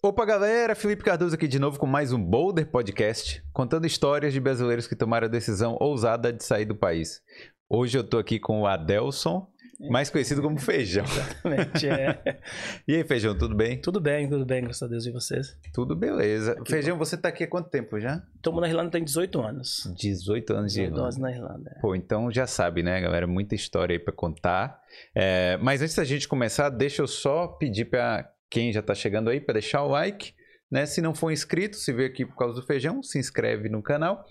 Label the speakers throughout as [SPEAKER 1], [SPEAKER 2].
[SPEAKER 1] Opa, galera! Felipe Cardoso aqui de novo com mais um Boulder Podcast, contando histórias de brasileiros que tomaram a decisão ousada de sair do país. Hoje eu tô aqui com o Adelson, mais conhecido como Feijão.
[SPEAKER 2] Exatamente, é.
[SPEAKER 1] E aí, Feijão, tudo bem?
[SPEAKER 2] Tudo bem, tudo bem, graças a Deus. E vocês?
[SPEAKER 1] Tudo beleza. Feijão, você tá aqui há quanto tempo já?
[SPEAKER 2] Tô na Irlanda tem 18 anos.
[SPEAKER 1] 18 anos de
[SPEAKER 2] 18
[SPEAKER 1] Irlanda.
[SPEAKER 2] anos na Irlanda. é.
[SPEAKER 1] Pô, então já sabe, né, galera? Muita história aí pra contar. É, mas antes da gente começar, deixa eu só pedir pra quem já tá chegando aí pra deixar o like, né? Se não for inscrito, se veio aqui por causa do feijão, se inscreve no canal.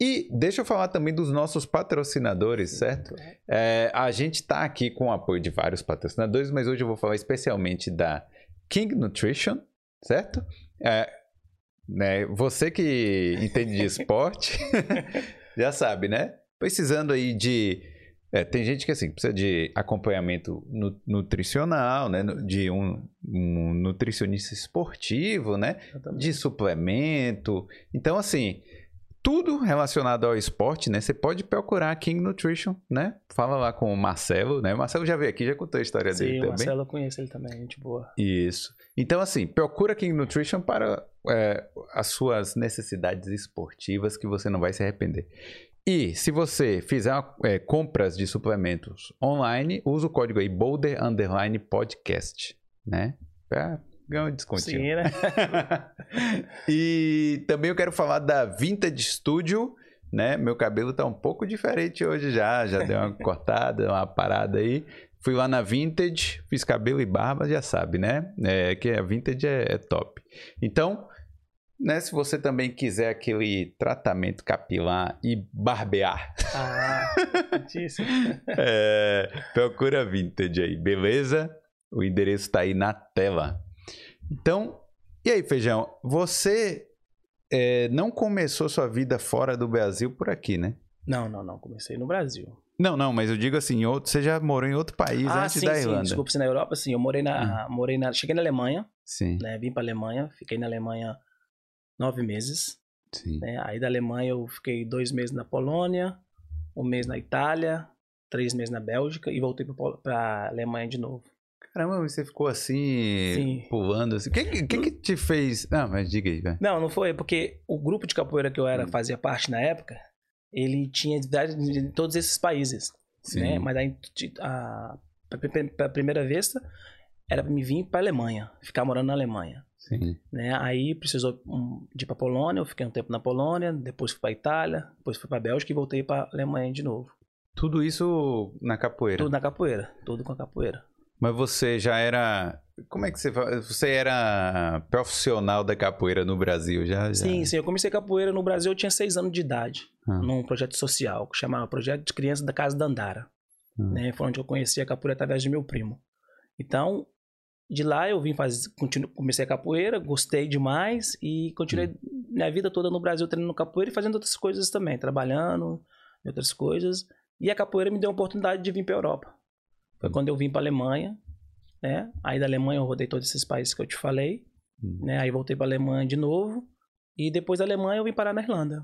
[SPEAKER 1] E deixa eu falar também dos nossos patrocinadores, certo? É, a gente tá aqui com o apoio de vários patrocinadores, mas hoje eu vou falar especialmente da King Nutrition, certo? É, né, você que entende de esporte já sabe, né? Precisando aí de. É, tem gente que assim precisa de acompanhamento nu- nutricional, né? De um, um nutricionista esportivo, né? De suplemento. Então, assim, tudo relacionado ao esporte, né? Você pode procurar a King Nutrition, né? Fala lá com o Marcelo, né? O Marcelo já veio aqui, já contou a história dele
[SPEAKER 2] Sim, o
[SPEAKER 1] também.
[SPEAKER 2] Marcelo eu conheço ele também, gente boa.
[SPEAKER 1] Isso. Então, assim, procura King Nutrition para é, as suas necessidades esportivas que você não vai se arrepender. E se você fizer é, compras de suplementos online, usa o código aí Boulder Underline Podcast, né? Pra ganhar um descontinho.
[SPEAKER 2] Sim, né?
[SPEAKER 1] e também eu quero falar da Vintage Studio, né? Meu cabelo tá um pouco diferente hoje já, já deu uma cortada, uma parada aí. Fui lá na Vintage, fiz cabelo e barba, já sabe, né? É, que a Vintage é, é top. Então, né, se você também quiser aquele tratamento capilar e barbear,
[SPEAKER 2] Ah,
[SPEAKER 1] é, procura Vintage aí, beleza? O endereço tá aí na tela. Então, e aí, Feijão? Você é, não começou sua vida fora do Brasil por aqui, né?
[SPEAKER 2] Não, não, não. Comecei no Brasil.
[SPEAKER 1] Não, não, mas eu digo assim, outro, você já morou em outro país
[SPEAKER 2] ah,
[SPEAKER 1] antes
[SPEAKER 2] sim,
[SPEAKER 1] da
[SPEAKER 2] sim.
[SPEAKER 1] Irlanda. Hum.
[SPEAKER 2] Desculpa, se na Europa, sim. Eu morei na. Morei na. Cheguei na Alemanha,
[SPEAKER 1] Sim,
[SPEAKER 2] né? Vim pra Alemanha, fiquei na Alemanha nove meses. né? Aí da Alemanha eu fiquei dois meses na Polônia, um mês na Itália, três meses na Bélgica e voltei pra Alemanha de novo.
[SPEAKER 1] Caramba, você ficou assim,
[SPEAKER 2] Sim.
[SPEAKER 1] pulando assim. O que, que, que te fez... Ah, mas diga aí.
[SPEAKER 2] Não, não foi, porque o grupo de capoeira que eu era,
[SPEAKER 1] Hum.
[SPEAKER 2] fazia parte na época, ele tinha atividade em todos esses países,
[SPEAKER 1] Sim.
[SPEAKER 2] né? Mas aí, a, a, primeira vez era pra me vir pra Alemanha, ficar morando na Alemanha.
[SPEAKER 1] Sim.
[SPEAKER 2] Né? Aí precisou um, de ir pra Polônia, eu fiquei um tempo na Polônia, depois fui pra Itália, depois fui pra Bélgica e voltei pra Alemanha de novo.
[SPEAKER 1] Tudo isso na capoeira.
[SPEAKER 2] Tudo na capoeira, tudo com a capoeira.
[SPEAKER 1] Mas você já era. Como é que você? Você era profissional da capoeira no Brasil já? já?
[SPEAKER 2] Sim, sim, eu comecei capoeira no Brasil, eu tinha seis anos de idade,
[SPEAKER 1] Ah.
[SPEAKER 2] num projeto social, que chamava Projeto de Crianças da Casa da Andara.
[SPEAKER 1] Hum.
[SPEAKER 2] Né? Foi onde eu conheci a capoeira através de meu primo. Então, de lá eu vim fazer, continu, comecei a capoeira, gostei demais e continuei
[SPEAKER 1] Hum.
[SPEAKER 2] minha vida toda no Brasil treinando capoeira e fazendo outras coisas também, trabalhando em outras coisas. E a capoeira me deu a oportunidade de vir para Europa. Foi
[SPEAKER 1] Hum.
[SPEAKER 2] quando eu vim para Alemanha, né? Aí da Alemanha eu rodei todos esses países que eu te falei,
[SPEAKER 1] Hum.
[SPEAKER 2] né? Aí voltei para Alemanha de novo e depois da Alemanha eu vim parar na Irlanda.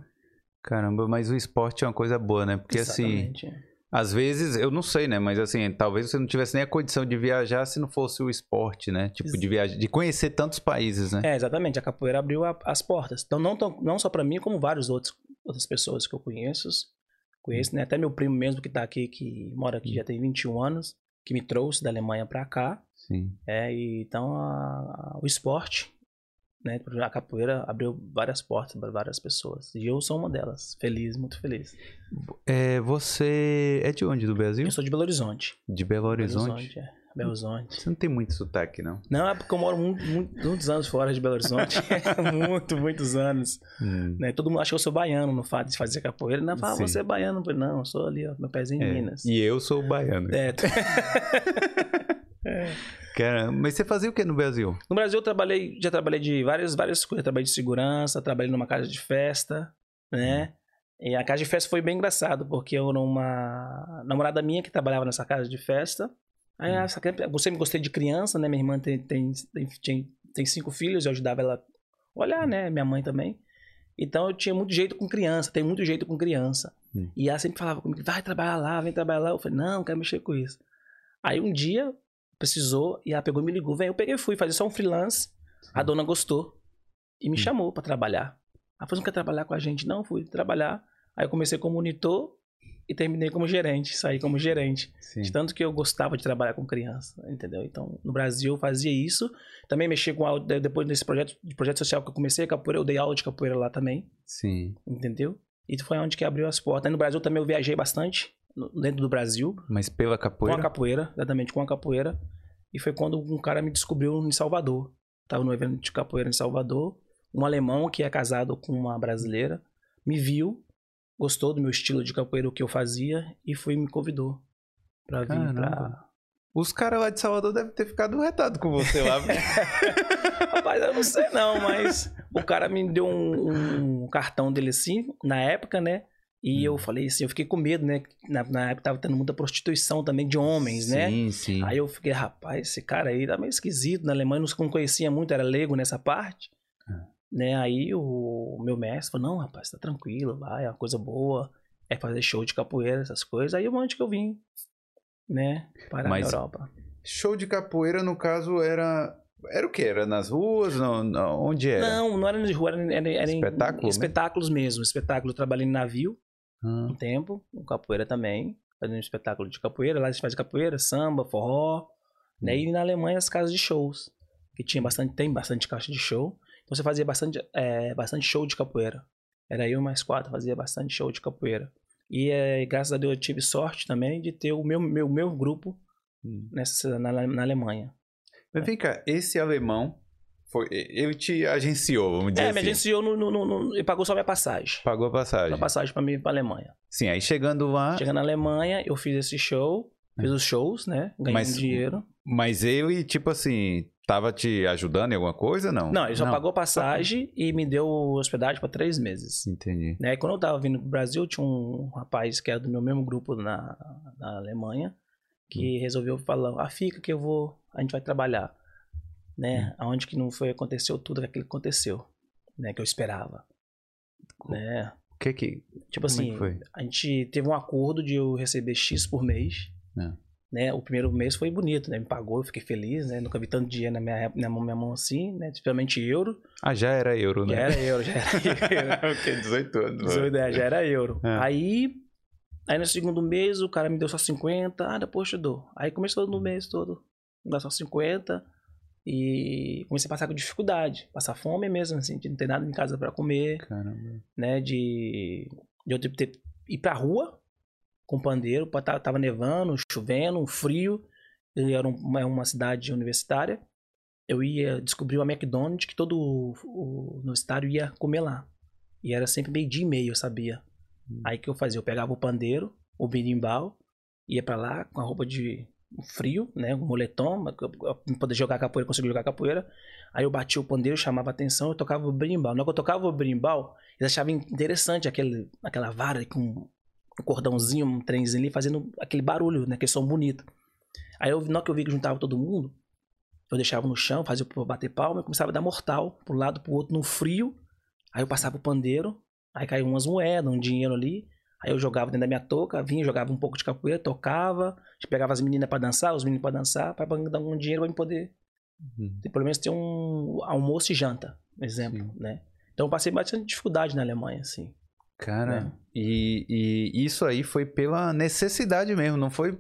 [SPEAKER 1] Caramba, mas o esporte é uma coisa boa, né? Porque assim,
[SPEAKER 2] Exatamente.
[SPEAKER 1] Às vezes, eu não sei, né? Mas assim, talvez você não tivesse nem a condição de viajar se não fosse o esporte, né? Tipo, de viajar, de conhecer tantos países, né?
[SPEAKER 2] É, exatamente. A capoeira abriu a- as portas. Então, não, tão- não só para mim, como várias outros, outras pessoas que eu conheço. Conheço, né? Até meu primo mesmo que tá aqui, que mora aqui já tem 21 anos, que me trouxe da Alemanha para cá.
[SPEAKER 1] Sim.
[SPEAKER 2] É, e, então, a- a- o esporte, né? A capoeira abriu várias portas para várias pessoas. E eu sou uma delas. Feliz, muito feliz.
[SPEAKER 1] É, você é de onde do Brasil?
[SPEAKER 2] Eu sou de Belo Horizonte.
[SPEAKER 1] De Belo
[SPEAKER 2] Belo
[SPEAKER 1] Horizonte?
[SPEAKER 2] Horizonte, é. Belo Horizonte.
[SPEAKER 1] Você não tem muito sotaque, não?
[SPEAKER 2] Não, é porque eu moro muito, muito- muitos anos fora de Belo Horizonte. muito, muitos anos.
[SPEAKER 1] Hum.
[SPEAKER 2] né? Todo mundo acha que eu sou baiano no fato de fazer capoeira. Não, fala, você é baiano. Não, eu sou ali, ó, meu pezinho em
[SPEAKER 1] É,
[SPEAKER 2] Minas.
[SPEAKER 1] E eu sou baiano.
[SPEAKER 2] É, t-
[SPEAKER 1] Mas você fazia o que no Brasil?
[SPEAKER 2] no Brasil eu trabalhei, já trabalhei de várias, várias coisas. Trabalhei de segurança, trabalhei numa casa de festa, né? E a casa de festa foi bem engraçado, porque eu era uma namorada minha que trabalhava nessa casa de festa. Aí
[SPEAKER 1] Hum.
[SPEAKER 2] essa, eu sempre gostei de criança, né? Minha irmã tem, tem, tem, tem, tem cinco filhos, eu ajudava ela a olhar, né? Minha mãe também. Então eu tinha muito jeito com criança, tem muito jeito com criança.
[SPEAKER 1] Hum.
[SPEAKER 2] E ela sempre falava comigo, vai trabalhar lá, vem trabalhar lá. Eu falei, não, não quero mexer com isso. Aí um dia precisou e ela pegou e me ligou, vem, eu peguei e fui fazer só um freelance A dona gostou e me
[SPEAKER 1] Hum.
[SPEAKER 2] chamou pra trabalhar. Ela falou, não quer trabalhar com a gente? Não, fui trabalhar. Aí eu comecei como monitor e terminei como gerente, saí como gerente.
[SPEAKER 1] Sim.
[SPEAKER 2] De tanto que eu gostava de trabalhar com criança, entendeu? Então, no Brasil eu fazia isso. Também mexi com, a- depois desse projeto, de projeto social que eu comecei, capoeira, eu dei aula de capoeira lá também,
[SPEAKER 1] Sim.
[SPEAKER 2] entendeu? E foi onde que abriu as portas. Aí no Brasil também eu viajei bastante, dentro do Brasil,
[SPEAKER 1] Mas pela
[SPEAKER 2] com
[SPEAKER 1] capoeira.
[SPEAKER 2] a capoeira, exatamente, com a capoeira. E foi quando um cara me descobriu em Salvador. Tava no evento de capoeira em Salvador. Um alemão que é casado com uma brasileira me viu, gostou do meu estilo de capoeira, o que eu fazia, e foi me convidou pra vir
[SPEAKER 1] Caramba.
[SPEAKER 2] pra.
[SPEAKER 1] Os caras lá de Salvador devem ter ficado retados com você lá.
[SPEAKER 2] Rapaz, eu não sei não, mas o cara me deu um, um cartão dele assim, na época, né? E
[SPEAKER 1] Hum.
[SPEAKER 2] eu falei assim, eu fiquei com medo, né? Na, na época tava tendo muita prostituição também de homens, né?
[SPEAKER 1] Sim, sim.
[SPEAKER 2] Aí eu fiquei, rapaz, esse cara aí tá meio esquisito. Na Alemanha eu não conhecia muito, era leigo nessa parte.
[SPEAKER 1] Ah.
[SPEAKER 2] Né? Aí o meu mestre falou, não, rapaz, tá tranquilo, vai, é uma coisa boa. É fazer show de capoeira, essas coisas. Aí onde que eu vim, né? Parar
[SPEAKER 1] Mas-
[SPEAKER 2] na Europa.
[SPEAKER 1] Show de capoeira, no caso, era. Era o quê? Era nas ruas? Não, não, onde era?
[SPEAKER 2] Não, não era de rua, era, era, era em
[SPEAKER 1] Espetáculo, né?
[SPEAKER 2] espetáculos mesmo. Espetáculo, eu trabalhei em navio
[SPEAKER 1] Ah,
[SPEAKER 2] um tempo, com capoeira também. Fazendo um espetáculo de capoeira. Lá a gente faz capoeira, samba, forró. Né? E na Alemanha as casas de shows. Que tinha bastante, tem bastante caixa de show. Então você fazia bastante, é, bastante show de capoeira. Era eu mais quatro, fazia bastante show de capoeira. E é, graças a Deus eu tive sorte também de ter o meu, meu, meu grupo
[SPEAKER 1] hum.
[SPEAKER 2] nessa, na, na Alemanha.
[SPEAKER 1] Mas vem cá, esse alemão, foi, ele te agenciou, vamos dizer
[SPEAKER 2] É, me
[SPEAKER 1] assim.
[SPEAKER 2] agenciou no, no, no, e pagou só minha passagem.
[SPEAKER 1] Pagou a passagem.
[SPEAKER 2] Só passagem pra mim ir pra Alemanha.
[SPEAKER 1] Sim, aí chegando lá,
[SPEAKER 2] Chegando na Alemanha, eu fiz esse show, fiz os shows, né? Ganhei
[SPEAKER 1] Mas-
[SPEAKER 2] dinheiro.
[SPEAKER 1] mas ele, tipo assim, tava te ajudando em alguma coisa, não?
[SPEAKER 2] Não, ele só pagou passagem e me deu hospedagem pra três meses.
[SPEAKER 1] Entendi.
[SPEAKER 2] Né? Quando eu tava vindo pro Brasil, tinha um rapaz que era do meu mesmo grupo na, na Alemanha, que resolveu falar, ah, fica que eu vou, a gente vai trabalhar. Né? Aonde que não foi, aconteceu tudo aquilo que aconteceu, né? Que eu esperava. Né?
[SPEAKER 1] O que que...
[SPEAKER 2] Tipo
[SPEAKER 1] Como é
[SPEAKER 2] assim,
[SPEAKER 1] foi?
[SPEAKER 2] a gente teve um acordo de eu receber X por mês.
[SPEAKER 1] É.
[SPEAKER 2] Né? O primeiro mês foi bonito, né? Me pagou, eu fiquei feliz, né? Nunca vi tanto dinheiro na minha, na minha mão assim, né? Principalmente euro.
[SPEAKER 1] Ah, já era euro, né?
[SPEAKER 2] Já era euro, já era euro.
[SPEAKER 1] o quê? 18 anos.
[SPEAKER 2] 18, é, já era euro.
[SPEAKER 1] É.
[SPEAKER 2] Aí, aí no segundo mês o cara me deu só 50. Ah, depois eu dou. Aí começou no mês todo, me dar só 50. E comecei a passar com dificuldade. Passar fome mesmo, assim, de não ter nada em casa pra comer,
[SPEAKER 1] Caramba.
[SPEAKER 2] né? De, de eu ter, ter- ir pra rua com pandeiro. pa- ta- Tava nevando, chovendo, frio. E era um- é uma cidade universitária. Eu ia descobrir uma McDonald's que todo o, o universitário ia comer lá. E era sempre meio-dia e meio, eu sabia.
[SPEAKER 1] Hum.
[SPEAKER 2] Aí que eu fazia? Eu pegava o pandeiro, o berimbau, ia pra lá com a roupa de frio, né? Um moletom, eu poder jogar capoeira, conseguir jogar capoeira. Aí eu batia o pandeiro, chamava atenção, eu tocava o berimbau. Na hora que eu tocava o berimbau, eles achavam interessante aquele, aquela vara com um cordãozinho, um trenzinho ali, fazendo aquele barulho, né? Aquele som bonito. Aí eu, na hora que eu vi que juntava todo mundo, eu deixava no chão, fazia bater palma, e começava a dar mortal, pro lado, pro outro, no frio. Aí eu passava o pandeiro, aí caiu umas moedas, um dinheiro ali. Aí eu jogava dentro da minha touca, vinha, jogava um pouco de capoeira, tocava, pegava as meninas pra dançar, os meninos pra dançar, pra dar um dinheiro pra me poder,
[SPEAKER 1] Hum.
[SPEAKER 2] ter- pelo menos ter um almoço e janta, exemplo, né? Então eu passei bastante dificuldade na Alemanha, assim.
[SPEAKER 1] Cara,
[SPEAKER 2] né?
[SPEAKER 1] e, e isso aí foi pela necessidade mesmo, não foi.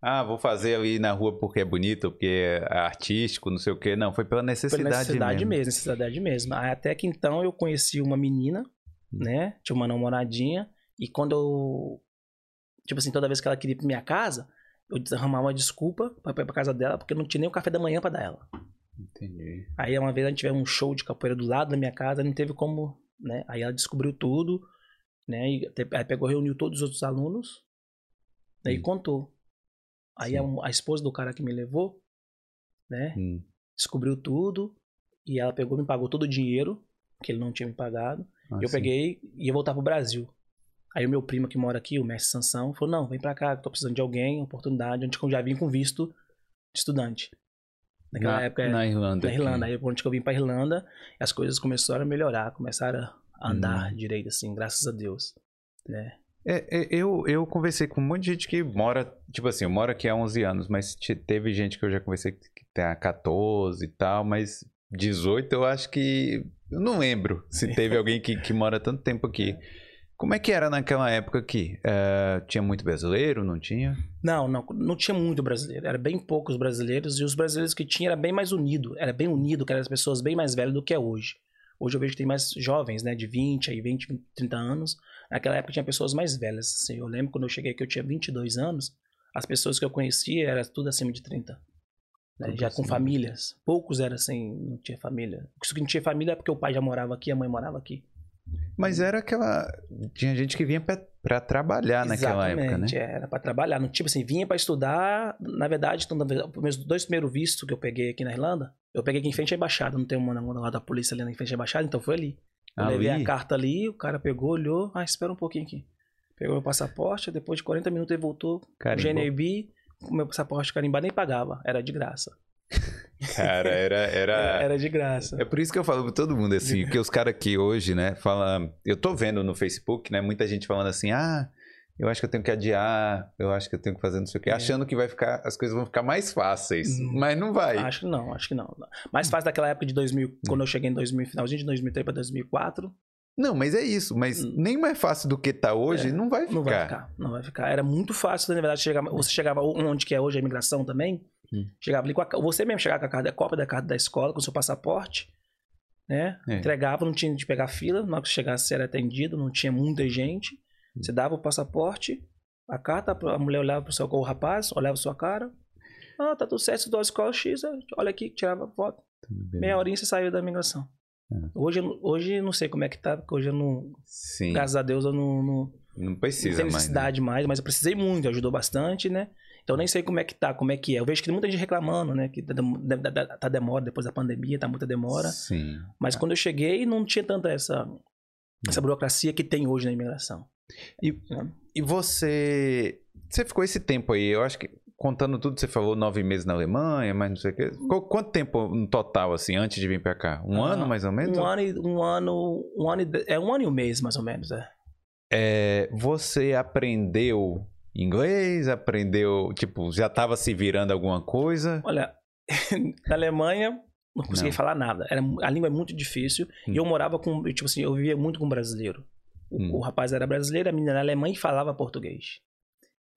[SPEAKER 1] Ah, vou fazer ali na rua porque é bonito, porque é artístico, não sei o quê. Não, foi pela necessidade,
[SPEAKER 2] Pela necessidade
[SPEAKER 1] mesmo.
[SPEAKER 2] mesmo, necessidade mesmo. Aí Até que então eu conheci uma menina,
[SPEAKER 1] Hum.
[SPEAKER 2] né? Tinha uma namoradinha. E quando eu. Tipo assim, toda vez que ela queria ir pra minha casa, eu arrumava uma desculpa pra ir pra casa dela, porque eu não tinha nem o café da manhã pra dar ela.
[SPEAKER 1] Entendi.
[SPEAKER 2] Aí uma vez a gente tiver um show de capoeira do lado da minha casa, não teve como, né? Aí ela descobriu tudo, né? E te- aí pegou, reuniu todos os outros alunos, né? E
[SPEAKER 1] Hum.
[SPEAKER 2] contou. Aí a, a esposa do cara que me levou, né?
[SPEAKER 1] Hum.
[SPEAKER 2] descobriu tudo e ela pegou me pagou todo o dinheiro que ele não tinha me pagado.
[SPEAKER 1] Ah,
[SPEAKER 2] eu
[SPEAKER 1] sim.
[SPEAKER 2] peguei e ia voltar pro Brasil. Aí o meu primo que mora aqui, o mestre Sansão, falou: "Não, vem pra cá, que tô precisando de alguém, oportunidade, onde que eu já vim com visto de estudante". Naquela
[SPEAKER 1] na,
[SPEAKER 2] época
[SPEAKER 1] na Irlanda.
[SPEAKER 2] na
[SPEAKER 1] aqui.
[SPEAKER 2] Irlanda, aí onde que eu vim pra Irlanda, as coisas começaram a melhorar, começaram a andar
[SPEAKER 1] Hum.
[SPEAKER 2] direito assim, graças a Deus, né?
[SPEAKER 1] É, é, eu, eu conversei com um monte de gente que mora, tipo assim, eu moro aqui há 11 anos, mas te- teve gente que eu já conversei que tem há 14 e tal, mas 18, eu acho que. Eu não lembro se teve alguém que, que mora tanto tempo aqui. Como é que era naquela época aqui? É, tinha muito brasileiro, não tinha?
[SPEAKER 2] Não, não, não tinha muito brasileiro. Era bem poucos brasileiros e os brasileiros que tinha era bem mais unido. Era bem unido, que eram as pessoas bem mais velhas do que é hoje. Hoje eu vejo que tem mais jovens, né, de 20 aí 20, 30 anos. Naquela época tinha pessoas mais velhas. Assim, eu lembro quando eu cheguei que eu tinha 22 anos, as pessoas que eu conhecia eram tudo acima de 30. Né, já com famílias. Poucos eram assim, não tinha família. Isso que não tinha família é porque o pai já morava aqui, a mãe morava aqui.
[SPEAKER 1] Mas era aquela. Tinha gente que vinha para trabalhar naquela época, né?
[SPEAKER 2] Era para trabalhar. Não, tipo assim, vinha para estudar. Na verdade, então, meus dois primeiros vistos que eu peguei aqui na Irlanda, eu peguei aqui em frente à embaixada. Não tem uma lá da polícia ali em frente à embaixada, então foi ali. Eu ali? levei a carta ali, o cara pegou, olhou. Ah, espera um pouquinho aqui. Pegou meu passaporte, depois de 40 minutos ele voltou. Carimbou. GNB, o meu passaporte carimbado nem pagava, era de graça.
[SPEAKER 1] Cara, era, era.
[SPEAKER 2] Era de graça.
[SPEAKER 1] É por isso que eu falo pra todo mundo, assim, que os caras aqui hoje, né, falam. Eu tô vendo no Facebook, né, muita gente falando assim, ah. Eu acho que eu tenho que adiar, eu acho que eu tenho que fazer não sei o quê, é. achando que vai ficar, as coisas vão ficar mais fáceis, hum, mas não vai.
[SPEAKER 2] Acho que não, acho que não. Mais fácil daquela época de 2000, hum. quando eu cheguei em 2000, finalzinho de 2003 para 2004.
[SPEAKER 1] Não, mas é isso, mas hum. nem mais fácil do que tá hoje, é, não vai ficar.
[SPEAKER 2] Não vai ficar, não vai ficar. Era muito fácil, na verdade, chegar, você chegava onde que é hoje a imigração também, Hum. Chegava ali com a, você mesmo chegava com a, carta, a cópia da carta da escola, com o seu passaporte, né? É. Entregava, não tinha de pegar fila, na hora que chegasse era atendido, não tinha muita gente. Hum. Você dava o passaporte, a carta, a mulher olhava pro seu o rapaz, olhava a sua cara. Ah, tá tudo certo, estudou a escola X, olha aqui, tirava foto. Meia horinha você saiu da imigração. É. Hoje, hoje não sei como é que tá, porque hoje eu não. Sim. Graças a Deus eu não. Não,
[SPEAKER 1] não precisa
[SPEAKER 2] não tem necessidade mais, né? mais, mas eu precisei muito, ajudou bastante, né? Então nem sei como é que tá, como é que é. Eu vejo que tem muita gente reclamando, né? Que tá, tá demora depois da pandemia, tá muita demora.
[SPEAKER 1] Sim.
[SPEAKER 2] Mas é. quando eu cheguei, não tinha tanta essa, essa burocracia que tem hoje na imigração.
[SPEAKER 1] E, né? e você. Você ficou esse tempo aí, eu acho que. Contando tudo, você falou nove meses na Alemanha, mas não sei o quê. Quanto tempo no total, assim, antes de vir para cá? Um ah, ano, mais ou menos?
[SPEAKER 2] Um ano, e, um ano, um ano, e, é um ano e um mês, mais ou menos, é.
[SPEAKER 1] é você aprendeu inglês? Aprendeu, tipo, já estava se virando alguma coisa?
[SPEAKER 2] Olha, na Alemanha não conseguia não. falar nada. Era, a língua é muito difícil. Hum. E eu morava com, tipo assim, eu vivia muito com brasileiro. O, hum. o rapaz era brasileiro, a menina era alemã e falava português.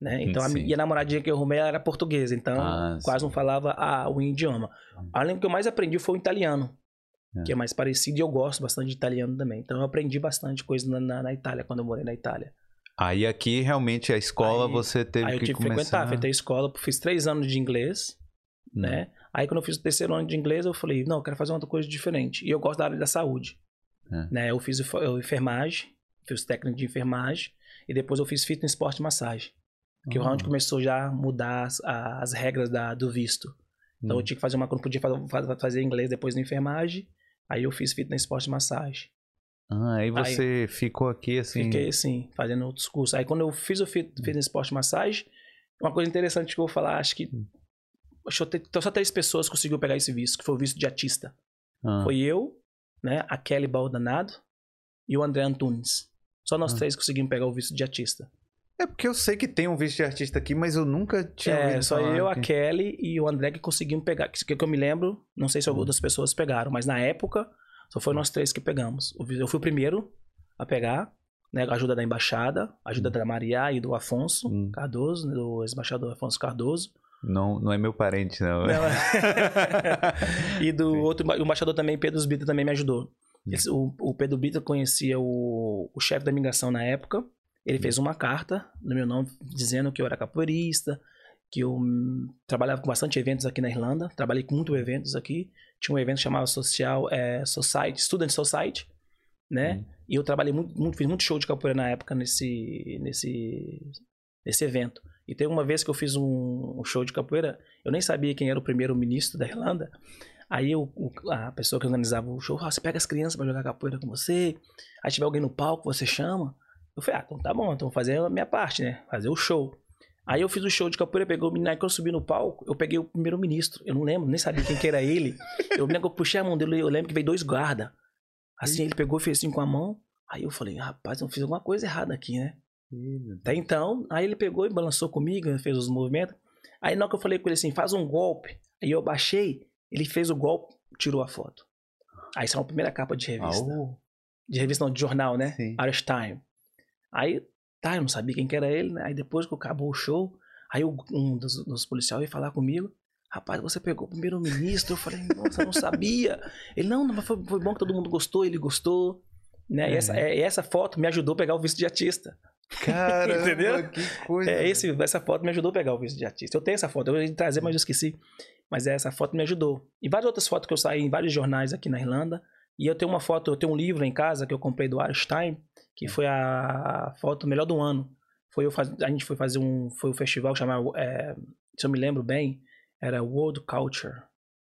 [SPEAKER 2] Né? Então, a, e a namoradinha que eu arrumei era portuguesa, então ah, quase sim. não falava a, o idioma. Hum. A língua que eu mais aprendi foi o italiano, é. que é mais parecido, e eu gosto bastante de italiano também. Então, eu aprendi bastante coisa na, na, na Itália, quando eu morei na Itália.
[SPEAKER 1] Aí aqui realmente a escola aí, você teve
[SPEAKER 2] aí eu tive
[SPEAKER 1] que começar...
[SPEAKER 2] frequentar, frequentei a escola, fiz três anos de inglês, hum. né? Aí quando eu fiz o terceiro ano de inglês, eu falei, não, eu quero fazer outra coisa diferente. E eu gosto da área da saúde, é. né? Eu fiz eu, enfermagem, fiz técnico de enfermagem, e depois eu fiz fitness, esporte e massagem. Que uhum. é onde começou já a mudar as, as regras da, do visto. Então eu hum. tinha que fazer uma, não podia fazer, fazer inglês depois da enfermagem, aí eu fiz fitness, esporte e massagem.
[SPEAKER 1] Ah, aí você aí, ficou aqui assim.
[SPEAKER 2] Fiquei assim, fazendo outros cursos. Aí quando eu fiz o fitness esporte massagem, uma coisa interessante que eu vou falar, acho que. Acho que então só três pessoas conseguiram pegar esse visto, que foi o visto de artista. Ah. Foi eu, né, a Kelly Baldanado e o André Antunes. Só nós ah. três conseguimos pegar o visto de artista.
[SPEAKER 1] É porque eu sei que tem um visto de artista aqui, mas eu nunca tinha É,
[SPEAKER 2] só eu, aqui. a Kelly e o André que conseguimos pegar. Que, que eu me lembro, não sei se hum. outras pessoas pegaram, mas na época só foi nós três que pegamos. Eu fui o primeiro a pegar, né? Ajuda da embaixada, ajuda hum. da Maria e do Afonso hum. Cardoso, né, do ex-embaixador Afonso Cardoso.
[SPEAKER 1] Não, não é meu parente, não. não
[SPEAKER 2] e do Sim. outro, o embaixador também, Pedro Bita, também me ajudou. Hum. o, o, Pedro Bita conhecia o, o chefe da imigração na época. Ele fez uma carta no meu nome dizendo que eu era capoeirista, que eu trabalhava com bastante eventos aqui na Irlanda. Trabalhei com muitos eventos aqui tinha um evento chamado Social é, Society, Student Society, né? Uhum. E eu trabalhei muito, muito, fiz muito show de capoeira na época nesse, nesse, nesse evento. E tem uma vez que eu fiz um, um show de capoeira, eu nem sabia quem era o primeiro-ministro da Irlanda. Aí eu, a pessoa que organizava o show, ah, você pega as crianças para jogar capoeira com você. Aí tiver alguém no palco, você chama. Eu falei, ah, então tá bom, então vou fazer a minha parte, né? Fazer o show. Aí eu fiz o show de capoeira, pegou o menino, aí quando eu subi no palco, eu peguei o primeiro-ministro. Eu não lembro, nem sabia quem que era ele. Eu eu puxei a mão dele, eu lembro que veio dois guardas. Assim, ele pegou e fez assim com a mão. Aí eu falei, rapaz, eu fiz alguma coisa errada aqui, né? Até então, aí ele pegou e balançou comigo, fez os movimentos. Aí na hora que eu falei com ele assim, faz um golpe. Aí eu baixei, ele fez o golpe, tirou a foto. Aí saiu a primeira capa de revista.
[SPEAKER 1] Oh,
[SPEAKER 2] De revista não, de jornal, né?
[SPEAKER 1] Sim.
[SPEAKER 2] Irish Time. Aí, tá, eu não sabia quem que era ele, né? Aí depois que acabou o show, aí um dos, dos policiais veio falar comigo. Rapaz, você pegou o primeiro-ministro. Eu falei, nossa, eu não sabia. Ele, não, mas foi, foi bom que todo mundo gostou, ele gostou. Né? E, essa, é- essa foto me ajudou a pegar o visto de artista.
[SPEAKER 1] caramba,
[SPEAKER 2] Entendeu?
[SPEAKER 1] que coisa.
[SPEAKER 2] É, esse, essa foto me ajudou a pegar o visto de artista. Eu tenho essa foto, eu ia trazer, mas eu esqueci. Mas essa foto me ajudou. E várias outras fotos que eu saí em vários jornais aqui na Irlanda. E eu tenho uma foto, eu tenho um livro em casa que eu comprei do Time, que foi a foto melhor do ano. Foi eu faz... A gente foi fazer um, foi um festival chamado, é, se eu me lembro bem, era World Culture.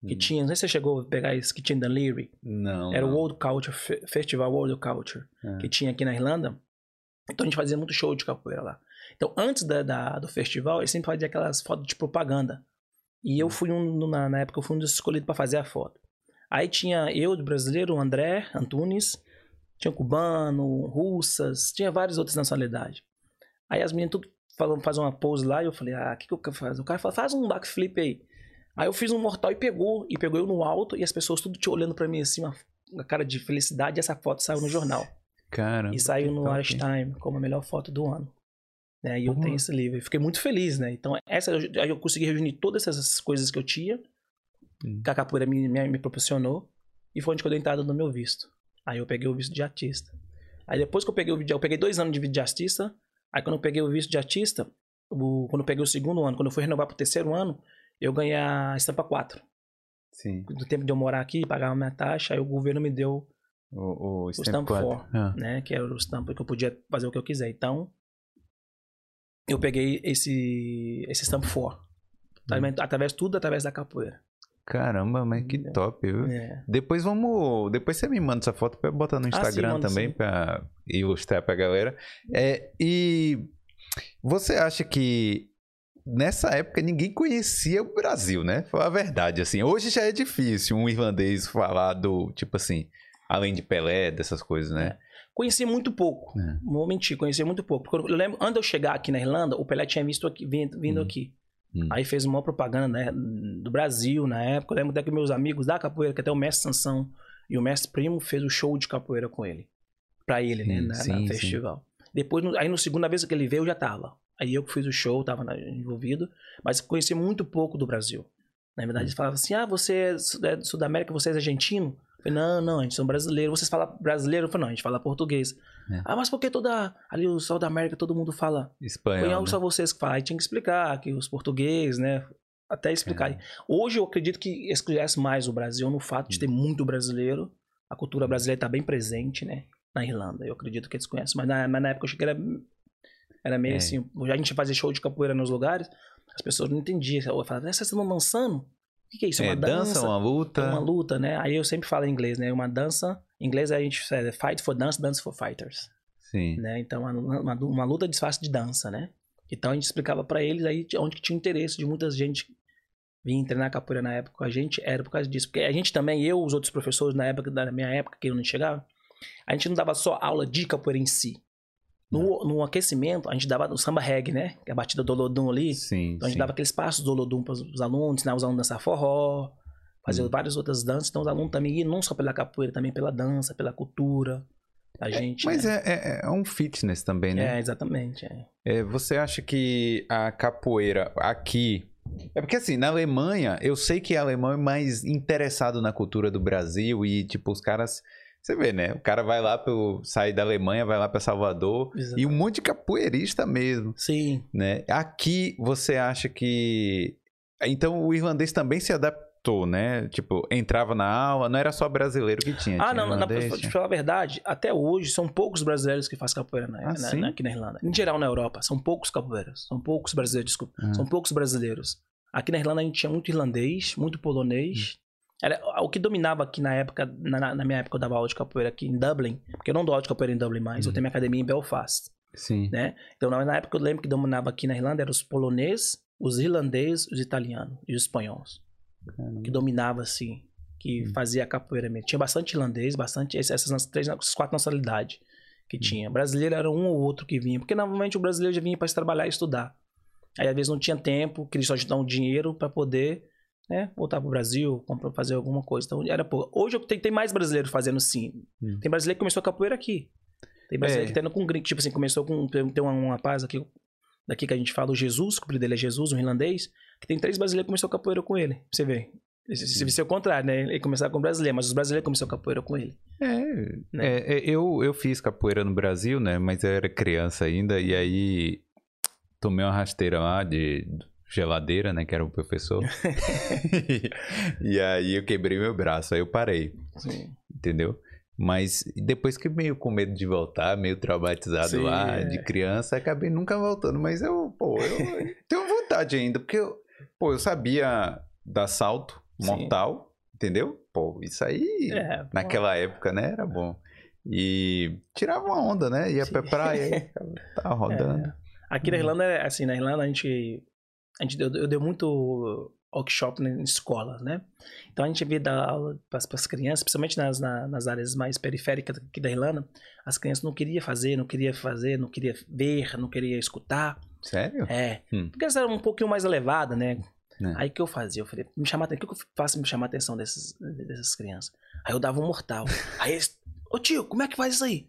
[SPEAKER 2] Que
[SPEAKER 1] Hum.
[SPEAKER 2] tinha, não sei se você chegou a pegar esse que tinha em Dunleary.
[SPEAKER 1] Não.
[SPEAKER 2] Era o. World Culture, Fe- Festival World Culture,
[SPEAKER 1] É.
[SPEAKER 2] que tinha aqui na Irlanda. Então a gente fazia muito show de capoeira lá. Então antes da, da- do festival, eu sempre fazia aquelas fotos de propaganda. E eu fui um, na, na época, eu fui um dos escolhidos para fazer a foto. Aí tinha eu, brasileiro, o André Antunes, tinha cubano, russas, tinha várias outras nacionalidades. Aí as meninas tudo falam, fazem uma pose lá e eu falei, ah, o que, que eu quero fazer? O cara falou, faz um backflip aí. Aí eu fiz um mortal e pegou, e pegou eu no alto, e as pessoas tudo te olhando pra mim assim, uma, uma cara de felicidade, e essa foto saiu no jornal.
[SPEAKER 1] Caramba.
[SPEAKER 2] E saiu no Irish? Time como a melhor foto do ano. Né? E eu
[SPEAKER 1] Porra.
[SPEAKER 2] tenho esse livro. E fiquei muito feliz, né? Então, essa, aí eu consegui reunir todas essas coisas que eu tinha,
[SPEAKER 1] Hum.
[SPEAKER 2] que a capoeira me, me, me proporcionou, e foi onde eu dei entrada no meu visto. Aí eu peguei o visto de artista. Aí depois que eu peguei o vídeo, eu peguei dois anos de visto de artista. Aí quando eu peguei o visto de artista, o- quando eu peguei o segundo ano, quando eu fui renovar pro terceiro ano, eu ganhei a estampa 4.
[SPEAKER 1] Sim.
[SPEAKER 2] Do tempo de eu morar aqui, pagar a minha taxa, aí o governo me deu
[SPEAKER 1] O, o,
[SPEAKER 2] Stamp
[SPEAKER 1] Stamp 4.
[SPEAKER 2] four.
[SPEAKER 1] Ah.
[SPEAKER 2] né? Que era o estampa que eu podia fazer o que eu quiser. Então, eu peguei esse esse stamp 4.
[SPEAKER 1] Hum.
[SPEAKER 2] Através tudo através da capoeira.
[SPEAKER 1] Caramba, mas que
[SPEAKER 2] É.
[SPEAKER 1] top, viu?
[SPEAKER 2] É.
[SPEAKER 1] Depois vamos. Depois você me manda essa foto pra eu botar no
[SPEAKER 2] Ah, sim,
[SPEAKER 1] Instagram também
[SPEAKER 2] sim.
[SPEAKER 1] pra ilustrar pra galera. É, e você acha que nessa época ninguém conhecia o Brasil, né? Falar a verdade, assim. Hoje já é difícil um irlandês falar do, tipo assim, além de Pelé, dessas coisas, né?
[SPEAKER 2] Conheci muito pouco.
[SPEAKER 1] É.
[SPEAKER 2] Vou mentir, conheci muito pouco. Porque eu lembro, antes de eu chegar aqui na Irlanda, o Pelé tinha visto aqui, vindo, vindo
[SPEAKER 1] Hum.
[SPEAKER 2] aqui.
[SPEAKER 1] Hum.
[SPEAKER 2] Aí fez uma propaganda né, do Brasil na época. Eu lembro até que meus amigos da capoeira, que até o mestre Sansão e o mestre Primo fez o show de capoeira com ele. Pra ele, né?
[SPEAKER 1] Sim,
[SPEAKER 2] Na,
[SPEAKER 1] sim, sim.
[SPEAKER 2] festival. Depois, no- aí na segunda vez que ele veio, eu já tava. Aí eu que fiz o show, tava envolvido. Mas conheci muito pouco do Brasil. Na verdade, eles falavam assim: ah, você é é do Sudamérica, você é argentino? Eu falei, não, não, a gente são brasileiros. Vocês falam brasileiro? Eu falei, não, a gente fala português.
[SPEAKER 1] É.
[SPEAKER 2] Ah, mas por que toda. Ali o Sul da América todo mundo fala foi
[SPEAKER 1] Espanhol.
[SPEAKER 2] algo
[SPEAKER 1] né?
[SPEAKER 2] só vocês que falam. Aí tinha que explicar que os portugueses, né? Até explicar.
[SPEAKER 1] É.
[SPEAKER 2] Hoje eu acredito que eles conhecem mais o Brasil no fato de ter muito brasileiro. A cultura brasileira está bem presente, né? Na Irlanda. Eu acredito que eles conhecem. Mas na, mas na época eu cheguei era, era meio
[SPEAKER 1] É.
[SPEAKER 2] assim. Já a gente fazia show de capoeira nos lugares, as pessoas não entendiam. Eu falava, "Ah, vocês estão dançando? O que, é isso? É
[SPEAKER 1] É,
[SPEAKER 2] uma
[SPEAKER 1] dança,
[SPEAKER 2] dança?
[SPEAKER 1] uma luta.
[SPEAKER 2] É uma luta, né? Aí eu sempre falo em inglês, né? Uma dança. Em inglês a gente fala fight for dance, dance for fighters
[SPEAKER 1] Sim.
[SPEAKER 2] né? Então, uma, uma, luta disfarce de dança, né? Então, a gente explicava pra eles aí onde que tinha interesse de muita gente vir treinar capoeira na época com a gente, era por causa disso. Porque a gente também, eu, os outros professores na época, da minha época, que eu não chegava, a gente não dava só aula de capoeira em si. No, no aquecimento, a gente dava o samba reggae, né? Que é a batida do Olodum ali.
[SPEAKER 1] Sim.
[SPEAKER 2] Então, a gente
[SPEAKER 1] sim.
[SPEAKER 2] dava aqueles passos do Olodum para os alunos, ensinar os alunos a dançar forró, fazer
[SPEAKER 1] Hum.
[SPEAKER 2] várias outras danças. Então, os alunos também iam não só pela capoeira, também pela dança, pela cultura da gente.
[SPEAKER 1] Mas
[SPEAKER 2] né?
[SPEAKER 1] é, é, é um fitness também, né?
[SPEAKER 2] É, exatamente. É.
[SPEAKER 1] É, você acha que a capoeira aqui. É porque assim, na Alemanha, eu sei que a alemão é mais interessado na cultura do Brasil e, tipo, os caras. Você vê, né? O cara vai lá pro. sai da Alemanha, vai lá pra Salvador. E um monte de capoeirista mesmo,
[SPEAKER 2] Sim.
[SPEAKER 1] né? Aqui você acha que. Então o irlandês também se adaptou, né? Tipo, entrava na aula, não era só brasileiro que tinha.
[SPEAKER 2] Ah,
[SPEAKER 1] tinha
[SPEAKER 2] não,
[SPEAKER 1] irlandês,
[SPEAKER 2] pra falar a verdade, até hoje são poucos brasileiros que fazem capoeira na,
[SPEAKER 1] Ah,
[SPEAKER 2] na- na- aqui na Irlanda. Em geral na Europa, são poucos capoeiras. São poucos brasileiros, desculpa.
[SPEAKER 1] Ah.
[SPEAKER 2] São poucos brasileiros. Aqui na Irlanda a gente tinha muito irlandês, muito polonês. Era, o que dominava aqui na época, na, na minha época eu dava aula de capoeira aqui em Dublin, porque eu não dou aula de capoeira em Dublin mais, eu
[SPEAKER 1] Uhum.
[SPEAKER 2] tenho minha academia em Belfast,
[SPEAKER 1] Sim.
[SPEAKER 2] né? Então na, na época eu lembro que dominava aqui na Irlanda eram os poloneses, os irlandeses, os italianos e os espanhóis.
[SPEAKER 1] Caramba.
[SPEAKER 2] que dominava assim, que
[SPEAKER 1] Hum.
[SPEAKER 2] fazia capoeira mesmo. Tinha bastante irlandês, bastante essas três, essas quatro nacionalidades que
[SPEAKER 1] Hum.
[SPEAKER 2] tinha. Brasileiro era um ou outro que vinha, porque normalmente o brasileiro já vinha para trabalhar e estudar. Aí às vezes não tinha tempo, queria só ajudar um dinheiro para poder né? Voltar pro Brasil, comprar, fazer alguma coisa. Então era pouco. Hoje eu tenho, tem mais brasileiros fazendo sim.
[SPEAKER 1] Hum.
[SPEAKER 2] Tem brasileiro que começou a capoeira aqui. Tem brasileiro
[SPEAKER 1] É.
[SPEAKER 2] que tá indo com gringo. Tipo assim, começou com. Tem um, um rapaz aqui, daqui que a gente fala, o Jesus, que o apelido dele é Jesus, um irlandês, que tem três brasileiros que começou a capoeira com ele. Você ver. Se se ser o contrário, né? Ele começava com brasileiro, mas os brasileiros começaram capoeira com ele.
[SPEAKER 1] É,
[SPEAKER 2] Né?
[SPEAKER 1] é, é, eu, eu fiz capoeira no Brasil, né? Mas eu era criança ainda, e aí tomei uma rasteira lá de geladeira, né? Que era o professor. e aí eu quebrei meu braço, aí eu parei,
[SPEAKER 2] Sim.
[SPEAKER 1] entendeu? Mas depois que meio com medo de voltar, meio traumatizado
[SPEAKER 2] Sim,
[SPEAKER 1] lá,
[SPEAKER 2] é.
[SPEAKER 1] de criança, acabei nunca voltando. Mas eu, pô, eu tenho vontade ainda, porque eu, pô, eu sabia dar salto
[SPEAKER 2] Sim.
[SPEAKER 1] mortal, entendeu? Pô, isso aí
[SPEAKER 2] É,
[SPEAKER 1] naquela época, né? Era bom. E tirava uma onda, né? Ia pra
[SPEAKER 2] Sim.
[SPEAKER 1] praia, aí ficava- tava rodando.
[SPEAKER 2] É. Aqui na
[SPEAKER 1] Uhum.
[SPEAKER 2] Irlanda, é assim, na Irlanda a gente. A gente eu, eu dei muito workshop em escolas, né? Então a gente via dar aula para as crianças, principalmente nas, na- nas áreas mais periféricas aqui da Irlanda, as crianças não queriam fazer, não queriam fazer, não queriam ver, não queriam escutar.
[SPEAKER 1] Sério?
[SPEAKER 2] É.
[SPEAKER 1] Hum.
[SPEAKER 2] Porque elas eram um pouquinho mais elevadas, né?
[SPEAKER 1] É.
[SPEAKER 2] Aí o que eu fazia? Eu falei, me chamar, o que eu faço me chamar a atenção desses, dessas crianças? Aí eu dava um mortal. Aí eles, ô tio, como é que faz isso aí?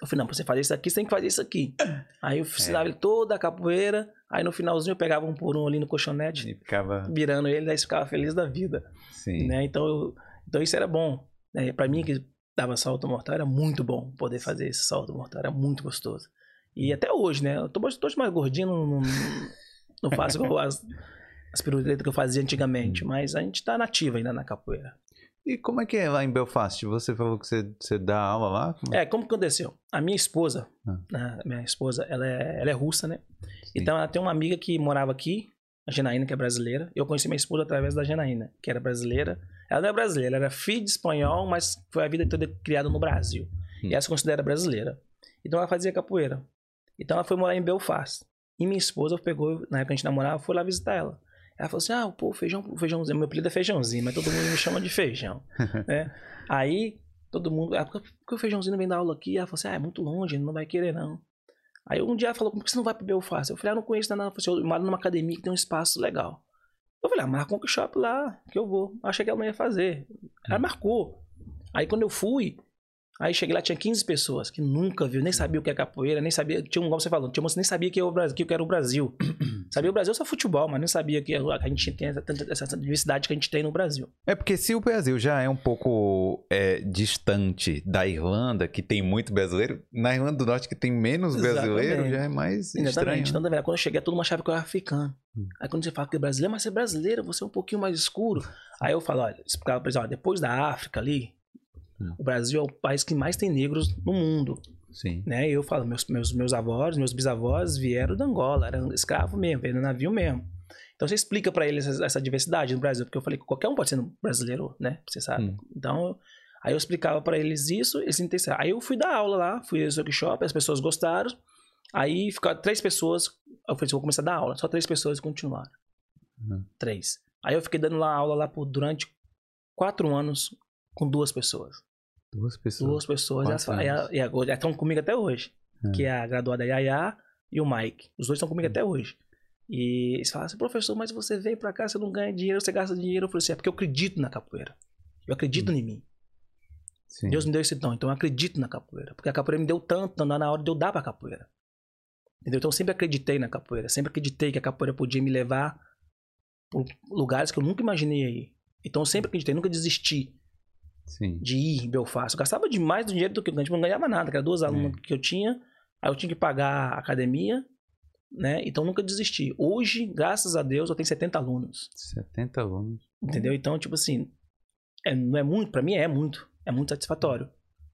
[SPEAKER 2] Eu falei, não, pra você fazer isso aqui, você tem que fazer isso aqui. Aí eu ensinava ele toda a capoeira, aí no finalzinho eu pegava um por um ali no colchonete,
[SPEAKER 1] E ficava.
[SPEAKER 2] virando ele, daí eles ficavam felizes da vida.
[SPEAKER 1] Sim.
[SPEAKER 2] Né? Então, eu- então isso era bom. Né? Pra mim que dava salto mortal, era muito bom poder fazer esse salto mortal, era muito gostoso. E até hoje, né? Eu tô, tô mais gordinho, não, não, não faço as, as piruletas que eu fazia antigamente, mas a gente tá nativo ainda na capoeira.
[SPEAKER 1] E como é que é lá em Belfast? Você falou que você, você dá aula lá? Como
[SPEAKER 2] É, como aconteceu? A minha esposa,
[SPEAKER 1] Ah.
[SPEAKER 2] né, minha esposa, ela é, ela é russa, né?
[SPEAKER 1] Sim.
[SPEAKER 2] Então ela tem uma amiga que morava aqui, a Janaína, que é brasileira. Eu conheci minha esposa através da Janaína, que era brasileira. Ela não é brasileira, ela era filha de espanhol, mas foi a vida toda criada no Brasil.
[SPEAKER 1] Hum.
[SPEAKER 2] E ela se considera brasileira. Então ela fazia capoeira. Então ela foi morar em Belfast. E minha esposa pegou, na época a gente namorava, foi lá visitar ela. Ela falou assim: ah, pô, feijão, feijãozinho. Meu apelido é feijãozinho, mas todo mundo me chama de feijão. né? Aí todo mundo. Ah, por que o feijãozinho não vem dar aula aqui? Ela falou assim: ah, é muito longe, ele não vai querer, não. Aí um dia ela falou: por que você não vai pro Belfast? Eu falei: ah, não conheço nada. Ela falou assim, eu moro numa academia que tem um espaço legal. Eu falei: ah, marca um workshop lá, que eu vou. Achei que ela não ia fazer. Ela marcou. Aí quando eu fui, aí cheguei lá, tinha 15 pessoas que nunca viu, nem sabia o que é capoeira, nem sabia. Tinha um, como você falou, tinha que nem sabia que eu, que era o Brasil. sabia o Brasil só futebol, mas não sabia que a gente tem essa, essa diversidade que a gente tem no Brasil.
[SPEAKER 1] É porque se o Brasil já é um pouco é, distante da Irlanda, que tem muito brasileiro, na Irlanda do Norte, que tem menos brasileiro,
[SPEAKER 2] Exatamente.
[SPEAKER 1] já é mais estranho.
[SPEAKER 2] Exatamente. Então, tá vendo? Quando eu cheguei, todo mundo achava que eu era africano.
[SPEAKER 1] Hum.
[SPEAKER 2] Aí quando você fala que é brasileiro, mas você é brasileiro, você é um pouquinho mais escuro. Aí eu falo, olha, explicava pra eles, olha, depois da África ali,
[SPEAKER 1] Hum.
[SPEAKER 2] o Brasil é o país que mais tem negros no mundo.
[SPEAKER 1] Sim.
[SPEAKER 2] Né? Eu falo, meus, meus, meus avós, meus bisavós vieram da Angola, eram escravos mesmo, vieram no navio mesmo. Então você explica pra eles essa, essa diversidade no Brasil, porque eu falei que qualquer um pode ser brasileiro, né? Você sabe.
[SPEAKER 1] Hum.
[SPEAKER 2] Então, aí eu explicava pra eles isso, eles entenderam. Aí eu fui dar aula lá, fui nesse workshop, as pessoas gostaram. Aí ficaram três pessoas, eu falei, assim, vou começar a dar aula. Só três pessoas continuaram.
[SPEAKER 1] Uhum.
[SPEAKER 2] Três. Aí eu fiquei dando lá aula lá por, durante quatro anos com duas pessoas.
[SPEAKER 1] Duas pessoas.
[SPEAKER 2] Duas pessoas. E, elas,
[SPEAKER 1] Quatro
[SPEAKER 2] e, a- e agora estão comigo até hoje.
[SPEAKER 1] É.
[SPEAKER 2] Que é a graduada Yaya e o Mike. Os dois estão comigo até hoje. E eles falam assim, professor, mas você veio pra cá, você não ganha dinheiro, você gasta dinheiro. Eu falei assim, é porque eu acredito na capoeira. Eu acredito em mim.
[SPEAKER 1] Sim.
[SPEAKER 2] Deus me deu esse dom, então eu acredito na capoeira. Porque a capoeira me deu tanto, dá na hora de eu dar pra capoeira. Entendeu? Então eu sempre acreditei na capoeira. Sempre acreditei que a capoeira podia me levar por lugares que eu nunca imaginei ir. Então eu sempre acreditei, nunca desisti
[SPEAKER 1] Sim.
[SPEAKER 2] de ir em Belfast. Eu gastava demais do dinheiro do que eu ganhava, não ganhava nada, que era duas alunas que eu tinha, aí eu tinha que pagar a academia, né? Então nunca desisti. Hoje, graças a Deus, eu tenho 70 alunos,
[SPEAKER 1] 70 alunos.
[SPEAKER 2] entendeu? Então, tipo assim, é, não é muito, pra mim é muito, é muito satisfatório.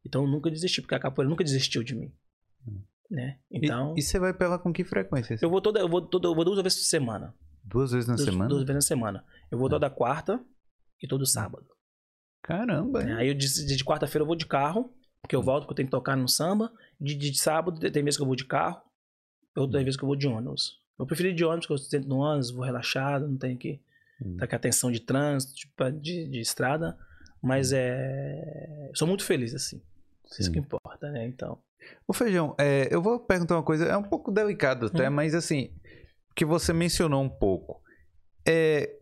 [SPEAKER 2] Então eu nunca desisti, porque a capoeira nunca desistiu de mim, né? Então,
[SPEAKER 1] E, e você vai pra lá com que frequência?
[SPEAKER 2] eu vou toda, eu vou toda, eu vou duas vezes por semana.
[SPEAKER 1] Duas vezes na
[SPEAKER 2] duas,
[SPEAKER 1] semana?
[SPEAKER 2] duas vezes na semana. Eu vou toda quarta e todo sábado.
[SPEAKER 1] Caramba.
[SPEAKER 2] É, Aí eu de, de- de quarta-feira eu vou de carro, porque eu volto porque eu tenho que tocar no samba. De, de sábado tem vezes que eu vou de carro, outras vezes que eu vou de ônibus. Eu prefiro ir de ônibus, porque eu sento no ônibus, vou relaxado, não tenho que
[SPEAKER 1] Hum.
[SPEAKER 2] estar com atenção de trânsito, tipo, de, de estrada. Mas é. eu Sou muito feliz, assim. Isso
[SPEAKER 1] Sim.
[SPEAKER 2] que importa, né? Então.
[SPEAKER 1] Ô Feijão, é, eu vou perguntar uma coisa, é um pouco delicado até,
[SPEAKER 2] Hum.
[SPEAKER 1] mas assim, que você mencionou um pouco. É,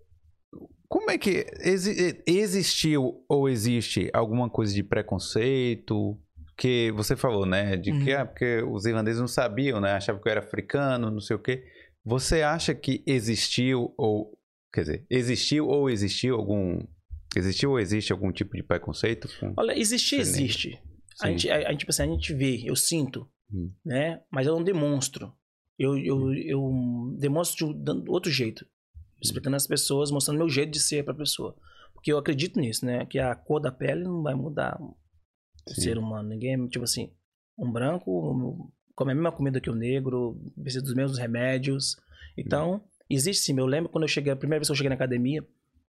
[SPEAKER 1] como é que exi existiu ou existe alguma coisa de preconceito? Que você falou, né? De que
[SPEAKER 2] Uhum.
[SPEAKER 1] ah, porque os irlandeses não sabiam, né? Achavam que eu era africano, não sei o quê. Você acha que existiu ou quer dizer, existiu ou existiu algum existiu ou existe algum tipo de preconceito?
[SPEAKER 2] Olha, existir, existe. A gente, a, a gente, tipo assim, a gente vê, eu sinto,
[SPEAKER 1] Hum.
[SPEAKER 2] né? Mas eu não demonstro. Eu, eu, eu demonstro de um- outro jeito. Explicando às pessoas, mostrando meu jeito de ser pra pessoa. Porque eu acredito nisso, né? Que a cor da pele não vai mudar o
[SPEAKER 1] Sim.
[SPEAKER 2] ser humano. Ninguém, tipo assim, um branco come a mesma comida que o negro, precisa dos mesmos remédios. Então, existe sim. Eu lembro quando eu cheguei, a primeira vez que eu cheguei na academia,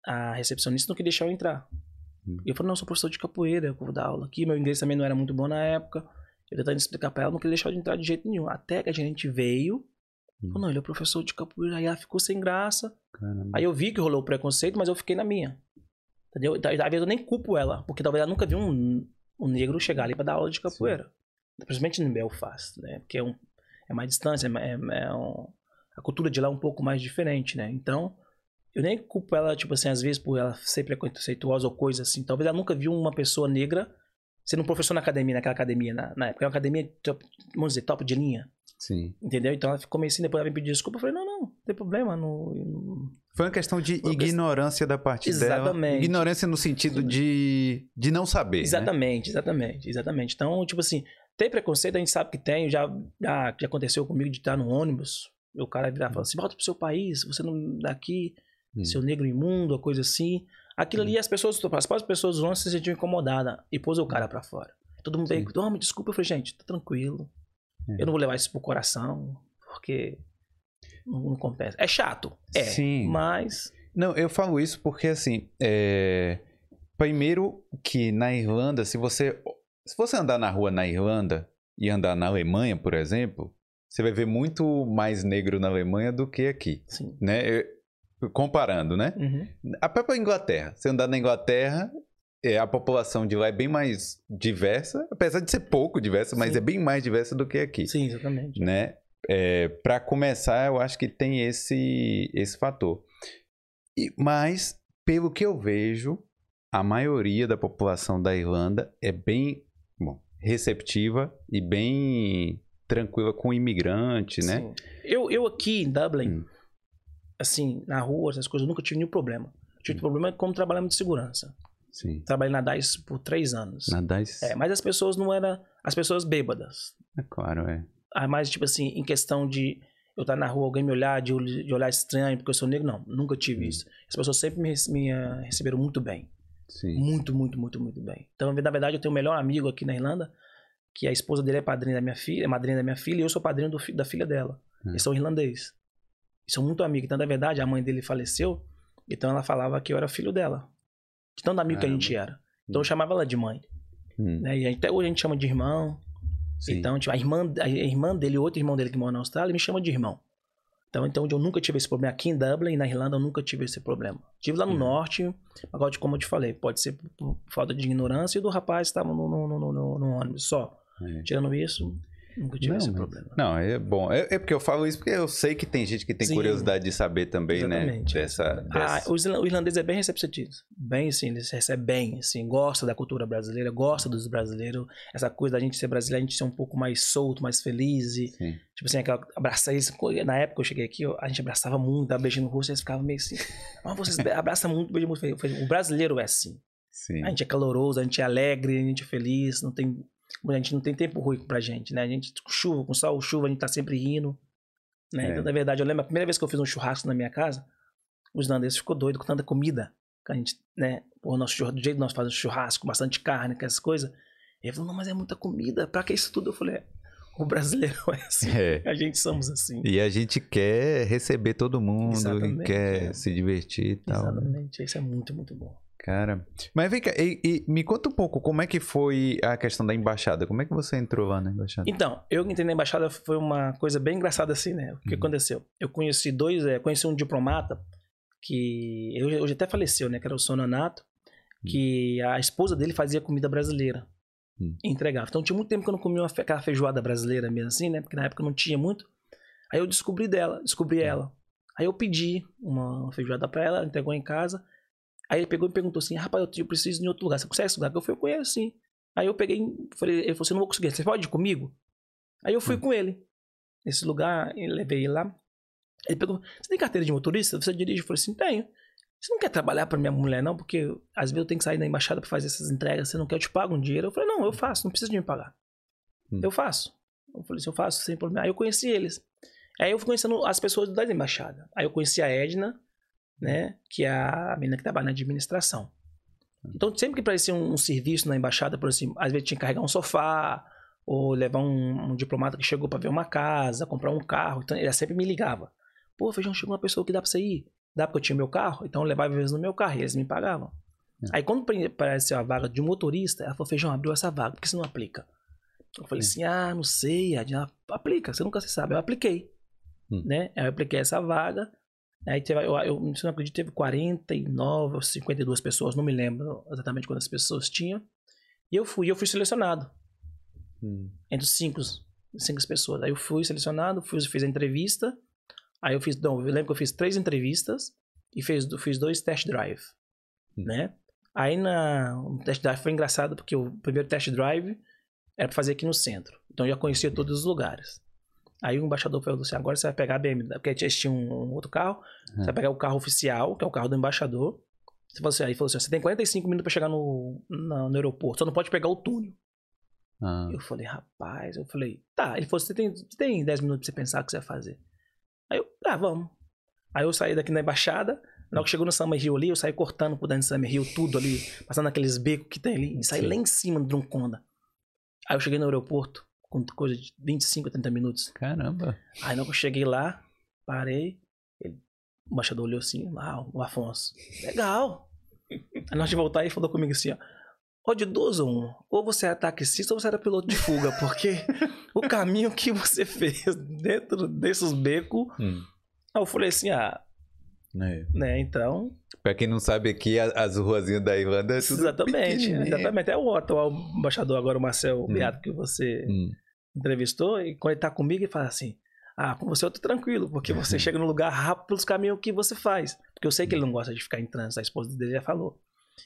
[SPEAKER 2] a recepcionista não queria deixar eu entrar.
[SPEAKER 1] Hum.
[SPEAKER 2] Eu falei, não, eu sou professor de capoeira, eu vou dar aula aqui. Meu inglês também não era muito bom na época. Eu tentando explicar pra ela, não queria deixar eu entrar de jeito nenhum. Até que a gerente veio. Falou, não, ele é professor de capoeira. Aí ela ficou sem graça.
[SPEAKER 1] Caramba.
[SPEAKER 2] Aí eu vi que rolou o preconceito, mas eu fiquei na minha. Entendeu? Então, Às vezes eu nem culpo ela, porque talvez ela nunca viu um, um negro chegar ali pra dar aula de capoeira. Principalmente em Belfast, né? Porque é, um, é mais distância, é, é um- a cultura de lá é um pouco mais diferente, né? Então, eu nem culpo ela, tipo assim, às vezes por ela ser preconceituosa ou coisa assim. Talvez ela nunca viu uma pessoa negra sendo um professor na academia, naquela academia, na, na época. É uma academia, top, vamos dizer, top de linha.
[SPEAKER 1] Sim.
[SPEAKER 2] Entendeu? Então ela ficou meio assim, depois ela me pediu desculpa. Eu falei, não, não, não tem problema. Não, não-
[SPEAKER 1] Foi uma questão de
[SPEAKER 2] Foi uma questão-
[SPEAKER 1] ignorância da parte dela.
[SPEAKER 2] Exatamente.
[SPEAKER 1] Ignorância no sentido de, de não saber. né?
[SPEAKER 2] Exatamente, exatamente, exatamente. Então, tipo assim, tem preconceito, a gente sabe que tem, já, já, já aconteceu comigo de estar no ônibus, e o cara virar e falar assim, volta pro seu país, você não daqui,
[SPEAKER 1] Hum.
[SPEAKER 2] seu negro imundo, a coisa assim. Aquilo ali, as pessoas, as próprias pessoas vão se sentir incomodadas e pôs o cara pra fora. Todo mundo veio, oh, me desculpa, eu falei, gente, tá tranquilo.
[SPEAKER 1] É.
[SPEAKER 2] Eu não vou levar isso pro coração, porque não, não compensa. É chato, é,
[SPEAKER 1] Sim.
[SPEAKER 2] mas...
[SPEAKER 1] Não, eu falo isso porque, assim, é... primeiro que na Irlanda, se você se você andar na rua na Irlanda e andar na Alemanha, por exemplo, você vai ver muito mais negro na Alemanha do que aqui,
[SPEAKER 2] Sim.
[SPEAKER 1] né? Eu- Comparando, né?
[SPEAKER 2] Uhum.
[SPEAKER 1] A própria Inglaterra, você andar na Inglaterra, é, a população de lá é bem mais diversa, apesar de ser pouco diversa, mas
[SPEAKER 2] Sim.
[SPEAKER 1] é bem mais diversa do que aqui
[SPEAKER 2] Sim, exatamente.
[SPEAKER 1] né? É, para começar, eu acho que tem esse esse fator. E, mas pelo que eu vejo, a maioria da população da Irlanda é bem bom, receptiva e bem tranquila com o imigrante, né?
[SPEAKER 2] Sim. Eu, eu aqui em Dublin,
[SPEAKER 1] Hum.
[SPEAKER 2] assim, na rua, essas coisas, nunca tive nenhum problema. Tive problema como trabalhando de segurança.
[SPEAKER 1] Sim.
[SPEAKER 2] Trabalhei na DICE por três anos.
[SPEAKER 1] Na DICE,
[SPEAKER 2] É, mas as pessoas não eram. As pessoas bêbadas.
[SPEAKER 1] é claro, é.
[SPEAKER 2] Ah, Mas, tipo assim, em questão de eu estar na rua, alguém me olhar, de, de olhar estranho porque eu sou negro, não. Nunca tive
[SPEAKER 1] Hum.
[SPEAKER 2] isso. As pessoas sempre me, me, ah, receberam muito bem.
[SPEAKER 1] Sim.
[SPEAKER 2] Muito, muito, muito, muito bem. Então, na verdade, eu tenho o melhor amigo aqui na Irlanda, que a esposa dele é padrinha da minha filha, é madrinha da minha filha, e eu sou padrinho do da filha dela.
[SPEAKER 1] Hum.
[SPEAKER 2] Eles são irlandeses. E são muito amigos. Então, na verdade, a mãe dele faleceu, então ela falava que eu era filho dela. De tanto amigo que a gente era. Então, eu chamava ela de mãe.
[SPEAKER 1] Hum,
[SPEAKER 2] Né? E até hoje a gente chama de irmão.
[SPEAKER 1] sim.
[SPEAKER 2] Então, tipo, a irmã, a irmã dele, outro irmão dele que mora na Austrália, me chama de irmão. Então, então eu nunca tive esse problema. Aqui em Dublin, na Irlanda, eu nunca tive esse problema. Tive lá no
[SPEAKER 1] Uhum.
[SPEAKER 2] norte, agora, como eu te falei, pode ser por, falta de ignorância e do rapaz que estava no, no, no, no- no ônibus só.
[SPEAKER 1] É.
[SPEAKER 2] Tirando isso, nunca tive
[SPEAKER 1] Não,
[SPEAKER 2] esse
[SPEAKER 1] mas-
[SPEAKER 2] problema.
[SPEAKER 1] Não, é bom. É, é porque eu falo isso porque eu sei que tem gente que tem
[SPEAKER 2] Sim.
[SPEAKER 1] curiosidade de saber também, né?
[SPEAKER 2] Exatamente.
[SPEAKER 1] Dessa,
[SPEAKER 2] Ah,
[SPEAKER 1] dessa...
[SPEAKER 2] o isla- o irlandês é bem receptivo. Bem, assim, eles recebem bem, assim, gosta da cultura brasileira, gosta dos brasileiros. Essa coisa da gente ser brasileiro, a gente ser um pouco mais solto, mais feliz. E,
[SPEAKER 1] Sim.
[SPEAKER 2] tipo assim, aquela, abraçar eles. Na época que eu cheguei aqui, a gente abraçava muito, dava beijinho no rosto, eles ficavam meio assim. Mas vocês be- abraçam muito, beijam muito. O brasileiro é assim.
[SPEAKER 1] Sim.
[SPEAKER 2] A gente é caloroso, a gente é alegre, a gente é feliz, não tem. A gente não tem tempo ruim pra gente, né? A gente, com chuva, com sol, chuva, a gente tá sempre rindo. Né?
[SPEAKER 1] É.
[SPEAKER 2] Então, na verdade, eu lembro a primeira vez que eu fiz um churrasco na minha casa, os irlandeses ficou doido com tanta comida. Que a gente, né? O nosso churrasco, do jeito que nós fazemos churrasco, bastante carne, com essas coisas. E ele falou, não, mas é muita comida, pra que isso tudo? Eu falei, é, o brasileiro é assim.
[SPEAKER 1] É.
[SPEAKER 2] A gente somos assim.
[SPEAKER 1] E a gente quer receber todo mundo
[SPEAKER 2] Exatamente,
[SPEAKER 1] quer
[SPEAKER 2] é.
[SPEAKER 1] se divertir e tal. né?
[SPEAKER 2] Exatamente. Isso é muito, muito bom.
[SPEAKER 1] Cara. Mas vem cá, e, e me conta um pouco como é que foi a questão da embaixada. Como é que você entrou lá na embaixada?
[SPEAKER 2] Então, eu entrei na embaixada foi uma coisa bem engraçada assim, né? O que
[SPEAKER 1] Uhum.
[SPEAKER 2] aconteceu? Eu conheci dois, é, conheci um diplomata que hoje, até faleceu, né? Que era o Sononato, que a esposa dele fazia comida brasileira.
[SPEAKER 1] Hum.
[SPEAKER 2] E entregava. Então tinha muito tempo que eu não comia uma, aquela feijoada brasileira mesmo assim, né? Porque na época não tinha muito. Aí eu descobri dela, descobri ela. Aí eu pedi uma feijoada pra ela, ela entregou em casa. Aí ele pegou e me perguntou assim, rapaz, eu preciso ir em outro lugar. Você consegue esse lugar? Eu falei, eu conheço sim. Aí eu peguei, falei, ele falou assim, não vou conseguir. Você pode ir comigo? Aí eu fui hum. com ele. Nesse lugar, eu levei ele lá. Ele pegou, você tem carteira de motorista? Você dirige? Eu falei assim, tenho. Você não quer trabalhar para minha mulher, não? Porque às vezes eu tenho que sair da embaixada para fazer essas entregas. Você não quer? Eu te pago um dinheiro. Eu falei, não, eu faço, não precisa de me pagar. Hum. Eu faço. Eu falei assim, eu faço sem problema. Aí eu conheci eles. Aí eu fui conhecendo as pessoas da embaixada. Aí eu conheci a Edna, né? Que é a menina que trabalha na administração. Então, sempre que aparecia um, um, serviço na embaixada, por assim, às vezes tinha que carregar um sofá, ou levar um, um diplomata que chegou para ver uma casa, comprar um carro. Então, ele sempre me ligava. Pô, Feijão, chegou uma pessoa que dá pra você ir. Dá porque eu tinha meu carro, então eu levava vezes no meu carro e eles me pagavam. É. Aí quando apareceu a vaga de motorista, ela falou, Feijão, abriu essa vaga, por que você não aplica? Eu falei é. assim, ah, não sei, aplica, você nunca se sabe. Eu apliquei, hum. né? Eu apliquei essa vaga, aí teve, eu, eu, se não acredito, teve 49 ou 52 pessoas, não me lembro exatamente quantas pessoas tinham. E eu fui, eu fui selecionado. Hum. Entre cinco, cinco pessoas. Aí eu fui selecionado, fui, fiz a entrevista, Aí eu fiz, não, eu lembro que eu fiz três entrevistas e fiz, fiz dois test drive, hum. né? Aí na o test drive foi engraçado porque o primeiro test drive era para fazer aqui no centro. Então eu já conhecia todos os lugares. Aí o embaixador falou assim: agora você vai pegar a BMW, porque eles tinham um, um outro carro, você vai pegar o carro oficial, que é o carro do embaixador. Você falou assim, aí falou assim: você tem 45 minutos para chegar no, no, no, aeroporto, só não pode pegar o túnel. Ah. Eu falei, rapaz, eu falei, tá. Ele falou: você tem, você tem 10 minutos pra você pensar o que você vai fazer. Aí eu, ah, vamos. Aí eu saí daqui na embaixada, na hora que chegou no Summer Hill ali, eu saí cortando por dentro do Summer Hill tudo ali, passando aqueles becos que tem ali, e saí Sim. lá em cima do Drumconda. Aí eu cheguei no aeroporto, com coisa de 25 a 30 minutos.
[SPEAKER 1] Caramba.
[SPEAKER 2] Aí que eu cheguei lá, parei, ele, o embaixador olhou assim, ah, o Afonso, legal. Aí nós de voltar e falou comigo assim, ó, Ó, de duas ou um. Ou você era taxista ou você era piloto de fuga, porque o caminho que você fez dentro desses becos. Hum. eu falei assim, ah. É. Né, então.
[SPEAKER 1] Pra quem não sabe aqui, as ruazinhas da Irlanda é tudo
[SPEAKER 2] Exatamente, exatamente. É o atual embaixador agora, o Marcel hum. Beato, que você hum. Entrevistou, e quando ele tá comigo, ele fala assim: Ah, com você eu tô tranquilo, porque você chega no lugar rápido pelos caminhos que você faz. Porque eu sei que ele não gosta de ficar em trânsito, a esposa dele já falou.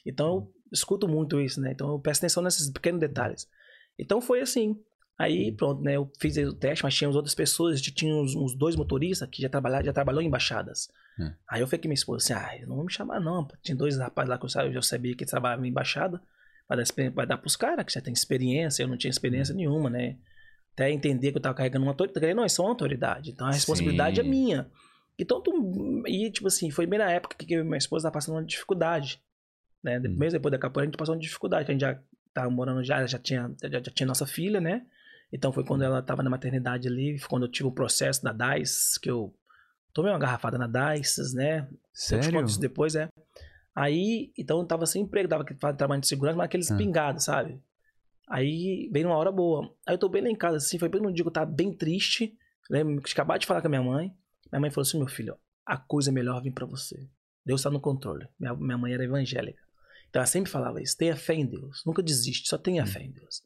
[SPEAKER 2] Então eu escuto muito isso, né? Então eu presto atenção nesses pequenos detalhes. Então foi assim. Aí pronto, né? Eu fiz o teste, mas tínhamos outras pessoas, tinha uns, uns dois motoristas que já trabalharam, já trabalhou em embaixadas. É. Aí eu falei que minha esposa assim, ah, não vou me chamar não. Tinha dois rapazes lá que eu, já sabia que trabalhavam em embaixada. Vai dar, vai dar pros caras que já tem experiência, eu não tinha experiência uhum. nenhuma, né? Até entender que eu tava carregando uma autoridade. Não, isso é uma autoridade. Então a responsabilidade é Sim. é minha. Então, tu, e tipo assim, foi bem na época que minha esposa tava passando uma dificuldade. Né? Hum. Mesmo depois da capoeira, a gente passou uma dificuldade. A gente já tava morando já, já tinha, já, já tinha nossa filha, né? Então foi quando ela tava na maternidade ali, quando eu tive o processo da DICE, que eu tomei uma garrafada na DICE, né?
[SPEAKER 1] Sério?
[SPEAKER 2] depois, é. Aí, então eu tava sem emprego, tava trabalhando de segurança, mas aqueles ah. pingados, sabe? Aí, bem numa hora boa. Aí eu tô bem lá em casa, assim, foi bem num dia que eu tava bem triste. Lembro que acabar de falar com a minha mãe. Minha mãe falou assim: meu filho, a coisa melhor vem para você. Deus tá no controle. Minha, minha mãe era evangélica. Então ela sempre falava isso: tenha fé em Deus, nunca desiste, só tenha hum. fé em Deus.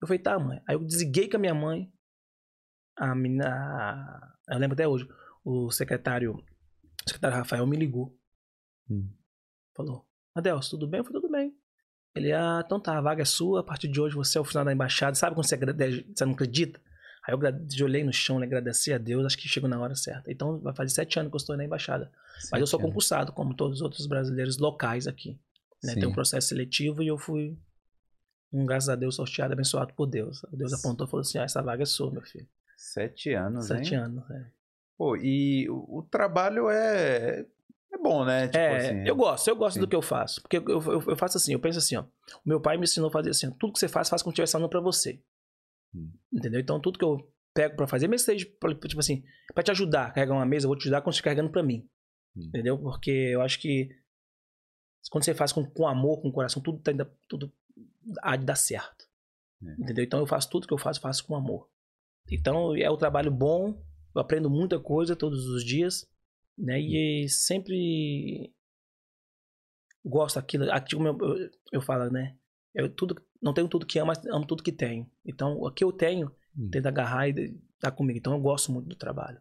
[SPEAKER 2] Eu falei, tá, mãe. Aí eu desliguei com a minha mãe. A menina. Eu lembro até hoje. O secretário. O secretário Rafael me ligou. Hum. Falou: Adelso, tudo bem? Eu falei, tudo bem. Ele, ah, então tá, a vaga é sua, a partir de hoje você é o final da embaixada. Sabe quando você, você não acredita? Aí eu olhei no chão, né, agradeci a Deus, acho que chegou na hora certa. Então vai fazer sete anos que eu estou na embaixada. Sete Mas eu sou concursado, como todos os outros brasileiros locais aqui. Né? Tem um processo seletivo e eu fui, um, graças a Deus, sorteado, abençoado por Deus. Deus apontou e falou assim: ah, essa vaga é sua, meu filho.
[SPEAKER 1] Sete anos,
[SPEAKER 2] Sete
[SPEAKER 1] hein?
[SPEAKER 2] anos, é.
[SPEAKER 1] Pô, e o, o trabalho é bom, né?
[SPEAKER 2] Tipo é, assim, eu gosto, eu gosto Sim. do que eu faço. Porque eu, eu, eu, faço assim, eu penso assim, ó. O meu pai me ensinou a fazer assim, tudo que você faz, faz como se estivesse falando pra você. Hum. Entendeu? Então, tudo que eu pego pra fazer, mesmo que seja, tipo assim, pra te ajudar, carregar uma mesa, eu vou te ajudar quando você carregando pra mim. Hum. Entendeu? Porque eu acho que quando você faz com, com amor, com coração, tudo, tá, tudo há de dar certo. É. Entendeu? Então eu faço tudo que eu faço, faço com amor. Então é um trabalho bom, eu aprendo muita coisa todos os dias, né? E sempre gosto daquilo, aquilo eu, eu, eu falo, né? Eu tudo, não tenho tudo que amo, mas amo tudo que tenho. Então, o que eu tenho, hum. tento agarrar e dar comigo. Então, eu gosto muito do trabalho.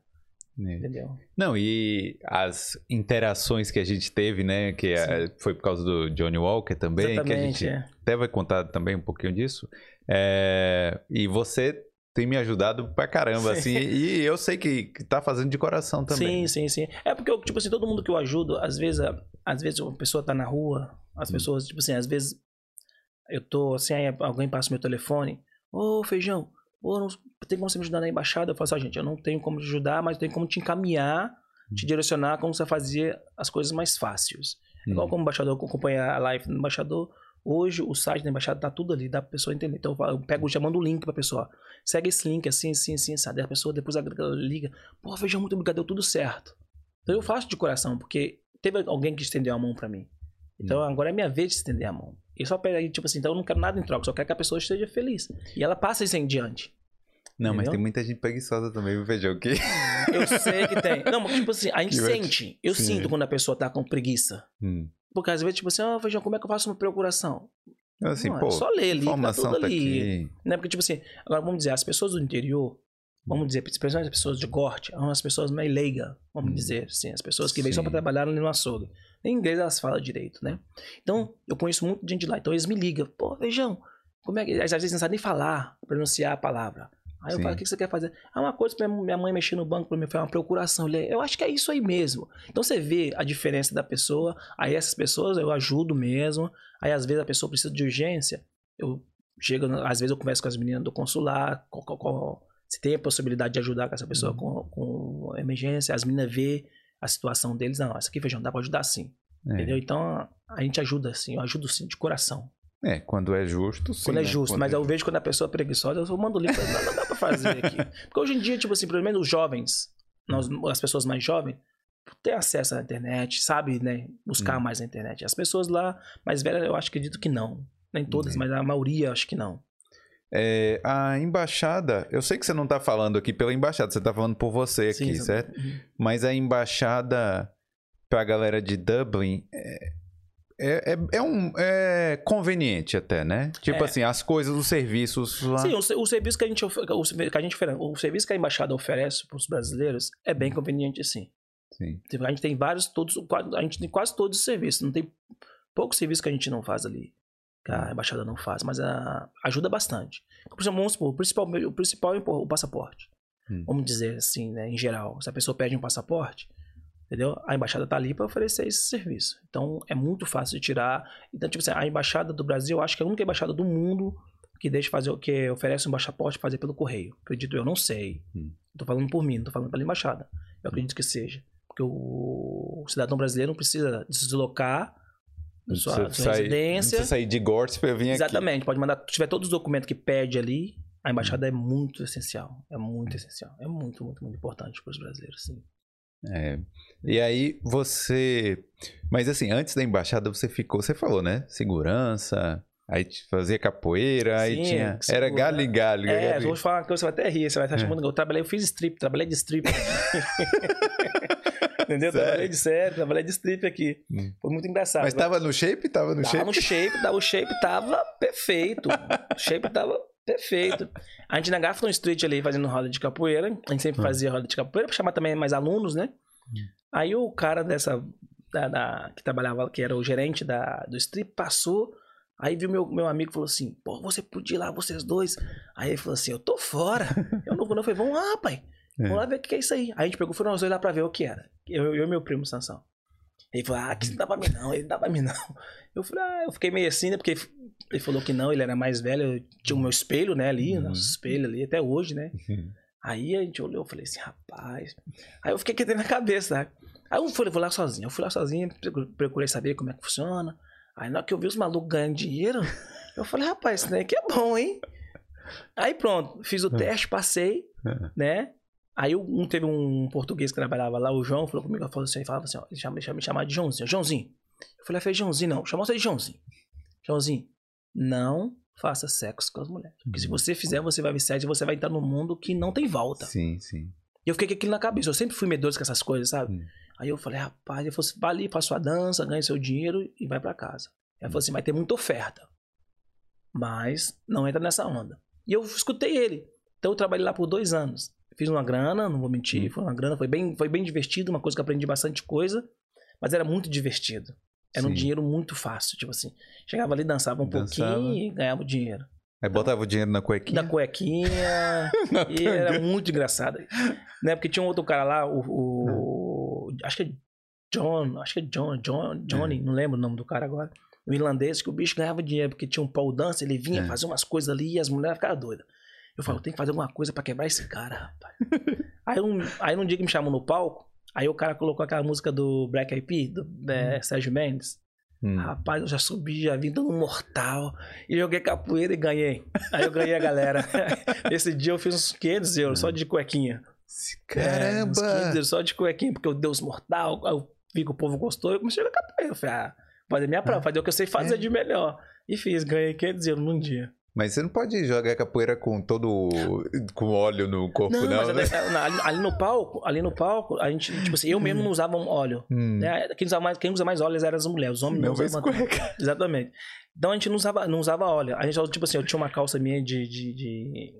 [SPEAKER 1] É.
[SPEAKER 2] Entendeu?
[SPEAKER 1] Não, e as interações que a gente teve, né? Que é- foi por causa do Johnny Walker também, que a
[SPEAKER 2] Exatamente,
[SPEAKER 1] gente
[SPEAKER 2] é.
[SPEAKER 1] até vai contar também um pouquinho disso. É, e você tem me ajudado pra caramba,
[SPEAKER 2] Sim.
[SPEAKER 1] assim, e eu sei que, que tá fazendo de coração também.
[SPEAKER 2] Sim, sim, sim. É porque, eu, tipo assim, todo mundo que eu ajudo, às vezes, às vezes uma pessoa tá na rua, as
[SPEAKER 1] Hum.
[SPEAKER 2] pessoas, tipo assim, às vezes eu tô assim, aí alguém passa o meu telefone, ô feijão, ô, não, tem como você me ajudar na embaixada? Eu falo assim, "Ah, gente, eu não tenho como te ajudar, mas eu tenho como te encaminhar,
[SPEAKER 1] Hum.
[SPEAKER 2] te direcionar como você fazer as coisas mais fáceis.
[SPEAKER 1] Hum.
[SPEAKER 2] Igual como embaixador, eu acompanho a live do embaixador. Hoje o site da embaixada tá tudo ali, dá pra pessoa entender. Então eu pego, já mando o link pra pessoa. Segue esse link assim, assim, assim, sabe? A pessoa depois ela liga. Pô, feijão, muito obrigado, deu tudo certo. Então eu faço de coração, porque teve alguém que estendeu a mão pra mim. Então agora é minha vez de estender a mão. E só pega aí, tipo assim, então eu não quero nada em troca, só quero que a pessoa esteja feliz. E ela passa isso em diante.
[SPEAKER 1] Não, mas
[SPEAKER 2] Entendeu?
[SPEAKER 1] tem muita gente preguiçosa também, viu, Feijão? Que...
[SPEAKER 2] Eu sei que tem. Não, mas tipo assim, a gente
[SPEAKER 1] Que
[SPEAKER 2] sente. Eu
[SPEAKER 1] Sim.
[SPEAKER 2] sinto quando a pessoa tá com preguiça.
[SPEAKER 1] Hum.
[SPEAKER 2] Porque às vezes, tipo assim, ó, feijão, como é que eu faço uma procuração?
[SPEAKER 1] Assim,
[SPEAKER 2] Não, é
[SPEAKER 1] pô,
[SPEAKER 2] só ler ali, tá tudo
[SPEAKER 1] tá
[SPEAKER 2] ali.
[SPEAKER 1] aqui.
[SPEAKER 2] Né? Porque, tipo assim, agora vamos dizer, as pessoas do interior, vamos dizer, principalmente as pessoas de corte, são as pessoas mais leigas, vamos
[SPEAKER 1] Hum.
[SPEAKER 2] dizer assim, as pessoas que vêm só
[SPEAKER 1] Sim.
[SPEAKER 2] pra trabalhar ali no açougue. Em inglês elas falam direito, né? Então, eu conheço muito gente de lá, então eles me ligam, pô, feijão, como é que. Às vezes não sabem nem falar, pronunciar a palavra. Aí eu
[SPEAKER 1] Sim.
[SPEAKER 2] falo, o que você quer fazer? Ah, uma coisa pra minha mãe mexer no banco pra mim, foi uma procuração. Eu Eu acho que é isso aí mesmo. Então você vê a diferença da pessoa, aí essas pessoas eu ajudo mesmo, aí às vezes a pessoa precisa de urgência, eu chego, às vezes eu converso com as meninas do consular, qual- qual- se tem a possibilidade de ajudar com essa pessoa
[SPEAKER 1] Uhum.
[SPEAKER 2] com, com emergência, as meninas vê a situação deles, não, essa aqui feijão dá pra ajudar sim,
[SPEAKER 1] É.
[SPEAKER 2] entendeu? Então a gente ajuda sim, eu ajudo sim, de coração.
[SPEAKER 1] É, quando é justo, sim.
[SPEAKER 2] quando é
[SPEAKER 1] né?
[SPEAKER 2] justo,
[SPEAKER 1] Quando
[SPEAKER 2] mas
[SPEAKER 1] é
[SPEAKER 2] eu vejo quando a pessoa é preguiçosa, eu mando o link, não, não dá pra fazer aqui. Porque hoje em dia, tipo assim, pelo menos os jovens, nós, as pessoas mais jovens, têm acesso à internet, sabe, né, buscar
[SPEAKER 1] Hum.
[SPEAKER 2] mais na internet. As pessoas lá mais velhas, eu acho que acredito que não. Nem todas,
[SPEAKER 1] Hum.
[SPEAKER 2] mas a maioria, acho que não.
[SPEAKER 1] É, a embaixada, eu sei que você não tá falando aqui pela embaixada, você tá falando por você aqui,
[SPEAKER 2] Sim,
[SPEAKER 1] certo?
[SPEAKER 2] Uhum.
[SPEAKER 1] Mas a embaixada pra galera de Dublin é, é, é, é um, é conveniente até, né? Tipo
[SPEAKER 2] É.
[SPEAKER 1] assim, as coisas, os serviços lá.
[SPEAKER 2] Sim, o, o serviço que a gente, o, que a gente oferece, o serviço que a embaixada oferece para os brasileiros é bem conveniente, sim.
[SPEAKER 1] Sim.
[SPEAKER 2] Tipo, A gente tem vários, todos, a gente tem quase todos os serviços. Não tem poucos serviços que a gente não faz ali. Que a embaixada não faz, mas ah, ajuda bastante. Por exemplo, supor, o principal, o principal é o passaporte.
[SPEAKER 1] Hum.
[SPEAKER 2] Vamos dizer assim, né, em geral. Se a pessoa pede um passaporte, entendeu? A embaixada tá ali para oferecer esse serviço. Então é muito fácil de tirar. Então, tipo assim, a embaixada do Brasil, eu acho que é a única embaixada do mundo que deixa fazer o que oferece um passaporte fazer pelo correio. Acredito eu, não sei.
[SPEAKER 1] Hum.
[SPEAKER 2] Tô falando por mim, não tô falando pela embaixada. Eu acredito que seja. Porque o, o cidadão brasileiro não precisa se deslocar da
[SPEAKER 1] Não
[SPEAKER 2] sua, sua
[SPEAKER 1] sair- não
[SPEAKER 2] residência.
[SPEAKER 1] precisa sair de Gortz eu vir aqui.
[SPEAKER 2] Exatamente, pode mandar. Se tiver todos os documentos que pede ali, a embaixada é muito essencial. É muito essencial. É muito, muito, muito importante para os brasileiros, sim.
[SPEAKER 1] É. E aí você. Mas assim, antes da embaixada você ficou, você falou, né? Segurança, aí fazia capoeira, aí
[SPEAKER 2] Sim,
[SPEAKER 1] tinha. Era galho e galho.
[SPEAKER 2] É,
[SPEAKER 1] galho.
[SPEAKER 2] vou te falar uma coisa, você vai até rir, você vai estar
[SPEAKER 1] É.
[SPEAKER 2] chamando. Eu trabalhei, eu fiz strip, trabalhei de strip. Entendeu?
[SPEAKER 1] Sério?
[SPEAKER 2] Trabalhei de sério, trabalhei de strip aqui.
[SPEAKER 1] Hum.
[SPEAKER 2] Foi muito engraçado.
[SPEAKER 1] Mas tava no shape? Tava no
[SPEAKER 2] Tava
[SPEAKER 1] shape?
[SPEAKER 2] no shape, tava- o shape tava perfeito. O shape tava perfeito. A gente na Grafton Street ali fazendo roda de capoeira. A gente sempre
[SPEAKER 1] Hum.
[SPEAKER 2] fazia roda de capoeira pra chamar também mais alunos, né? Aí o cara dessa. da- da- que trabalhava, que era o gerente da, do strip, passou. Aí viu meu, meu amigo e falou assim: pô, você podia ir lá, vocês dois. Aí ele falou assim: eu tô fora. Eu não vou, não. Eu falei: vamos lá, pai. Vamos
[SPEAKER 1] É.
[SPEAKER 2] lá ver o que é isso aí. Aí a gente pegou, foram nós dois lá pra ver o que era. Eu, eu e meu primo Sansão. Ele falou, ah, que não dá pra mim não, ele não dá pra mim não. Eu falei, ah, eu fiquei meio assim, né? Porque ele falou que não, ele era mais velho, eu tinha o meu espelho, né, ali,
[SPEAKER 1] Uhum.
[SPEAKER 2] nosso espelho ali, até hoje, né?
[SPEAKER 1] Uhum.
[SPEAKER 2] Aí a gente olhou, eu falei assim, rapaz. Aí eu fiquei querendo na cabeça, né? Aí eu falei, vou lá sozinho. Eu fui lá sozinho, procu- procurei saber como é que funciona. Aí na hora que eu vi os malucos ganhando dinheiro, eu falei, rapaz, isso daqui é bom, hein? Aí pronto, fiz o teste, passei, né? Aí um, teve um português que trabalhava lá, o João, falou comigo, falou assim, falava assim, ó, ele chama, me chamava de Joãozinho. Joãozinho. Eu falei, falei, Joãozinho, não, chamou você de Joãozinho. Joãozinho, não faça sexo com as mulheres. Porque se
[SPEAKER 1] Uhum.
[SPEAKER 2] você fizer, você vai ver sexo e você vai entrar num mundo que não tem volta.
[SPEAKER 1] Sim, sim.
[SPEAKER 2] E eu fiquei com aquilo na cabeça. Eu sempre fui medroso com essas coisas, sabe? Aí eu falei, rapaz, eu falei, vai ali, faz sua dança, ganha seu dinheiro e vai pra casa. Aí falou assim, vai ter muita oferta. Mas não entra nessa onda. E eu escutei ele. Então eu trabalhei lá por dois anos. Fiz uma grana, não vou mentir,
[SPEAKER 1] Hum.
[SPEAKER 2] foi uma grana, foi bem, foi bem divertido, uma coisa que eu aprendi bastante coisa, mas era muito divertido. Era um
[SPEAKER 1] Sim.
[SPEAKER 2] dinheiro muito fácil, tipo assim. Chegava ali, dançava um
[SPEAKER 1] Dançava.
[SPEAKER 2] pouquinho e ganhava o dinheiro.
[SPEAKER 1] Aí botava o dinheiro na cuequinha.
[SPEAKER 2] Da cuequinha. e era muito engraçado. Né? Porque tinha um outro cara lá, o. o- acho que é John, acho que é John, John, Johnny, não lembro o nome do cara agora. O irlandês, que o bicho ganhava dinheiro, porque tinha um pole dance, ele vinha
[SPEAKER 1] É.
[SPEAKER 2] fazer umas coisas ali e as mulheres ficavam doidas. Eu falo, tem que fazer alguma coisa pra quebrar esse cara, rapaz. aí, um, aí um dia que me chamou no palco, aí o cara colocou aquela música do Black Eyed Peas, do é, Sérgio Mendes.
[SPEAKER 1] Hum.
[SPEAKER 2] Rapaz, eu já subi, já vim dando um mortal. E joguei capoeira e ganhei. Aí eu ganhei a galera. Esse dia eu fiz uns 500 euros só de cuequinha. É, uns 500
[SPEAKER 1] Caramba!
[SPEAKER 2] euros só de cuequinha, porque eu dei os mortal. Eu vi que o povo gostou eu comecei a jogar capoeira. Eu falei, ah, fazer minha prova, fazer o que eu sei fazer
[SPEAKER 1] É.
[SPEAKER 2] de melhor. E fiz, ganhei 500 euros num dia.
[SPEAKER 1] Mas você não pode jogar capoeira com todo. com óleo no corpo, não,
[SPEAKER 2] mas
[SPEAKER 1] né?
[SPEAKER 2] ali, ali- ali no palco, ali no palco, a gente, tipo assim, eu mesmo não usava óleo.
[SPEAKER 1] Hum.
[SPEAKER 2] Né? Quem, usava mais, quem usa mais óleo eram as mulheres, os homens não,
[SPEAKER 1] Não
[SPEAKER 2] usavam. Exatamente. Então a gente não usava, não usava óleo. A gente, tipo assim, eu tinha uma calça minha de, de, de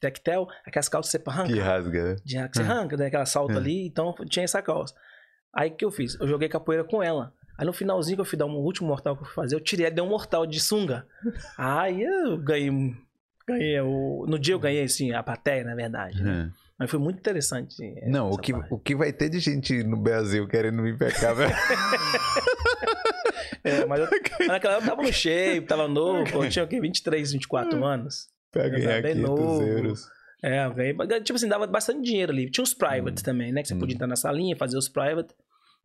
[SPEAKER 2] tectel, aquelas calças que você arranca.
[SPEAKER 1] Que rasga, né?
[SPEAKER 2] de- que você arranca, né? Aquela salta
[SPEAKER 1] Hum.
[SPEAKER 2] ali, então tinha essa calça. Aí o que eu fiz? Eu joguei capoeira com ela. Aí no finalzinho que eu fui dar um último mortal que eu fui fazer, eu tirei, dei um mortal de sunga. Aí eu ganhei. Ganhei o. No dia eu ganhei, assim, a plateia, na verdade. né?
[SPEAKER 1] Hum.
[SPEAKER 2] Mas foi muito interessante. é,
[SPEAKER 1] Não, o que,
[SPEAKER 2] parte.
[SPEAKER 1] o que vai ter de gente no Brasil querendo pra cá, velho?
[SPEAKER 2] É, mas, eu, mas naquela época eu tava no shape, tava novo. Eu tinha o quê? 23, 24 anos. bem
[SPEAKER 1] 500
[SPEAKER 2] novo.
[SPEAKER 1] euros.
[SPEAKER 2] É, eu ganhei. Tipo assim, dava bastante dinheiro ali. Tinha os privates também, né? Que você
[SPEAKER 1] Hum.
[SPEAKER 2] podia entrar na salinha, fazer os private.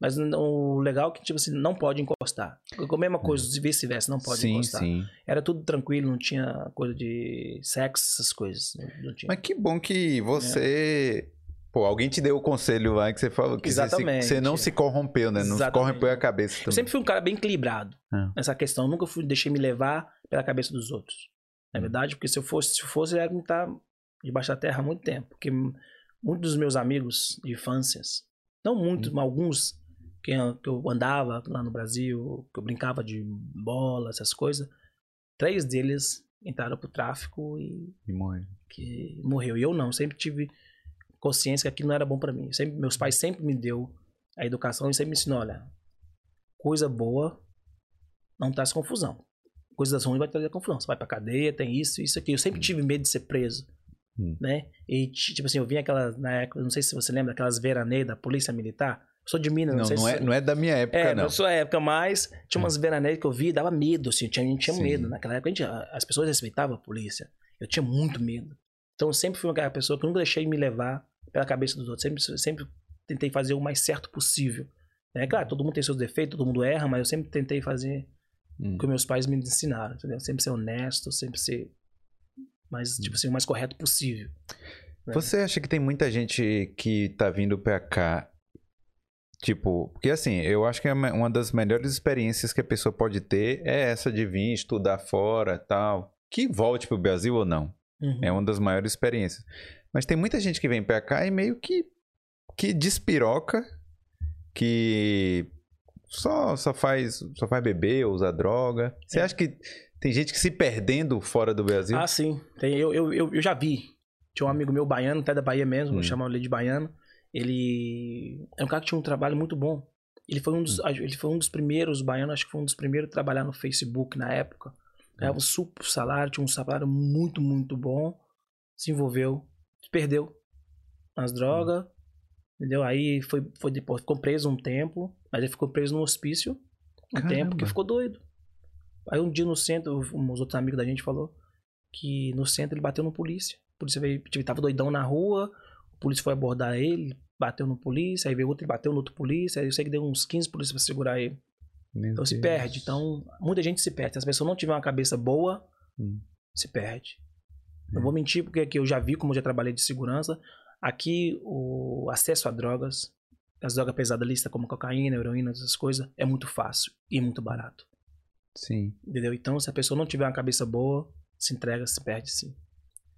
[SPEAKER 2] Mas o legal é que, tipo assim, não pode encostar. A mesma coisa, se vice-versa, não pode
[SPEAKER 1] sim,
[SPEAKER 2] encostar.
[SPEAKER 1] sim.
[SPEAKER 2] Era tudo tranquilo, não tinha coisa de sexo, essas coisas. Não, tinha.
[SPEAKER 1] Mas que bom que você. Pô, alguém te deu o conselho lá que você falou que você, se-
[SPEAKER 2] Exatamente.
[SPEAKER 1] você não se corrompeu, né? Não se corrompeu a cabeça
[SPEAKER 2] Eu
[SPEAKER 1] também.
[SPEAKER 2] sempre fui um cara bem equilibrado
[SPEAKER 1] Ah.
[SPEAKER 2] nessa questão. Eu nunca fui, deixei me levar pela cabeça dos outros. Na
[SPEAKER 1] Hum.
[SPEAKER 2] verdade, porque se eu fosse, se eu fosse, eu ia estar debaixo da terra há muito tempo. Porque muitos dos meus amigos de infâncias, não muitos,
[SPEAKER 1] Hum.
[SPEAKER 2] mas alguns que, eu- andava lá no Brasil, que eu brincava de bola, essas coisas, três deles entraram pro tráfico e
[SPEAKER 1] E morre.
[SPEAKER 2] que morreu. E eu não, sempre tive consciência que aquilo não era bom pra mim. Sempre, meus pais sempre me deu a educação e sempre me ensinou, olha, coisa boa não traz confusão. Coisas ruins vai trazer confusão. Você vai pra cadeia, tem isso, isso aqui. Eu sempre tive medo de ser preso,
[SPEAKER 1] Hum.
[SPEAKER 2] né? E ti- tipo assim, eu vi aquelas na época, não sei se você lembra, aquelas veraneias da polícia militar. Sou de Minas, não,
[SPEAKER 1] Não,
[SPEAKER 2] sei
[SPEAKER 1] não
[SPEAKER 2] se
[SPEAKER 1] é, não é da minha época,
[SPEAKER 2] é,
[SPEAKER 1] não.
[SPEAKER 2] na sua época, mas tinha umas veraneias que eu vi e dava medo, assim, tinha, a gente tinha
[SPEAKER 1] Sim.
[SPEAKER 2] medo. Naquela época, a gente- as pessoas respeitavam a polícia. Eu tinha muito medo. Então, eu sempre fui aquela pessoa que nunca deixei me levar pela cabeça dos outros. Sempre, sempre tentei fazer o mais certo possível. É claro, todo mundo tem seus defeitos, todo mundo erra, mas eu sempre tentei fazer
[SPEAKER 1] Hum.
[SPEAKER 2] o que meus pais me ensinaram, entendeu? Sempre ser honesto, sempre ser mais, tipo assim, o mais correto possível. né?
[SPEAKER 1] Você acha que tem muita gente que tá vindo pra cá? Tipo, porque assim, eu acho que é uma das melhores experiências que a pessoa pode ter é essa de vir estudar fora tal. Que volte pro Brasil ou não.
[SPEAKER 2] Uhum.
[SPEAKER 1] É uma das maiores experiências. Mas tem muita gente que vem pra cá e meio que, que despiroca, que só, só, faz, só faz beber, usa droga. Você
[SPEAKER 2] É.
[SPEAKER 1] acha que tem gente que se perdendo fora do Brasil?
[SPEAKER 2] Ah, sim. Tem, eu, eu, eu, eu já vi. Tinha um amigo meu baiano, até da Bahia mesmo,
[SPEAKER 1] Hum.
[SPEAKER 2] chamar ele de baiano. Ele é um cara que tinha um trabalho muito bom. Ele foi um dos,
[SPEAKER 1] Hum.
[SPEAKER 2] ele foi um dos primeiros baianos, acho que foi um dos primeiros a trabalhar no Facebook na época. Ganhava um super salário, tinha um salário muito, muito bom. Se envolveu, se perdeu nas drogas, entendeu? Aí foi, foi depois, ficou preso um tempo, mas ele ficou preso no hospício um
[SPEAKER 1] Caramba.
[SPEAKER 2] tempo que ficou doido. Aí um dia no centro, uns outros amigos da gente falou que no centro ele bateu no polícia. A polícia veio, tipo, tava doidão na rua, polícia foi abordar ele, bateu no polícia, aí veio outro, ele bateu no outro polícia, aí eu sei que deu uns 15 polícias pra segurar ele.
[SPEAKER 1] Meu
[SPEAKER 2] Então se
[SPEAKER 1] Deus.
[SPEAKER 2] perde. Então, muita gente se perde. Se as pessoas não tiver uma cabeça boa,
[SPEAKER 1] Hum.
[SPEAKER 2] se perde. Não vou mentir, porque aqui eu já vi como eu já trabalhei de segurança. Aqui o acesso a drogas, as drogas pesadas lista como cocaína, heroína, essas coisas, é muito fácil e muito barato.
[SPEAKER 1] Sim.
[SPEAKER 2] Entendeu? Então, se a pessoa não tiver uma cabeça boa, se entrega, se perde sim.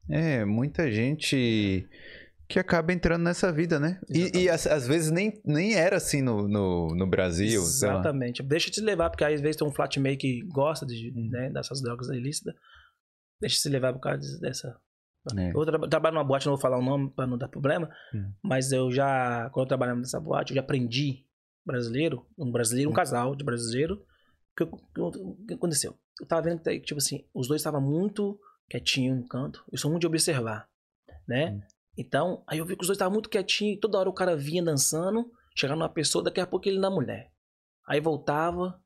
[SPEAKER 1] É, muita gente que acaba entrando nessa vida, né? E, e às, às vezes nem, nem era assim no, no, no Brasil.
[SPEAKER 2] Exatamente. Deixa te levar, porque às vezes tem um flatmate que gosta de, né, dessas drogas ilícitas. Deixa se levar por causa dessa. É. Eu tra trabalho numa boate, não vou falar o nome para não dar problema, hum. mas eu já, quando eu trabalhava nessa boate, eu já aprendi brasileiro, um brasileiro, um hum. casal de brasileiro. O que, que, que, aconteceu? Eu tava vendo que, tipo assim, os dois estavam muito quietinhos no canto. Eu sou muito de observar, né? Hum. Então, aí eu vi que os dois estavam muito quietinhos, toda hora o cara vinha dançando, chegava numa pessoa, daqui a pouco ele na mulher. Aí voltava,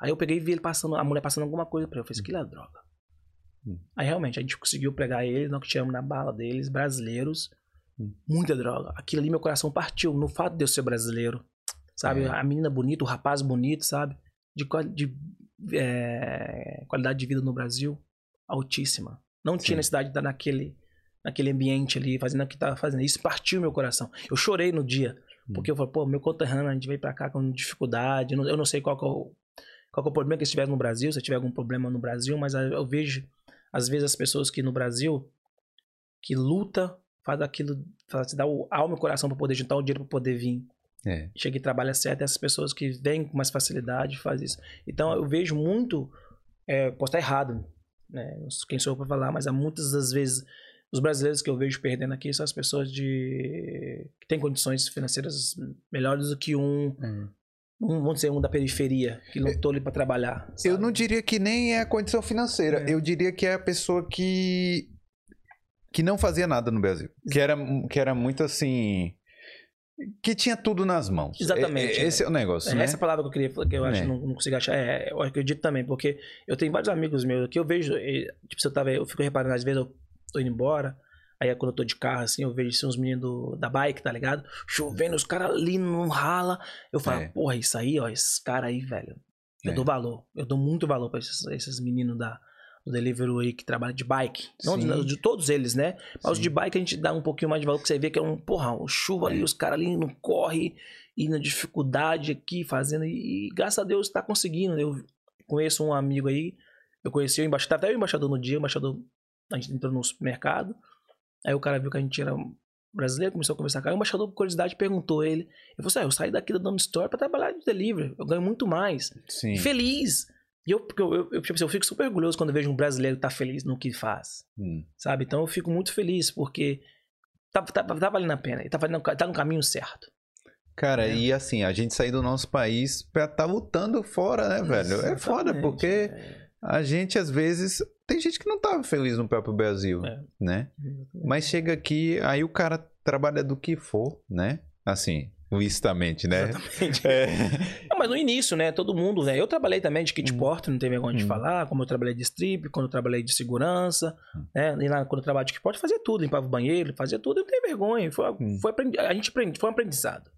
[SPEAKER 2] aí eu peguei e vi ele passando, a mulher passando alguma coisa pra ele. Eu falei, isso aqui é droga. Hum. Aí realmente, a gente conseguiu pegar eles, nós que tiramos na bala deles, brasileiros, hum. muita droga. Aquilo ali meu coração partiu, no fato de eu ser brasileiro, sabe? É. A menina bonita, o rapaz bonito, sabe? De, de é, qualidade de vida no Brasil altíssima. Não Sim. tinha necessidade de estar naquele, naquele ambiente ali, fazendo o que estava fazendo. Isso partiu meu coração. Eu chorei no dia, hum. porque eu falei, pô, meu conterrâneo, a gente veio pra cá com dificuldade. Eu não, sei qual é o, qual é o problema que eles tiveram no Brasil, se tiver algum problema no Brasil, mas eu vejo, às vezes, as pessoas que no Brasil, que luta, faz aquilo, faz, dá o alma e o coração para poder juntar o dinheiro para poder vir. É. Chega e trabalha certo, essas pessoas que vêm com mais facilidade faz isso. Então eu vejo muito, é, posso estar errado, né? quem sou eu para falar, mas há muitas das vezes os brasileiros que eu vejo perdendo aqui são as pessoas de que têm condições financeiras melhores do que um, hum. um vamos dizer um da periferia que lutou ali para trabalhar.
[SPEAKER 1] Sabe? Eu não diria que nem é a condição financeira, é. eu diria que é a pessoa que que não fazia nada no Brasil, que era que era muito assim que tinha tudo nas mãos.
[SPEAKER 2] Exatamente.
[SPEAKER 1] É, esse é, é o negócio, é, né?
[SPEAKER 2] Essa palavra que eu queria que eu acho é. que não, não consigo achar. É, eu acredito também, porque eu tenho vários amigos meus que eu vejo, tipo, se eu tava, eu fico reparando, às vezes eu tô indo embora, aí quando eu tô de carro, assim, eu vejo assim, uns meninos do, da bike, tá ligado? Chovendo, os caras ali não rala. Eu falo, é. porra, isso aí, ó, esses caras aí, velho. Eu é. dou valor. Eu dou muito valor pra esses, esses meninos da, do Deliveroo aí que trabalha de bike. Não de, de, todos eles, né? Mas os de bike a gente dá um pouquinho mais de valor, porque você vê que é um, porra, um chuva é. ali, os caras ali não corre e na dificuldade aqui fazendo. E, e graças a Deus tá conseguindo. Eu conheço um amigo aí, eu conheci o embaixador, até o embaixador no dia, o embaixador, a gente entrou no supermercado. Aí o cara viu que a gente era brasileiro, começou a conversar com ele. O embaixador, por curiosidade, perguntou ele. Eu falei assim: ah, eu saí daqui da Dona Store pra trabalhar de delivery. Eu ganho muito mais.
[SPEAKER 1] Sim.
[SPEAKER 2] Feliz. E eu, eu, eu, eu, tipo assim, eu fico super orgulhoso quando vejo um brasileiro estar tá feliz no que faz. Hum. Sabe? Então eu fico muito feliz porque tá, tá, tá valendo a pena. Ele tá, fazendo, tá no caminho certo.
[SPEAKER 1] Cara, é. e assim, a gente sair do nosso país pra estar tá lutando fora, né, velho? Exatamente. É foda, porque é. A gente às vezes. Tem gente que não tava feliz no próprio Brasil, é. né? Mas chega aqui, aí o cara trabalha do que for, né? Assim, Licitamente, né? Exatamente.
[SPEAKER 2] É. Não, mas no início, né? Todo mundo, né? Eu trabalhei também de kit hum. porte, não tem vergonha de falar. Como eu trabalhei de strip, quando eu trabalhei de segurança, hum. né? E lá, quando eu trabalhava de kit porte, fazia tudo. Limpava o banheiro, fazia tudo. Eu não tenho vergonha. Foi, hum. foi a gente aprende, foi um aprendizado.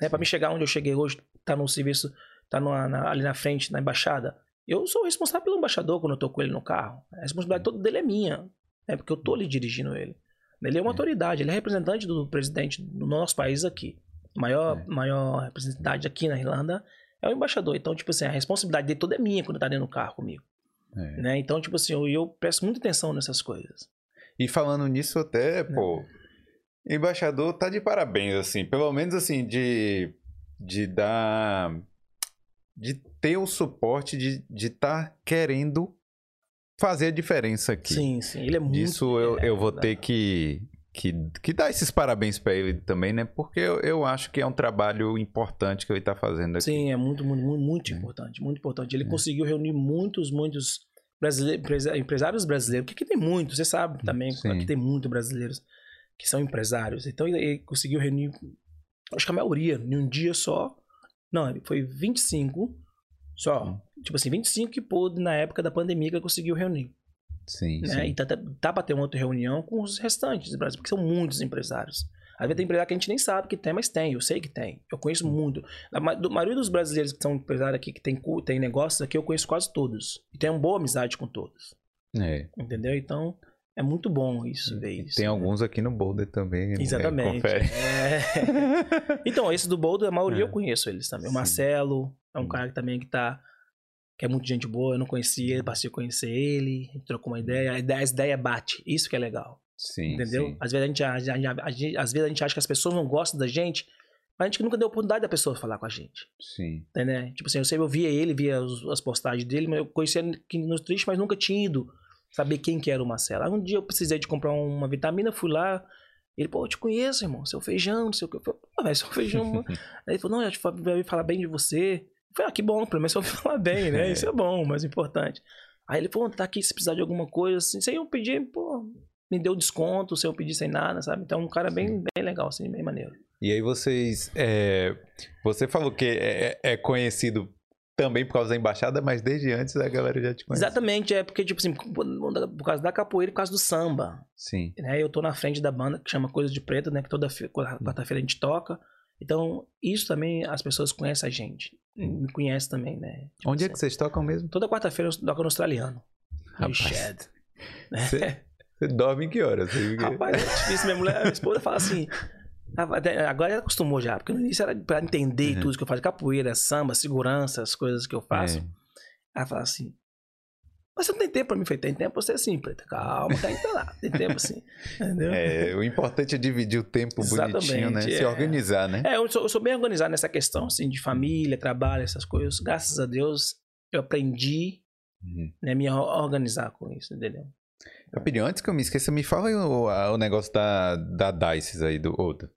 [SPEAKER 2] Né? Pra me chegar onde eu cheguei hoje, tá no serviço, tá na, ali na frente, na embaixada. Eu sou responsável pelo embaixador quando eu tô com ele no carro. A responsabilidade toda dele é minha. Né? Porque eu tô ali dirigindo ele. Ele é uma é. autoridade, ele é representante do presidente do nosso país aqui maior, é. maior representatividade aqui na Irlanda é o embaixador. Então, tipo assim, a responsabilidade dele toda é minha quando tá dentro do carro comigo. É. Né? Então, tipo assim, eu, eu presto muita atenção nessas coisas.
[SPEAKER 1] E falando nisso até, é. pô, embaixador tá de parabéns, assim. Pelo menos, assim, de, de dar... De ter o suporte de estar de tá querendo fazer a diferença aqui.
[SPEAKER 2] Sim, sim. Ele é muito...
[SPEAKER 1] Isso eu, eu vou ter que que, que dá esses parabéns para ele também, né? Porque eu, eu acho que é um trabalho importante que ele está fazendo aqui.
[SPEAKER 2] Sim, é muito, muito, muito é. importante, muito importante. Ele é. conseguiu reunir muitos, muitos brasileiros, empresários brasileiros, porque aqui tem muitos, você sabe também, Sim. aqui tem muitos brasileiros que são empresários. Então ele conseguiu reunir, acho que a maioria, em um dia só. Não, foi 25 só. Hum. Tipo assim, 25 que pôde na época da pandemia que conseguiu reunir.
[SPEAKER 1] Sim,
[SPEAKER 2] né?
[SPEAKER 1] sim.
[SPEAKER 2] E tá, tá, tá para ter uma outra reunião com os restantes do Brasil, porque são muitos empresários. Às vezes tem empresário que a gente nem sabe que tem, mas tem, eu sei que tem. Eu conheço muito. A maioria dos brasileiros que são empresários aqui, que tem, tem negócios aqui, eu conheço quase todos. E tenho uma boa amizade com todos.
[SPEAKER 1] É.
[SPEAKER 2] Entendeu? Então, é muito bom isso, ver isso.
[SPEAKER 1] Tem né? alguns aqui no Boulder também.
[SPEAKER 2] Né? Exatamente. É. então, esse do Boulder, a maioria é. eu conheço eles também. O Marcelo é um cara que também que tá que é muito gente boa, eu não conhecia ele, passei a conhecer ele, trocou uma ideia, a ideia, a ideia bate, isso que é legal.
[SPEAKER 1] Sim.
[SPEAKER 2] Entendeu?
[SPEAKER 1] Sim.
[SPEAKER 2] Às, vezes a gente, a, gente, às vezes a gente acha que as pessoas não gostam da gente, mas a gente nunca deu oportunidade da pessoa falar com a gente.
[SPEAKER 1] Sim.
[SPEAKER 2] Entendeu? Tipo assim, eu sempre eu via ele, via as, postagens dele, mas eu conhecia aqui no Twitch, mas nunca tinha ido Saber quem que era o Marcelo. Aí um dia eu precisei de comprar uma vitamina, fui lá. Ele, pô, eu te conheço, irmão. Seu feijão, não sei o que. Eu falei, pô, velho, seu feijão. mano. Aí ele falou, não, eu já ouvi falar bem de você. Eu falei, ah, que bom, pelo menos você ouviu falar bem, né? Isso é bom, mas importante. Aí ele, pô, tá aqui se precisar de alguma coisa, assim. Sem eu pedir, pô, me deu desconto, sem eu pedir sem nada, sabe? Então, um cara bem, bem legal, assim, bem maneiro.
[SPEAKER 1] E aí vocês. é, Você falou que é, é conhecido também por causa da embaixada, mas desde antes a galera já te conhece.
[SPEAKER 2] Exatamente, é porque, tipo assim, por causa da capoeira e por causa do samba.
[SPEAKER 1] Sim.
[SPEAKER 2] né? Eu tô na frente da banda que chama Coisa de Preto, né? Que toda fe- quarta-feira a gente toca. Então, isso também as pessoas conhecem a gente. Me conhecem também, né? Tipo
[SPEAKER 1] Onde é
[SPEAKER 2] assim,
[SPEAKER 1] que vocês tocam mesmo?
[SPEAKER 2] Toda quarta-feira eu toco no australiano. No
[SPEAKER 1] Rapaz.
[SPEAKER 2] Shed.
[SPEAKER 1] Você, você dorme em que horas?
[SPEAKER 2] Rapaz, é difícil. Minha mulher, minha esposa fala assim. "Ah, até- Agora ela acostumou já, porque no início era pra entender
[SPEAKER 1] Uhum.
[SPEAKER 2] tudo que eu faço, capoeira, samba, segurança, as coisas que eu faço.
[SPEAKER 1] É.
[SPEAKER 2] Ela fala assim: Mas você não tem tempo pra mim? Falei: Tem tempo pra você assim, preta. Calma, tá indo lá. Tem tempo assim. Entendeu?
[SPEAKER 1] É, o importante é dividir o tempo bonitinho, né?
[SPEAKER 2] Exatamente,
[SPEAKER 1] Se
[SPEAKER 2] é.
[SPEAKER 1] organizar, né?
[SPEAKER 2] É, eu sou, eu sou bem organizado nessa questão, assim, de família, trabalho, essas coisas. Graças a Deus, eu aprendi
[SPEAKER 1] Uhum.
[SPEAKER 2] né, me organizar com isso, entendeu?
[SPEAKER 1] Rapidinho, antes que eu me esqueça, me fala aí o, a- o negócio da, da Dices aí, do, ou do-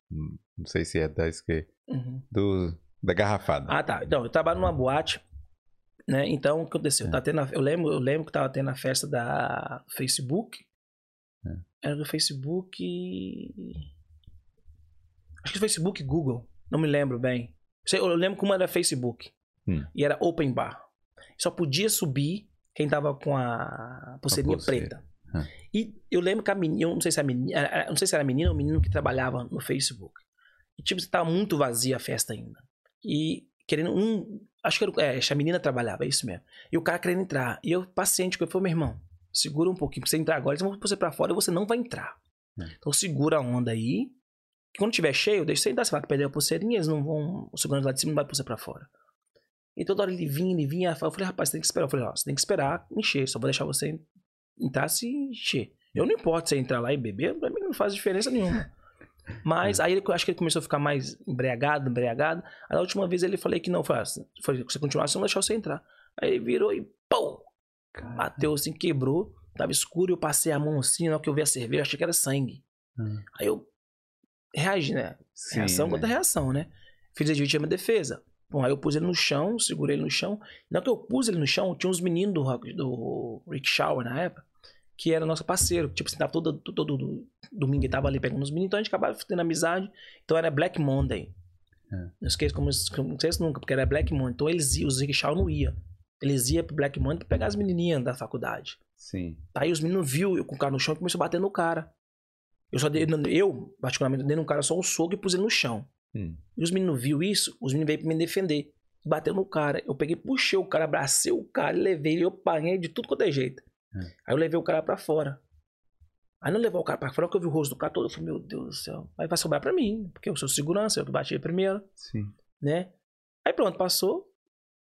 [SPEAKER 1] não sei se é Dice que
[SPEAKER 2] Uhum.
[SPEAKER 1] do, da garrafada.
[SPEAKER 2] Ah, tá. Então, eu trabalho numa boate, né? Então, o que aconteceu?
[SPEAKER 1] É.
[SPEAKER 2] Tá tendo a- eu, lembro, eu lembro que tava tendo a festa da Facebook.
[SPEAKER 1] É.
[SPEAKER 2] Era do Facebook. Acho que Facebook e Google. Não me lembro bem. Eu lembro como era Facebook.
[SPEAKER 1] Hum.
[SPEAKER 2] E era open bar. Só podia subir quem tava com a pulseirinha preta.
[SPEAKER 1] Ah.
[SPEAKER 2] E eu lembro que a menina, eu não sei se a menina, não sei se era a menina ou o menino que trabalhava no Facebook. E tipo, tava muito vazia a festa ainda. E querendo um, acho que era, é, a menina trabalhava, é isso mesmo. E o cara querendo entrar. E eu paciente, eu falei, meu irmão, segura um pouquinho, pra você entrar agora, eles vão pôr você pra fora e você não vai entrar.
[SPEAKER 1] É.
[SPEAKER 2] Então segura a onda aí. Quando tiver cheio, deixa você entrar, você vai perder a pulseirinha, eles não vão, o segurança lá de cima não vai pôr você pra fora. E toda hora ele vinha, ele vinha, eu falei, rapaz, você tem que esperar. Eu falei, ó, você tem que esperar encher, só vou deixar você entrar se encher. Eu não importo você entrar lá e beber, pra mim não faz diferença nenhuma. Mas aí ele- eu acho que ele começou a ficar mais embriagado, embriagado. Aí na última vez ele falei que não, foi assim, foi, se você continuar, você não deixar você entrar. Aí ele virou e pô! Bateu assim, quebrou, tava escuro, eu passei a mão assim, na hora que eu vi a cerveja, achei que era sangue.
[SPEAKER 1] Hum.
[SPEAKER 2] Aí eu reagi, né?
[SPEAKER 1] Sim,
[SPEAKER 2] reação
[SPEAKER 1] né?
[SPEAKER 2] contra reação, né? Fiz a legítima defesa. Bom, aí eu pus ele no chão, segurei ele no chão. Na hora que eu pus ele no chão, tinha uns meninos do, rock- do Rick Shower na época, que era nosso parceiro. Tipo assim, tava todo, todo, todo domingo ele tava ali pegando os meninos, então a gente acabava tendo amizade. Então era Black Monday.
[SPEAKER 1] É.
[SPEAKER 2] Não esqueço como não esqueço nunca, porque era Black Monday. Então eles iam, os Rick Shower não iam. Eles iam pro Black Monday pra pegar as menininhas da faculdade.
[SPEAKER 1] Sim.
[SPEAKER 2] Aí os meninos viu eu com o cara no chão e começou a bater no cara. Eu só dei, eu, particularmente, dei no cara só um soco e pus ele no chão.
[SPEAKER 1] Hum.
[SPEAKER 2] E os meninos viu isso, os meninos veio pra me defender. Bateu no cara. Eu peguei, puxei o cara, abracei o cara, levei ele, eu apanhei de tudo quanto é jeito.
[SPEAKER 1] É.
[SPEAKER 2] Aí eu levei o cara pra fora. Aí não levou o cara pra fora, que eu vi o rosto do cara todo, eu falei, meu Deus do céu. Aí vai sobrar pra mim, porque eu sou segurança, eu que bati primeiro,
[SPEAKER 1] Sim.
[SPEAKER 2] né? Aí pronto, passou.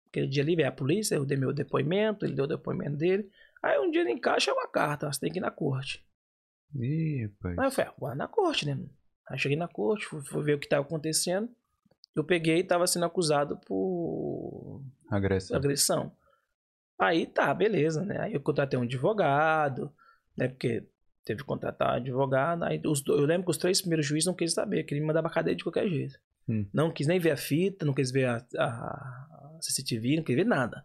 [SPEAKER 2] Aquele dia ali veio a polícia, eu dei meu depoimento, ele deu o depoimento dele. Aí um dia ele encaixa uma carta, você tem que ir na corte.
[SPEAKER 1] Ih, rapaz.
[SPEAKER 2] Aí eu falei, ah, vou na corte, né? Aí cheguei na corte, fui, fui ver o que tava acontecendo. Eu peguei e tava sendo acusado por
[SPEAKER 1] Agressão.
[SPEAKER 2] agressão. Aí tá, beleza, né? Aí eu contratei um advogado, né? Porque teve que contratar um advogado. Aí os, eu lembro que os três primeiros juízes não quis saber, queriam me mandar pra cadeia de qualquer jeito.
[SPEAKER 1] Hum.
[SPEAKER 2] Não quis nem ver a fita, não quis ver a, a CCTV, não quis ver nada.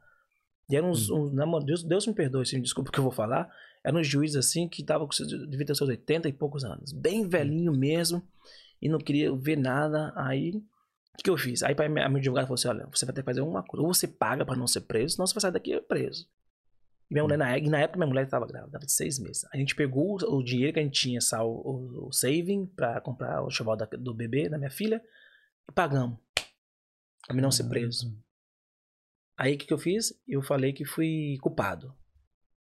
[SPEAKER 2] E eram uns, uns na mão- Deus, Deus me perdoe, se me desculpa o que eu vou falar. Eram uns juízes assim que estavam com seus, devia ter seus 80 e poucos anos. Bem velhinho mesmo. E não queria ver nada. Aí, o que, eu fiz? Aí a minha advogada falou assim: olha, você vai ter que fazer uma coisa. Ou você paga pra não ser preso, senão você vai sair daqui preso. E minha mulher, na, e na época, minha mulher estava grávida, de seis meses. A gente pegou o, o dinheiro que a gente tinha, sal, o, o saving, pra comprar o choval da- do bebê, da minha filha, e pagamos. Pra mim não ser preso. Aí o que, que eu fiz? Eu falei que fui culpado.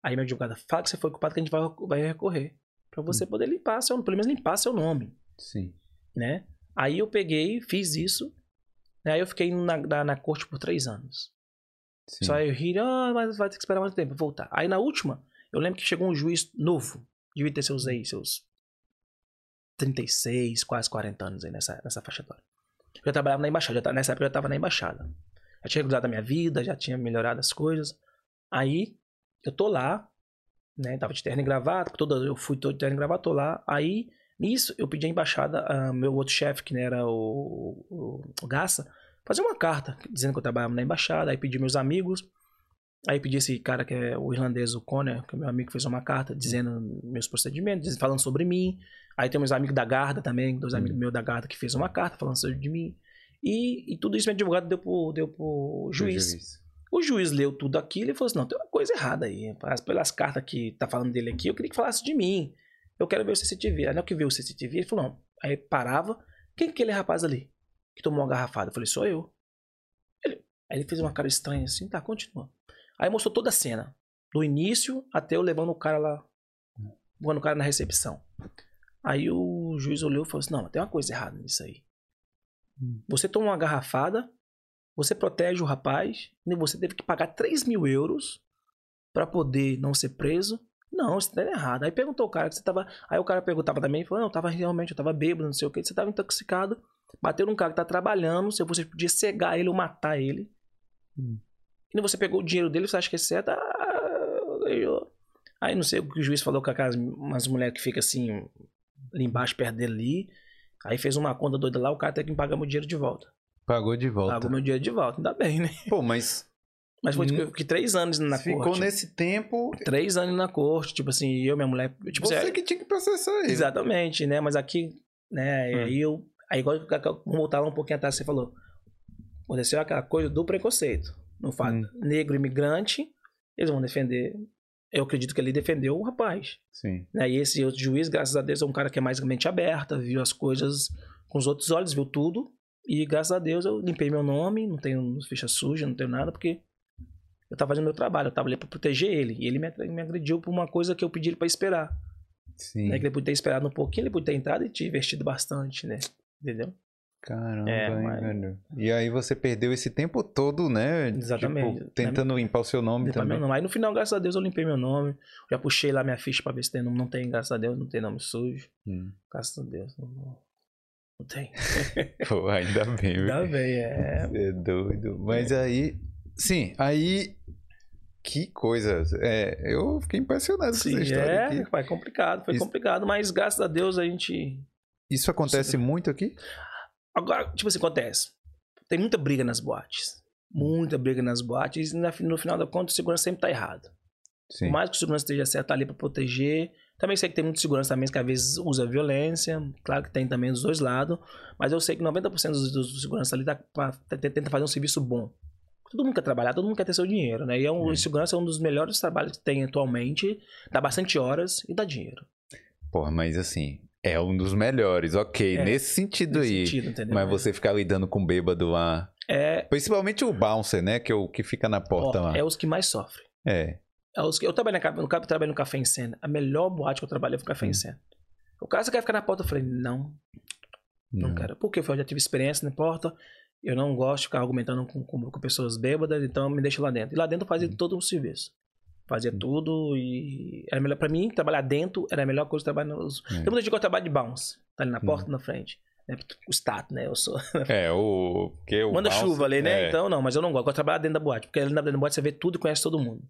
[SPEAKER 2] Aí minha advogada, fala que você foi culpado que a gente vai, vai recorrer. Pra você poder limpar seu pelo menos limpar seu nome,
[SPEAKER 1] Sim.
[SPEAKER 2] né? Aí eu peguei, fiz isso. né? Aí eu fiquei na, na, na corte por três anos.
[SPEAKER 1] Sim.
[SPEAKER 2] Só eu ri, ah, mas vai ter que esperar mais tempo, voltar. Aí na última, eu lembro que chegou um juiz novo. Devia ter seus aí, seus 36, quase 40 anos aí nessa, nessa faixa etária. Eu trabalhava na embaixada, já nessa época eu já estava na embaixada. Já tinha cuidado da minha vida, já tinha melhorado as coisas. Aí, eu tô lá, né? Tava de terno e gravata, toda, eu fui todo de terno e gravata, tô lá. Aí, nisso, eu pedi a embaixada, a meu outro chefe, que né, era o, o, o Gaça, fazer uma carta dizendo que eu trabalhava na embaixada. Aí pedi meus amigos. Aí pedi esse cara que é o irlandês, o Conor, que é meu amigo, fez uma carta dizendo meus procedimentos, falando sobre mim. Aí tem meus amigos da Garda também, dois amigos meus da Garda que fez uma carta falando sobre de mim. E, e tudo isso meu advogado deu pro, deu pro juiz. juiz. O juiz leu tudo aquilo e falou assim: não, tem uma coisa errada aí. Pelas cartas que tá falando dele aqui, eu queria que falasse de mim. Eu quero ver o CCTV. Aí não que viu o CCTV, ele falou: não. Aí parava. Quem é aquele rapaz ali que tomou uma garrafada? Eu falei: sou eu. Ele, aí ele fez uma cara estranha assim, tá, continua. Aí mostrou toda a cena. Do início até eu levando o cara lá. Levando o cara na recepção. Aí o juiz olhou e falou assim: não, tem uma coisa errada nisso aí. Hum. Você toma uma garrafada, você protege o rapaz, e você teve que pagar 3 mil euros para poder não ser preso. Não, isso tá errado. Aí perguntou o cara que você tava. Aí o cara perguntava também, falou: Não, eu tava realmente, eu tava bêbado, não sei o que, você tava intoxicado. Bateu num cara que tá trabalhando, se você podia cegar ele ou matar ele. Hum. E você pegou o dinheiro dele, você acha que é certo? Ah, aí não sei o que o juiz falou com aquelas umas mulheres que fica assim, ali embaixo, perto dele ali. Aí fez uma conta doida lá, o cara tem que pagar meu dinheiro de volta.
[SPEAKER 1] Pagou de volta.
[SPEAKER 2] Pagou meu dinheiro de volta, ainda bem, né?
[SPEAKER 1] Pô, mas.
[SPEAKER 2] Mas foi tipo, que três anos na
[SPEAKER 1] Ficou
[SPEAKER 2] corte.
[SPEAKER 1] Ficou nesse tempo.
[SPEAKER 2] Três anos na corte, tipo assim, eu, minha mulher. Tipo,
[SPEAKER 1] Você assim, que tinha que processar ele.
[SPEAKER 2] Exatamente, né? Mas aqui, né? Hum. Aí eu. Aí vamos voltar lá um pouquinho atrás, você falou. Aconteceu aquela coisa do preconceito. No fato, hum. negro imigrante, eles vão defender. Eu acredito que ele defendeu o rapaz.
[SPEAKER 1] Sim.
[SPEAKER 2] Né? E esse outro juiz, graças a Deus, é um cara que é mais mente aberta, viu as coisas com os outros olhos, viu tudo. E graças a Deus eu limpei meu nome, não tenho ficha suja, não tenho nada, porque eu tava fazendo meu trabalho, eu tava ali pra proteger ele. E ele me, agrediu por uma coisa que eu pedi ele pra esperar.
[SPEAKER 1] Sim.
[SPEAKER 2] Né? Que ele podia ter esperado um pouquinho, ele podia ter entrado e te investido bastante, né? Entendeu?
[SPEAKER 1] Caramba, é, hein, mas... velho. E aí você perdeu esse tempo todo, né?
[SPEAKER 2] Exatamente.
[SPEAKER 1] Tipo, tentando né? limpar o seu nome limpar também.
[SPEAKER 2] Meu nome. Aí no final, graças a Deus, eu limpei meu nome. Já puxei lá minha ficha pra ver se tem nome. Não tem, graças a Deus, não tem nome sujo.
[SPEAKER 1] Hum.
[SPEAKER 2] Graças a Deus. Não, não tem.
[SPEAKER 1] Pô, ainda bem,
[SPEAKER 2] Ainda bem, é.
[SPEAKER 1] é doido. Mas é. aí, sim, aí que coisa. É, eu fiquei impressionado
[SPEAKER 2] Sim,
[SPEAKER 1] com essa história
[SPEAKER 2] é,
[SPEAKER 1] aqui.
[SPEAKER 2] Foi complicado, foi Isso... complicado, mas graças a Deus a gente.
[SPEAKER 1] Isso acontece muito aqui?
[SPEAKER 2] Agora, tipo assim, acontece. Tem muita briga nas boates. Muita briga nas boates. E no final da conta, o segurança sempre tá errado.
[SPEAKER 1] Sim.
[SPEAKER 2] Por mais que o segurança esteja certo, tá ali pra proteger. Também sei que tem muito segurança também que às vezes usa violência. Claro que tem também dos dois lados. Mas eu sei que 90% dos, dos seguranças ali tá pra, tenta fazer um serviço bom. Todo mundo quer trabalhar, todo mundo quer ter seu dinheiro, né? E é um, é. segurança é um dos melhores trabalhos que tem atualmente. Dá bastante horas e dá dinheiro.
[SPEAKER 1] Porra, mas assim, é um dos melhores, ok, é, nesse sentido nesse aí. Sentido, mas você ficar lidando com bêbado lá.
[SPEAKER 2] É.
[SPEAKER 1] Principalmente o bouncer, né? Que é o que fica na porta
[SPEAKER 2] ó,
[SPEAKER 1] lá.
[SPEAKER 2] É os que mais sofrem.
[SPEAKER 1] É.
[SPEAKER 2] é os que, eu trabalho no, no, trabalho no Café em Cena. A melhor boate que eu trabalhei foi o Café hum. em Cena. O cara, você quer ficar na porta? Eu falei, não. Não, não quero. Porque eu já tive experiência na porta. Eu não gosto de ficar argumentando com, com, com pessoas bêbadas, então me deixa lá dentro. E lá dentro eu fazia hum. todo o serviço. Fazia hum. tudo e era melhor para mim trabalhar dentro era a melhor coisa trabalhar nos. É. Tem muita gente que trabalha de bounce, tá ali na porta, hum. na frente. Né? O status, né? Eu sou.
[SPEAKER 1] É, o. Que o
[SPEAKER 2] Manda chuva ali, né? É. Então, não, mas eu não gosto. Eu trabalhar dentro da boate, porque ali dentro da boate você vê tudo e conhece todo mundo.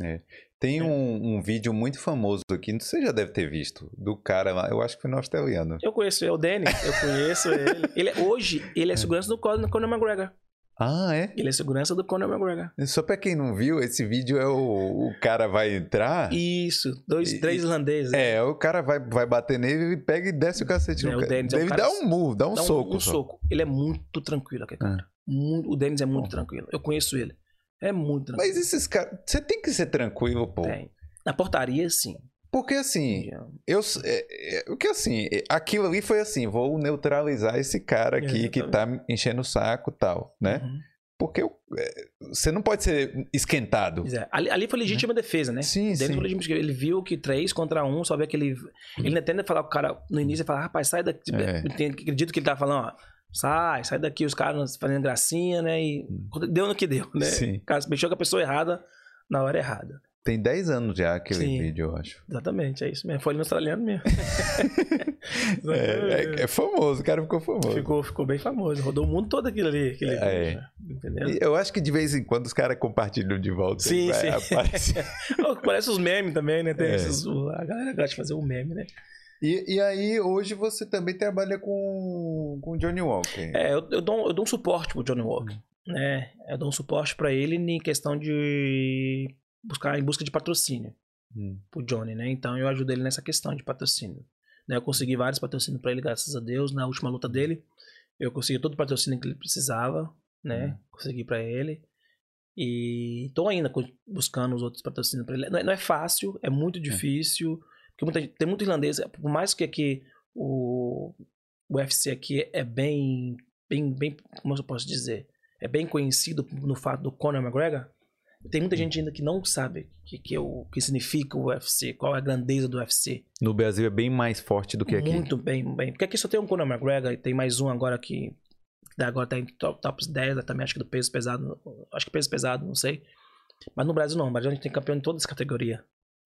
[SPEAKER 1] É. Tem é. um, um, vídeo muito famoso aqui, você já deve ter visto, do cara lá, eu acho que foi no australiano.
[SPEAKER 2] Eu conheço, é o Danny, eu conheço ele. ele. É, hoje, ele é, é. segurança do Conor McGregor.
[SPEAKER 1] Ah, é?
[SPEAKER 2] Ele é segurança do Conor McGregor.
[SPEAKER 1] Só pra quem não viu, esse vídeo é o, o cara vai entrar.
[SPEAKER 2] Isso, dois, três irlandeses.
[SPEAKER 1] É, o cara vai, vai bater nele e pega e desce o cacete é, no cara. Ele é cara, dá um murro, dá um dá soco.
[SPEAKER 2] Um, um soco. Ele é muito tranquilo, aquele cara. Ah. Muito, o Dennis é muito tranquilo. Eu conheço ele. É muito tranquilo.
[SPEAKER 1] Mas esses caras. Você tem que ser tranquilo, pô. Tem.
[SPEAKER 2] Na portaria, sim.
[SPEAKER 1] Porque assim, eu, é, é, o que assim, é, aquilo ali foi assim, vou neutralizar esse cara aqui que tá enchendo o saco tal, né? Uhum. Porque eu, é, você não pode ser esquentado.
[SPEAKER 2] É. Ali, ali, foi legítima né? defesa, né?
[SPEAKER 1] Sim, Dentro sim.
[SPEAKER 2] Legítima, ele viu que três contra um, só vê aquele. Ele ainda tenta falar com o cara no início e falar, rapaz, sai daqui. É. Acredito que ele tá falando, ó. Sai, sai daqui, os caras fazendo gracinha, né? E hum. deu no que deu, né? Sim. O cara mexeu com a pessoa errada na hora errada.
[SPEAKER 1] Tem 10 anos já aquele
[SPEAKER 2] Sim.
[SPEAKER 1] vídeo, eu acho.
[SPEAKER 2] Exatamente, é isso mesmo. Foi no australiano mesmo.
[SPEAKER 1] É, é- é famoso, o cara ficou famoso.
[SPEAKER 2] ficou, ficou bem famoso. Rodou o mundo todo aquilo ali. Aquele
[SPEAKER 1] É.
[SPEAKER 2] vídeo, entendeu?
[SPEAKER 1] E Eu acho que de vez em quando os caras compartilham de volta.
[SPEAKER 2] Sim, sim.
[SPEAKER 1] aparecer.
[SPEAKER 2] Oh, Parece os memes também, né? Tem
[SPEAKER 1] É.
[SPEAKER 2] esses- a galera gosta de fazer um meme, né?
[SPEAKER 1] E, e aí, hoje você também trabalha com, com Johnny Walker.
[SPEAKER 2] É, eu, eu dou, eu dou um suporte pro Johnny Walker, né? Eu dou um suporte pra ele em questão de buscar em busca de patrocínio
[SPEAKER 1] Hum.
[SPEAKER 2] pro Johnny, né? Então eu ajudo ele nessa questão de patrocínio. Né? Eu consegui vários patrocínios pra ele, graças a Deus. Na última luta dele, eu consegui todo o patrocínio que ele precisava, né? Consegui pra ele. E tô ainda buscando os outros patrocínios pra ele. Não é, não é fácil, é muito difícil. Porque muita, tem muito irlandês, por mais que aqui o, o UFC aqui é bem, bem, bem, como eu posso dizer, é bem conhecido no fato do Conor McGregor. Tem muita gente ainda que não sabe o que, que, é o que significa o UFC, qual é a grandeza do UFC.
[SPEAKER 1] No Brasil é bem mais forte do que aqui.
[SPEAKER 2] Muito bem, bem. Porque aqui só tem um Conor McGregor e tem mais um agora que que agora tá em top, top 10, também acho que do peso pesado, acho que peso pesado, não sei. Mas no Brasil não, no Brasil a gente tem campeão em todas as categorias,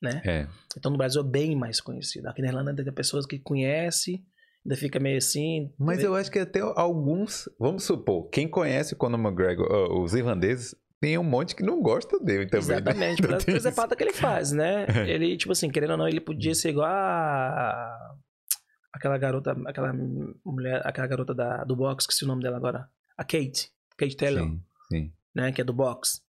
[SPEAKER 2] né?
[SPEAKER 1] É.
[SPEAKER 2] Então no Brasil é bem mais conhecido. Aqui na Irlanda tem pessoas que conhecem, ainda fica meio assim.
[SPEAKER 1] Mas eu acho que até alguns, vamos supor, quem conhece o Conor McGregor, ó, os irlandeses, tem um monte que não gosta dele também. né?
[SPEAKER 2] Exatamente,
[SPEAKER 1] Não
[SPEAKER 2] pelas coisas é falta que ele faz, né?
[SPEAKER 1] É.
[SPEAKER 2] Ele, tipo assim, querendo ou não, ele podia ser igual a. Aquela garota, aquela mulher, aquela garota da, do box, que se o nome dela agora. A Kate. Kate Taylor,
[SPEAKER 1] Sim, sim.
[SPEAKER 2] né? Que é do box.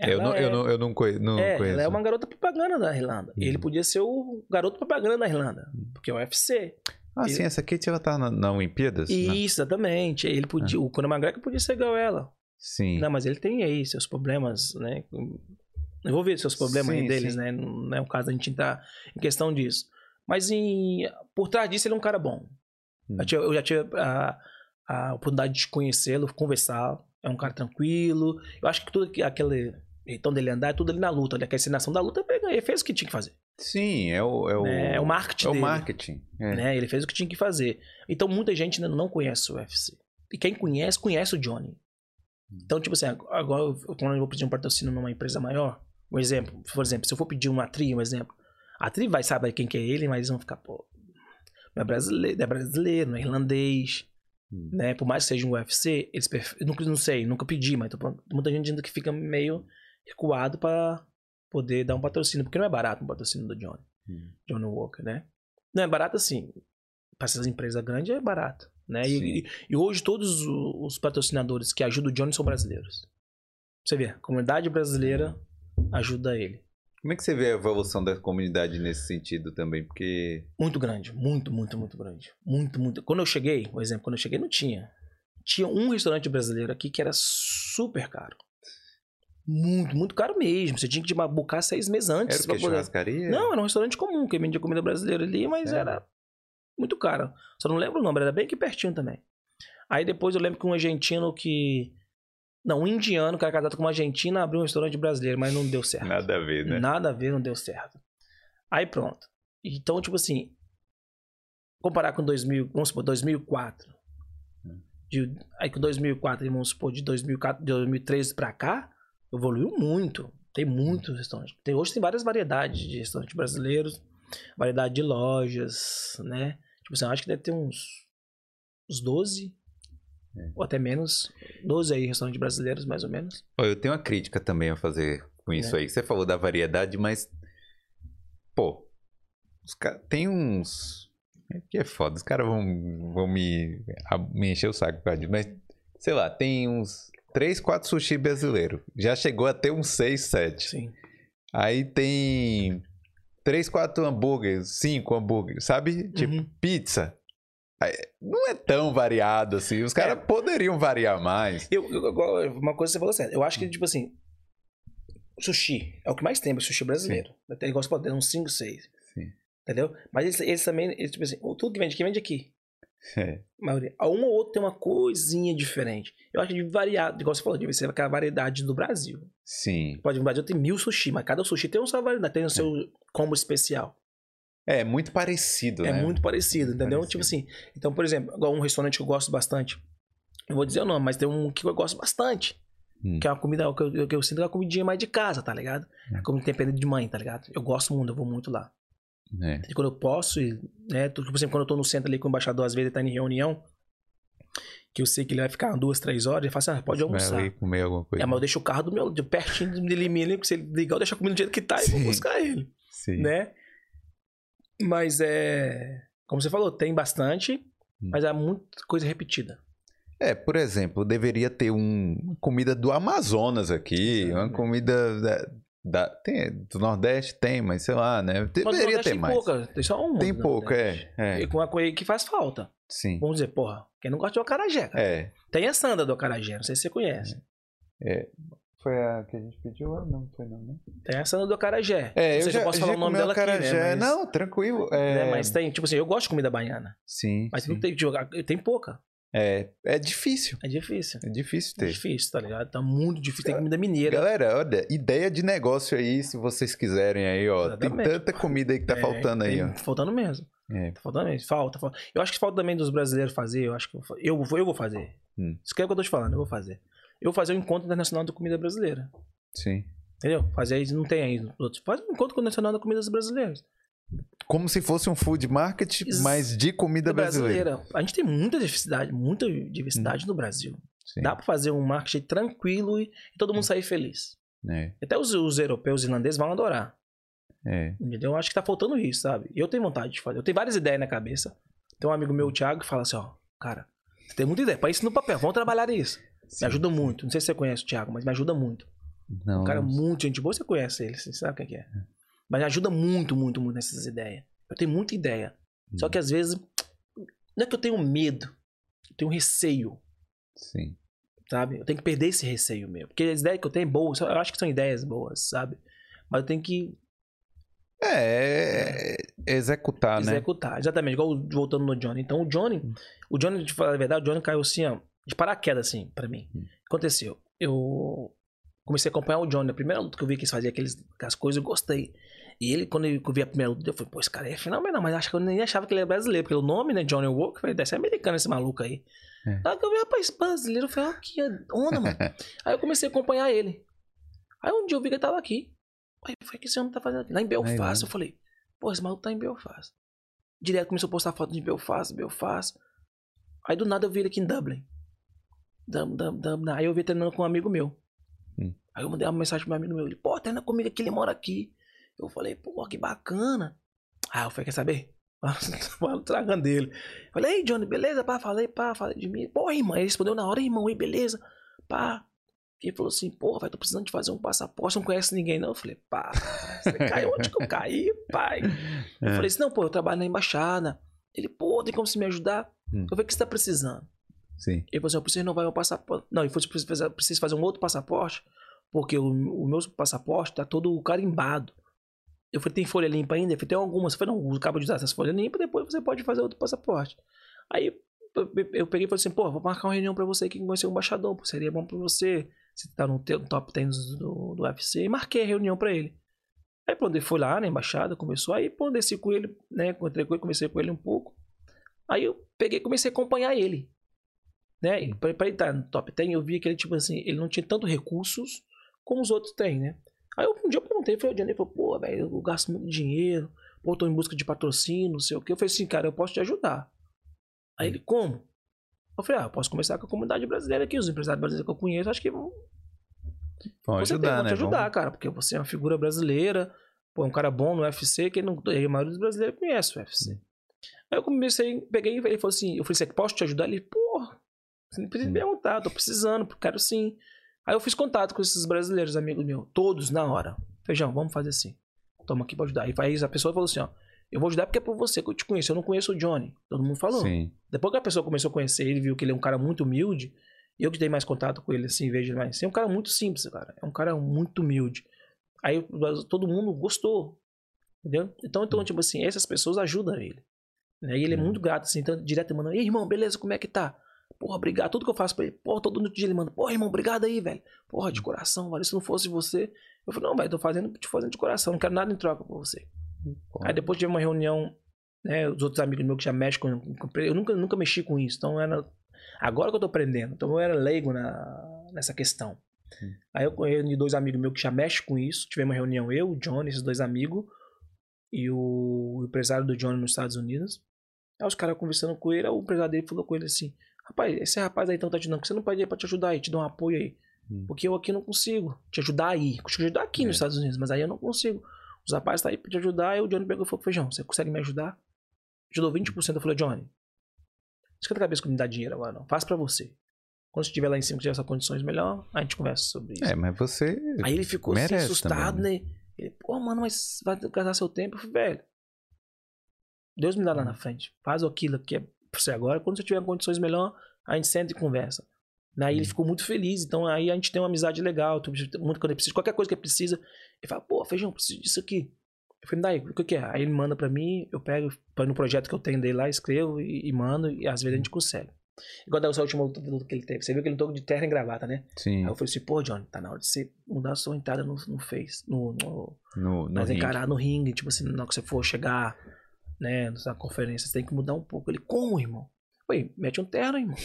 [SPEAKER 1] Eu não,
[SPEAKER 2] é-
[SPEAKER 1] eu não, eu não, conhe- não
[SPEAKER 2] é,
[SPEAKER 1] conheço.
[SPEAKER 2] ela é uma garota propaganda da Irlanda.
[SPEAKER 1] Uhum.
[SPEAKER 2] Ele podia ser o garoto propaganda da Irlanda. Porque é o UFC.
[SPEAKER 1] Ah, sim, essa Kate ela tá na, na Olimpíadas?
[SPEAKER 2] Isso, exatamente. Ele podia, O Conor McGregor podia ser igual ela.
[SPEAKER 1] Sim.
[SPEAKER 2] Não, mas ele tem aí seus problemas, né? Eu vou ver seus problemas aí
[SPEAKER 1] Sim,
[SPEAKER 2] deles,
[SPEAKER 1] sim.
[SPEAKER 2] né? Não é o caso da gente entrar em questão disso. Mas em, por trás disso, ele é um cara bom.
[SPEAKER 1] Hum.
[SPEAKER 2] Eu, já tive a, a oportunidade de conhecê-lo, conversar. É um cara tranquilo. Eu acho que tudo que aquele jeitão dele andar é tudo ali na luta. Ali, aquela encenação da luta, ele fez o que tinha que fazer.
[SPEAKER 1] Sim, é o, é o,
[SPEAKER 2] né? É o marketing
[SPEAKER 1] é o
[SPEAKER 2] dele.
[SPEAKER 1] marketing. É.
[SPEAKER 2] né? Ele fez o que tinha que fazer. Então muita gente ainda não conhece o UFC. E quem conhece, conhece o Johnny. Então, tipo assim, agora eu- quando eu vou pedir um patrocínio numa empresa maior, um exemplo, por exemplo, se eu for pedir uma tri, um exemplo, a tri vai saber quem que é ele, mas eles vão ficar, pô, não é brasileiro, não é brasileiro, não é irlandês,
[SPEAKER 1] Hum.
[SPEAKER 2] né? Por mais que seja um UFC, eles eu nunca, não sei, nunca pedi, mas tô falando, muita gente ainda que fica meio recuado pra poder dar um patrocínio, porque não é barato um patrocínio do Johnny.
[SPEAKER 1] Hum.
[SPEAKER 2] Johnny Walker, né? Não é barato assim. Para essas empresas grandes é barato, né? E, e- e hoje todos os patrocinadores que ajudam o Johnny são brasileiros. Você vê, a comunidade brasileira ajuda ele.
[SPEAKER 1] Como é que você vê a evolução da comunidade nesse sentido também? Porque.
[SPEAKER 2] Muito grande, muito, muito, muito grande. Muito, muito. Quando eu cheguei, por exemplo, quando eu cheguei não tinha. Tinha um restaurante brasileiro aqui que era super caro. Muito, muito caro mesmo. Você tinha que buscar seis meses antes.
[SPEAKER 1] Era o que?
[SPEAKER 2] poder-
[SPEAKER 1] Churrascaria?
[SPEAKER 2] Não, era um restaurante comum, que vendia comida brasileira ali, mas
[SPEAKER 1] É.
[SPEAKER 2] era muito caro. Só não lembro o nome, era bem aqui pertinho também. Aí depois eu lembro que um argentino que. Não, um indiano que era casado com uma argentina abriu um restaurante brasileiro, mas não deu certo.
[SPEAKER 1] Nada a ver, né?
[SPEAKER 2] Nada a ver, não deu certo. Aí pronto. Então, tipo assim, comparar com 2000, vamos supor, 2004. De, aí com 2004, e vamos supor, de 2004, de 2013 pra cá, evoluiu muito. Tem muitos restaurantes. Tem, hoje tem várias variedades de restaurantes brasileiros, variedade de lojas, né? Tipo assim, eu acho que deve ter uns, uns 12,
[SPEAKER 1] É.
[SPEAKER 2] ou até menos. 12 aí restaurantes brasileiros, mais ou menos.
[SPEAKER 1] Eu tenho uma crítica também a fazer com isso
[SPEAKER 2] É.
[SPEAKER 1] aí. Você falou da variedade, mas. Pô. Tem uns. É que é foda. Os caras vão, vão me, me encher o saco por causa disso. Mas, sei lá, tem uns 3, 4 sushi brasileiro. Já chegou a ter uns 6, 7.
[SPEAKER 2] Sim.
[SPEAKER 1] Aí tem 3, 4 hambúrgueres, 5 hambúrgueres, sabe? Tipo,
[SPEAKER 2] Uhum.
[SPEAKER 1] pizza. Aí, Não é tão variado assim. Os caras poderiam variar mais.
[SPEAKER 2] Eu, eu- uma coisa que você falou certo. Eu acho que, tipo assim, sushi é o que mais tem, é sushi brasileiro. Igual você falou, tem uns 5, 6.
[SPEAKER 1] Sim.
[SPEAKER 2] Entendeu? Mas eles, eles também, eles, tipo assim, tudo que vende aqui, vende aqui.
[SPEAKER 1] É.
[SPEAKER 2] A maioria. A Um ou outro tem uma coisinha diferente. Eu acho que de variado, igual você falou, deve ser aquela variedade do Brasil.
[SPEAKER 1] Sim.
[SPEAKER 2] Pode, no Brasil tem mil sushi, mas cada sushi tem uma sua variedade, tem o seu combo especial.
[SPEAKER 1] É muito parecido,
[SPEAKER 2] É
[SPEAKER 1] né?
[SPEAKER 2] muito parecido, entendeu?
[SPEAKER 1] Parecido.
[SPEAKER 2] Tipo assim, então, por exemplo, um restaurante que eu gosto bastante. Eu vou dizer o nome, mas tem um que eu gosto bastante.
[SPEAKER 1] Hum.
[SPEAKER 2] Que é uma comida que eu, que eu sinto que é uma comidinha mais de casa, tá ligado?
[SPEAKER 1] É.
[SPEAKER 2] É como temperado de mãe, tá ligado? Eu gosto muito, eu vou muito lá.
[SPEAKER 1] É.
[SPEAKER 2] Quando eu posso, né? Tipo assim, quando eu tô no centro ali com o embaixador, às vezes ele tá em reunião, que eu sei que ele vai ficar duas, três horas, ele fala assim, ah, pode
[SPEAKER 1] Vai
[SPEAKER 2] almoçar.
[SPEAKER 1] ali comer alguma coisa.
[SPEAKER 2] É, mas eu deixo o carro do meu, de pertinho de mim porque se ele ligar, eu deixo a comida do jeito que tá e vou
[SPEAKER 1] Sim.
[SPEAKER 2] buscar ele,
[SPEAKER 1] Sim.
[SPEAKER 2] né? Mas é. Como você falou, tem bastante,
[SPEAKER 1] Hum.
[SPEAKER 2] mas há muita coisa repetida.
[SPEAKER 1] É, por exemplo, deveria ter um, uma comida do Amazonas aqui, uma
[SPEAKER 2] Exatamente.
[SPEAKER 1] comida da, tem, do Nordeste tem, mas sei lá, né? Deveria ter
[SPEAKER 2] tem
[SPEAKER 1] mais.
[SPEAKER 2] pouca, tem só uma.
[SPEAKER 1] Tem pouco,
[SPEAKER 2] Nordeste.
[SPEAKER 1] é, é.
[SPEAKER 2] E com uma coisa que faz falta.
[SPEAKER 1] Sim.
[SPEAKER 2] Vamos dizer, porra, quem não gosta de acarajé, cara.
[SPEAKER 1] É.
[SPEAKER 2] Tem a Sanda do acarajé, não sei se você conhece.
[SPEAKER 1] Foi a que a gente pediu? Não, foi não, né?
[SPEAKER 2] Tem a Sanda do acarajé.
[SPEAKER 1] É,
[SPEAKER 2] não
[SPEAKER 1] eu
[SPEAKER 2] sei se
[SPEAKER 1] já,
[SPEAKER 2] eu posso
[SPEAKER 1] já
[SPEAKER 2] falar o nome dela aqui,
[SPEAKER 1] acarajé.
[SPEAKER 2] né? Mas,
[SPEAKER 1] Não, tranquilo. É,
[SPEAKER 2] né, mas tem, tipo assim, eu gosto de comida baiana.
[SPEAKER 1] Sim,
[SPEAKER 2] Mas
[SPEAKER 1] sim.
[SPEAKER 2] não tem, tipo, tem pouca.
[SPEAKER 1] É, é difícil.
[SPEAKER 2] É difícil.
[SPEAKER 1] É difícil
[SPEAKER 2] É
[SPEAKER 1] ter.
[SPEAKER 2] difícil, tá ligado? Tá muito difícil. Tem comida mineira.
[SPEAKER 1] Galera, olha, ideia de negócio aí, se vocês quiserem aí, ó.
[SPEAKER 2] Exatamente.
[SPEAKER 1] Tem tanta comida aí que tá
[SPEAKER 2] É,
[SPEAKER 1] faltando aí, ó.
[SPEAKER 2] Tá faltando mesmo.
[SPEAKER 1] É.
[SPEAKER 2] Tá faltando mesmo. Falta, falta. Eu acho que falta também dos brasileiros fazer. Eu acho que eu, vou- eu, eu vou fazer.
[SPEAKER 1] Hum.
[SPEAKER 2] Isso que é o que eu tô te falando, eu vou fazer. Eu vou fazer o encontro internacional da comida brasileira.
[SPEAKER 1] Sim.
[SPEAKER 2] Entendeu? Fazer aí, não tem aí. Faz um encontro internacional da comida brasileiras.
[SPEAKER 1] Como se fosse um food market, mas de comida brasileira.
[SPEAKER 2] A gente tem muita diversidade, muita diversidade
[SPEAKER 1] Hum.
[SPEAKER 2] no Brasil.
[SPEAKER 1] Sim.
[SPEAKER 2] Dá pra fazer um marketing tranquilo e, todo mundo sair feliz.
[SPEAKER 1] É,
[SPEAKER 2] Até os, os europeus e irlandeses vão adorar.
[SPEAKER 1] é.
[SPEAKER 2] Entendeu? Eu acho que tá faltando isso, sabe? Eu tenho vontade de fazer. Eu tenho várias ideias na cabeça. Tem um amigo meu, o Thiago, que fala assim, ó, cara, você tem muita ideia, põe isso no papel, vamos trabalhar isso.
[SPEAKER 1] Sim.
[SPEAKER 2] Me ajuda muito. Não sei se você conhece o Thiago, mas me ajuda muito.
[SPEAKER 1] Não,
[SPEAKER 2] Um cara
[SPEAKER 1] não-
[SPEAKER 2] muito gente boa, você conhece ele, você sabe o que é. Mas ajuda muito, muito, muito nessas ideias. Eu tenho muita ideia. Só
[SPEAKER 1] Hum.
[SPEAKER 2] que às vezes, não é que eu tenho medo, eu tenho receio,
[SPEAKER 1] Sim.
[SPEAKER 2] sabe? Eu tenho que perder esse receio mesmo. Porque as ideias que eu tenho boas, eu acho que são ideias boas, sabe? Mas eu tenho que
[SPEAKER 1] É, é executar, né?
[SPEAKER 2] executar. Exatamente, igual voltando no Johnny. Então o Johnny, o Johnny, de falar a verdade, o Johnny caiu assim, ó, de paraquedas, assim, pra mim.
[SPEAKER 1] Hum.
[SPEAKER 2] O que aconteceu? Eu comecei a acompanhar o Johnny. A primeira luta que eu vi que eles faziam aqueles, aquelas coisas, eu gostei. E ele, quando eu vi a primeira luta, eu falei, pô, esse cara é fenomenal, mas acho que eu nem achava que ele era brasileiro, porque o nome, né, Johnny Walker, falei, deve ser americano esse maluco aí.
[SPEAKER 1] É.
[SPEAKER 2] Aí eu vi, rapaz, brasileiro, eu falei, ó, que onda, mano. aí eu comecei a acompanhar ele. Aí um dia eu vi que ele tava aqui. Aí eu falei, o que esse homem tá fazendo aqui? Lá em Belfast,
[SPEAKER 1] Irlanda.
[SPEAKER 2] eu falei, pô, esse maluco tá em Belfast. Direto começou a postar foto de Belfast, Belfast. Aí do nada eu vi ele aqui em Dublin. Dublin, Dublin, Dublin. Aí eu vi treinando com um amigo meu.
[SPEAKER 1] Hum.
[SPEAKER 2] Aí eu mandei uma mensagem pro meu amigo meu. Ele, pô, treina comigo aqui, ele mora aqui. Eu falei, pô, que bacana. Aí eu falei, quer saber? Falo tragando dele. Falei, ei, Johnny, beleza? Pá, falei, pá, falei de mim. Pô, irmão, ele respondeu na hora, irmão, ei, beleza? Pá. Ele falou assim, pô, vai, tô precisando de fazer um passaporte, não conhece ninguém, não. Eu falei, pá, você caiu onde que eu caí, pai? Eu
[SPEAKER 1] É.
[SPEAKER 2] falei assim, não, pô, eu trabalho na embaixada. Ele, pô, tem como você me ajudar?
[SPEAKER 1] Hum.
[SPEAKER 2] Eu falei, o que você tá precisando?
[SPEAKER 1] Sim.
[SPEAKER 2] Ele falou assim, eu preciso renovar meu passaporte. Não, ele falou assim, preciso, preciso fazer um outro passaporte, porque o, o meu passaporte tá todo carimbado. Eu falei, tem folha limpa ainda? Eu falei, tem algumas. Eu falei, não, acaba de usar essas folhas limpas, depois você pode fazer outro passaporte. Aí eu, peguei e falei assim, pô, vou marcar uma reunião pra você que ser um embaixador, pô, seria bom pra você. Você tá no, top 10 do, do UFC. E marquei a reunião pra ele. Aí pronto, ele foi lá na embaixada, começou. Aí pronto, desci com ele, né? Encontrei com ele, comecei com ele um pouco. Aí eu peguei comecei a acompanhar ele. Né? Pra, pra ele estar no top 10, eu via que ele, tipo assim, ele não tinha tanto recursos como os outros têm, né? Aí eu, um dia eu perguntei, falei, o Johnny falou, pô, velho, eu gasto muito dinheiro, pô, tô em busca de patrocínio, não sei o que. Eu falei assim, cara, eu posso te ajudar. Aí ele, como? Eu falei, ah, eu posso começar com a comunidade brasileira aqui, os empresários brasileiros que eu conheço, acho que vão,
[SPEAKER 1] Vão ajudar,
[SPEAKER 2] vão
[SPEAKER 1] né?
[SPEAKER 2] te ajudar,
[SPEAKER 1] Vamos-
[SPEAKER 2] cara, porque você é uma figura brasileira, pô, é um cara bom no UFC, que não, a maioria dos brasileiros conhece o UFC. Aí eu comecei, peguei e ele falou assim, eu falei assim, posso te ajudar? Ele, pô, você não precisa me perguntar, tô precisando, quero sim. Aí eu fiz contato com esses brasileiros, amigos meus, todos na hora. Feijão, vamos fazer assim. Toma aqui pra ajudar. Aí aí a pessoa falou assim, ó, eu vou ajudar porque é por você que eu te conheço, eu não conheço o Johnny. Todo mundo falou.
[SPEAKER 1] Sim.
[SPEAKER 2] Depois que a pessoa começou a conhecer ele, viu que ele é um cara muito humilde, eu que dei mais contato com ele, assim, vejo mais. Assim, é um cara muito simples, cara. É um cara muito humilde. Aí todo mundo gostou. Entendeu? Então, então tipo assim, essas pessoas ajudam ele. Né? E ele é
[SPEAKER 1] Hum.
[SPEAKER 2] muito grato, assim, então direto manda, ei, irmão, beleza, como é que tá? Porra, obrigado. Tudo que eu faço pra ele, porra, todo dia ele manda, porra, irmão, obrigado aí, velho. Porra, de coração, velho. Se não fosse você. Eu falei, não, velho, tô fazendo, te fazendo de coração, não quero nada em troca por você.
[SPEAKER 1] Pô,
[SPEAKER 2] Aí depois tive uma reunião, né? Os outros amigos meus que já mexem com. com- eu nunca, nunca mexi com isso. Então era. Agora que eu tô aprendendo. Então eu era leigo na, nessa questão.
[SPEAKER 1] Hum.
[SPEAKER 2] Aí eu reuni dois amigos meus que já mexem com isso. Tivemos uma reunião, eu, o Johnny, esses dois amigos, e o, o empresário do Johnny nos Estados Unidos. Aí os caras conversando com ele, o empresário dele falou com ele assim: Rapaz, esse rapaz aí então tá te dando, você não pode ir pra te ajudar aí, te dar um apoio aí.
[SPEAKER 1] Hum.
[SPEAKER 2] Porque eu aqui não consigo te ajudar aí. Consigo te ajudar aqui
[SPEAKER 1] É.
[SPEAKER 2] nos Estados Unidos, mas aí eu não consigo. Os rapazes tá aí pra te ajudar. Aí o Johnny pegou e falou: Feijão, você consegue me ajudar? Ajudou 20%. Eu falei: Johnny, esquenta a cabeça que me dá dinheiro agora, não. Faça pra você. Quando você estiver lá em cima, tiver essas condições melhor, a gente conversa sobre isso.
[SPEAKER 1] É, mas você.
[SPEAKER 2] Aí ele ficou assim, assustado,
[SPEAKER 1] também,
[SPEAKER 2] né? Ele, pô, mano, mas vai gastar seu tempo. Eu falei, velho, Deus me dá lá na frente. Faz aquilo que é pra você agora. Quando você tiver condições melhor, a gente senta e conversa. Aí ele
[SPEAKER 1] Hum.
[SPEAKER 2] ficou muito feliz. Então aí a gente tem uma amizade legal. Muito quando ele precisa, qualquer coisa que ele precisa, ele fala, pô, feijão, preciso disso aqui. Eu falei, daí, o que que é? Aí ele manda pra mim, eu pego, põe no projeto que eu tenho dele lá, escrevo e, e mando, e às vezes a gente consegue. Igual dessa última luta, que ele teve. Você viu que ele lutou de terra e gravata, né?
[SPEAKER 1] Sim,
[SPEAKER 2] Aí eu falei assim, pô, Johnny, tá na hora de você mudar a sua entrada no, no Face, no, no,
[SPEAKER 1] no,
[SPEAKER 2] mas encarar no ringue, tipo assim, na hora que você for chegar, né, na conferência, você tem que mudar um pouco. Ele, como, irmão? Falei, mete um terno, irmão.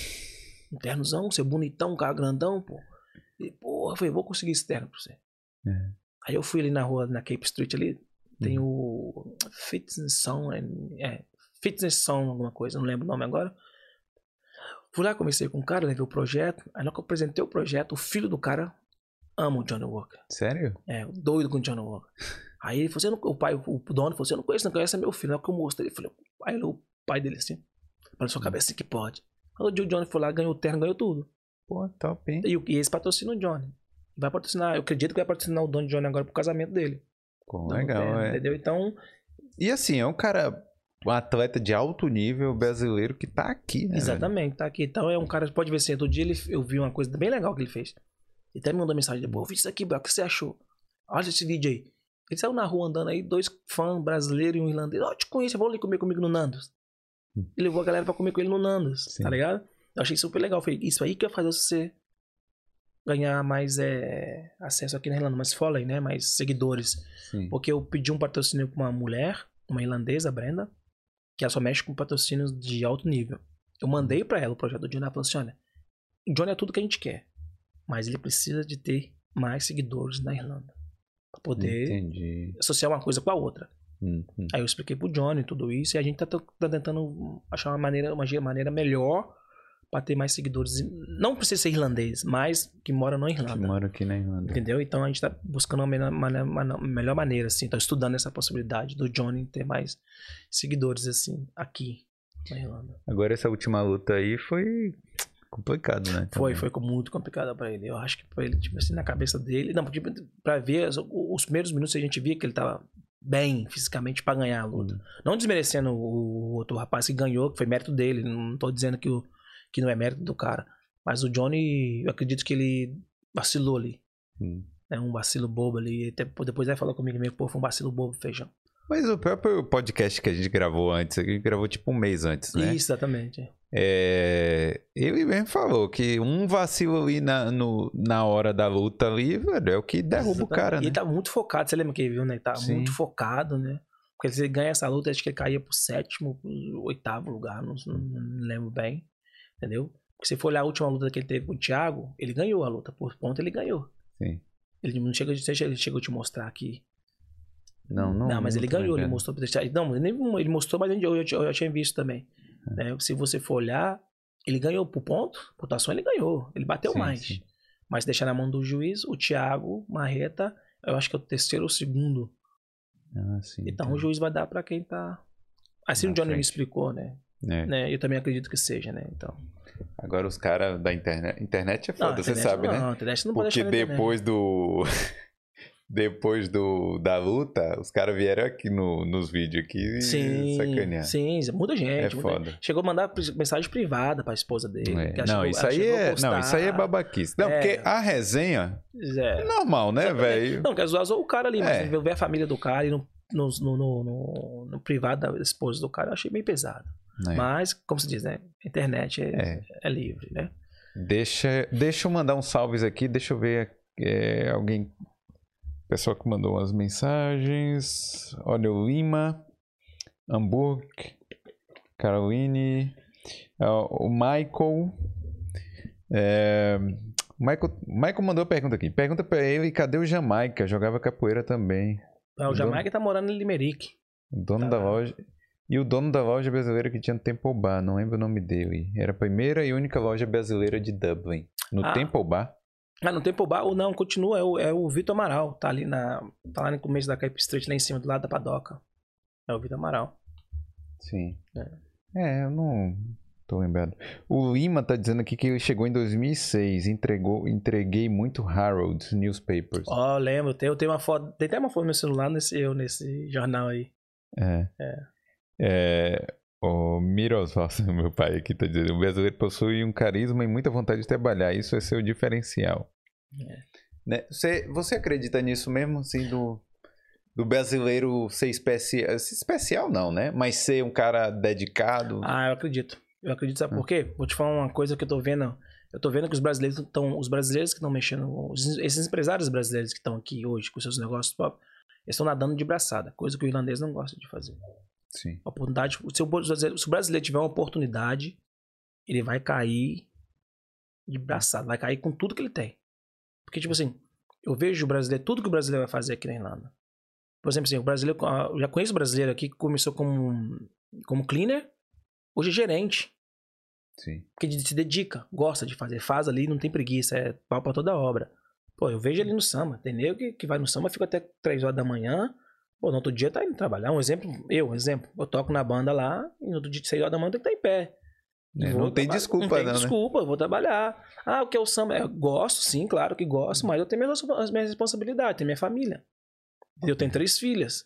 [SPEAKER 2] Um ternozão, você é bonitão, um cara grandão, pô. E, porra, eu falei, vou conseguir esse terno pra você.
[SPEAKER 1] É.
[SPEAKER 2] Aí eu fui ali na rua, na Cape Street ali, tem
[SPEAKER 1] Uhum.
[SPEAKER 2] o Fitness Song, é, Fitness Song, alguma coisa, não lembro o nome agora. Fui lá, conversei com o cara, levei o projeto. Aí na hora que eu apresentei o projeto, o filho do cara ama o Johnny Walker.
[SPEAKER 1] Sério?
[SPEAKER 2] É, doido com o Johnny Walker. Aí ele falou, você não, o pai, o dono falou, você não conhece, não conhece é meu filho. Na hora que eu mostrei, ele falou, aí o pai dele assim, para sua cabeça assim que pode. Aí o Johnny foi lá, ganhou o terno, ganhou tudo.
[SPEAKER 1] Pô, top, hein?
[SPEAKER 2] E, o- e esse patrocina o Johnny. Vai patrocinar, eu acredito que vai patrocinar o dono Johnny agora pro casamento dele.
[SPEAKER 1] Pô,
[SPEAKER 2] Dando
[SPEAKER 1] legal,
[SPEAKER 2] terno,
[SPEAKER 1] é.
[SPEAKER 2] Entendeu? Então,
[SPEAKER 1] E assim, é um cara, um atleta de alto nível brasileiro que tá aqui, né?
[SPEAKER 2] exatamente, tá aqui. Então é um cara, pode ver assim, outro dia ele, eu vi uma coisa bem legal que ele fez. Ele até me mandou mensagem depois, eu fiz isso aqui, bro, o que você achou? Olha esse vídeo aí. Ele saiu na rua andando aí, dois fãs brasileiros e um irlandês. Ó, eu te conheço, vamos ali comer comigo no Nandos.
[SPEAKER 1] Hum.
[SPEAKER 2] Ele levou a galera pra comer com ele no Nandos,
[SPEAKER 1] Sim.
[SPEAKER 2] tá ligado? Eu achei super legal. Eu falei, isso aí que vai fazer você ganhar mais é, acesso aqui na Irlanda, mais following, né? Mais seguidores.
[SPEAKER 1] Sim.
[SPEAKER 2] Porque eu pedi um patrocínio pra uma mulher, uma irlandesa, a Brenda, que ela só mexe com patrocínios de alto nível. Eu mandei pra ela o projeto do Johnny, ela falou assim, olha, Johnny é tudo que a gente quer, mas ele precisa de ter mais seguidores na Irlanda. Pra poder
[SPEAKER 1] Entendi.
[SPEAKER 2] associar uma coisa com a outra.
[SPEAKER 1] Hum, hum.
[SPEAKER 2] Aí eu expliquei pro Johnny tudo isso e a gente tá, tá tentando achar uma maneira, uma maneira melhor pra ter mais seguidores. Não precisa ser irlandês, mas que mora na
[SPEAKER 1] Que
[SPEAKER 2] Irlanda.
[SPEAKER 1] mora aqui na Irlanda.
[SPEAKER 2] Entendeu? Então a gente tá buscando uma melhor, maneira- uma melhor maneira, assim. Tô estudando essa possibilidade do Johnny ter mais seguidores, assim, aqui na Irlanda.
[SPEAKER 1] Agora essa última luta aí foi complicado, né?
[SPEAKER 2] Foi,
[SPEAKER 1] também.
[SPEAKER 2] foi com- muito complicado pra ele. Eu acho que pra ele, tipo assim, na cabeça dele. Não, tipo, pra ver os primeiros minutos a gente via que ele tava bem fisicamente pra ganhar a luta.
[SPEAKER 1] Hum.
[SPEAKER 2] Não desmerecendo o outro rapaz que ganhou, que foi mérito dele. Não tô dizendo que, o, que não é mérito do cara. Mas o Johnny, eu acredito que ele vacilou ali.
[SPEAKER 1] Hum.
[SPEAKER 2] É um vacilo bobo ali. Até, depois ele falou comigo mesmo, pô, foi um vacilo bobo, feijão.
[SPEAKER 1] Mas o próprio podcast que a gente gravou antes, a gente gravou tipo um mês antes, né?
[SPEAKER 2] Isso, exatamente.
[SPEAKER 1] É, ele mesmo falou que um vacilo ali na, no, na hora da luta ali, velho, é o que derruba o
[SPEAKER 2] Exatamente.
[SPEAKER 1] cara,
[SPEAKER 2] E
[SPEAKER 1] né?
[SPEAKER 2] ele tá muito focado, você lembra que ele viu, né? Ele tá
[SPEAKER 1] Sim.
[SPEAKER 2] muito focado, né? Porque se ele ganha essa luta, acho que ele caía pro sétimo, pro oitavo lugar, não, não- lembro bem. Entendeu? Porque se for olhar a última luta que ele teve com o Thiago, ele ganhou a luta. Por ponto, ele ganhou.
[SPEAKER 1] Sim.
[SPEAKER 2] Ele não chega, ele chegou a te mostrar aqui.
[SPEAKER 1] Não, não.
[SPEAKER 2] Não, mas ele ganhou, ele
[SPEAKER 1] lembrando.
[SPEAKER 2] mostrou. Não, ele, mostrou, mas eu já tinha visto também.
[SPEAKER 1] É.
[SPEAKER 2] Né? Se você for olhar, ele ganhou por ponto, pontuação ele ganhou. Ele bateu
[SPEAKER 1] Sim,
[SPEAKER 2] mais.
[SPEAKER 1] sim.
[SPEAKER 2] Mas deixar na mão do juiz, o Thiago Marreta, eu acho que é o terceiro ou segundo.
[SPEAKER 1] Ah, sim.
[SPEAKER 2] Então
[SPEAKER 1] entendi.
[SPEAKER 2] o juiz vai dar pra quem tá. Assim
[SPEAKER 1] Na
[SPEAKER 2] o Johnny me
[SPEAKER 1] frente.
[SPEAKER 2] explicou, né?
[SPEAKER 1] É.
[SPEAKER 2] né? Eu também acredito que seja, né? Então.
[SPEAKER 1] Agora os caras da internet. Internet é
[SPEAKER 2] Não,
[SPEAKER 1] foda, você
[SPEAKER 2] internet
[SPEAKER 1] sabe,
[SPEAKER 2] não,
[SPEAKER 1] né?
[SPEAKER 2] a internet não pode
[SPEAKER 1] Porque
[SPEAKER 2] deixar na internet.
[SPEAKER 1] depois do. Depois do, da luta, os caras vieram aqui no, nos vídeos aqui e
[SPEAKER 2] Sim,
[SPEAKER 1] sacanear.
[SPEAKER 2] sim, muita gente.
[SPEAKER 1] É foda.
[SPEAKER 2] Chegou a mandar mensagem privada pra esposa dele.
[SPEAKER 1] É. Não,
[SPEAKER 2] chegou-
[SPEAKER 1] isso aí é. Não, isso aí é babaquice. Não,
[SPEAKER 2] É.
[SPEAKER 1] porque a resenha,
[SPEAKER 2] É.
[SPEAKER 1] normal, né, velho?
[SPEAKER 2] Não, quer zoar o cara ali, mas
[SPEAKER 1] É.
[SPEAKER 2] ver a família do cara e no, no, no, no, no- privado da esposa do cara, eu achei meio pesado.
[SPEAKER 1] É.
[SPEAKER 2] Mas, como se diz, né? A internet é,
[SPEAKER 1] É.
[SPEAKER 2] é livre, né?
[SPEAKER 1] Deixa, deixa eu mandar uns salves aqui, deixa eu ver é, alguém. Pessoal que mandou umas mensagens. Olha o Lima, Hamburg, Caroline, ah, o Michael, é, Michael, Michael mandou a pergunta aqui. Pergunta pra ele, cadê o Jamaica? Jogava capoeira também.
[SPEAKER 2] Ah, o Jamaica tá morando em Limerick.
[SPEAKER 1] O dono
[SPEAKER 2] Tá
[SPEAKER 1] da
[SPEAKER 2] lá.
[SPEAKER 1] loja. E o dono da loja brasileira que tinha no Temple Bar, não lembro o nome dele. Era a primeira e única loja brasileira de Dublin. No
[SPEAKER 2] Ah.
[SPEAKER 1] Temple Bar.
[SPEAKER 2] Ah, no Temple Bar, ou não, continua, é o, é o Vitor Amaral. Tá ali na. Tá lá no começo da Cape Street, lá em cima, do lado da padoca. É o Vitor Amaral.
[SPEAKER 1] Sim. É. eu não tô lembrado. O Lima tá dizendo aqui que ele chegou em 2006, entregou, entreguei muito Harold Newspapers.
[SPEAKER 2] Ó, lembro, tem, eu tenho uma foto. Tem até uma foto no meu celular nesse, eu, nesse jornal aí.
[SPEAKER 1] É. É, o Miroslav, meu pai aqui tá dizendo, o brasileiro possui um carisma e muita vontade de trabalhar, isso é seu diferencial.
[SPEAKER 2] É.
[SPEAKER 1] Né? Você, você acredita nisso mesmo, assim, do, do brasileiro ser especial, especial não, né? Mas ser um cara dedicado.
[SPEAKER 2] Ah, eu acredito. Eu acredito, sabe
[SPEAKER 1] Hum.
[SPEAKER 2] por quê? Vou te falar uma coisa que eu tô vendo. Eu tô vendo que os brasileiros estão. Os brasileiros que estão mexendo. esses empresários brasileiros que estão aqui hoje com seus negócios eles estão nadando de braçada, coisa que o irlandês não gosta de fazer.
[SPEAKER 1] Sim.
[SPEAKER 2] A oportunidade. Se o, se o brasileiro tiver uma oportunidade, ele vai cair de braçada, vai cair com tudo que ele tem. Porque, tipo assim, eu vejo o brasileiro, tudo que o brasileiro vai fazer aqui na Irlanda. Por exemplo, assim, o brasileiro, ah, eu já conheço brasileiro aqui que começou como, como cleaner, hoje é gerente.
[SPEAKER 1] Sim.
[SPEAKER 2] Porque ele se dedica, gosta de fazer, faz ali, não tem preguiça, é pau pra toda obra. Pô, eu vejo ele no samba, tem nego que, que vai no samba, fica até 3 horas da manhã, pô, no outro dia tá indo trabalhar. Um exemplo, eu, um exemplo, eu toco na banda lá, e no outro dia, 6 horas da manhã, tenho que estar em pé.
[SPEAKER 1] É,
[SPEAKER 2] Vou
[SPEAKER 1] não tem desculpa,
[SPEAKER 2] não. tem
[SPEAKER 1] não, né?
[SPEAKER 2] desculpa, eu vou trabalhar. Ah, o que é o samba? Eu gosto, sim, claro que gosto, mas eu tenho minhas, as minhas responsabilidades, tenho minha família. Eu tenho três filhas.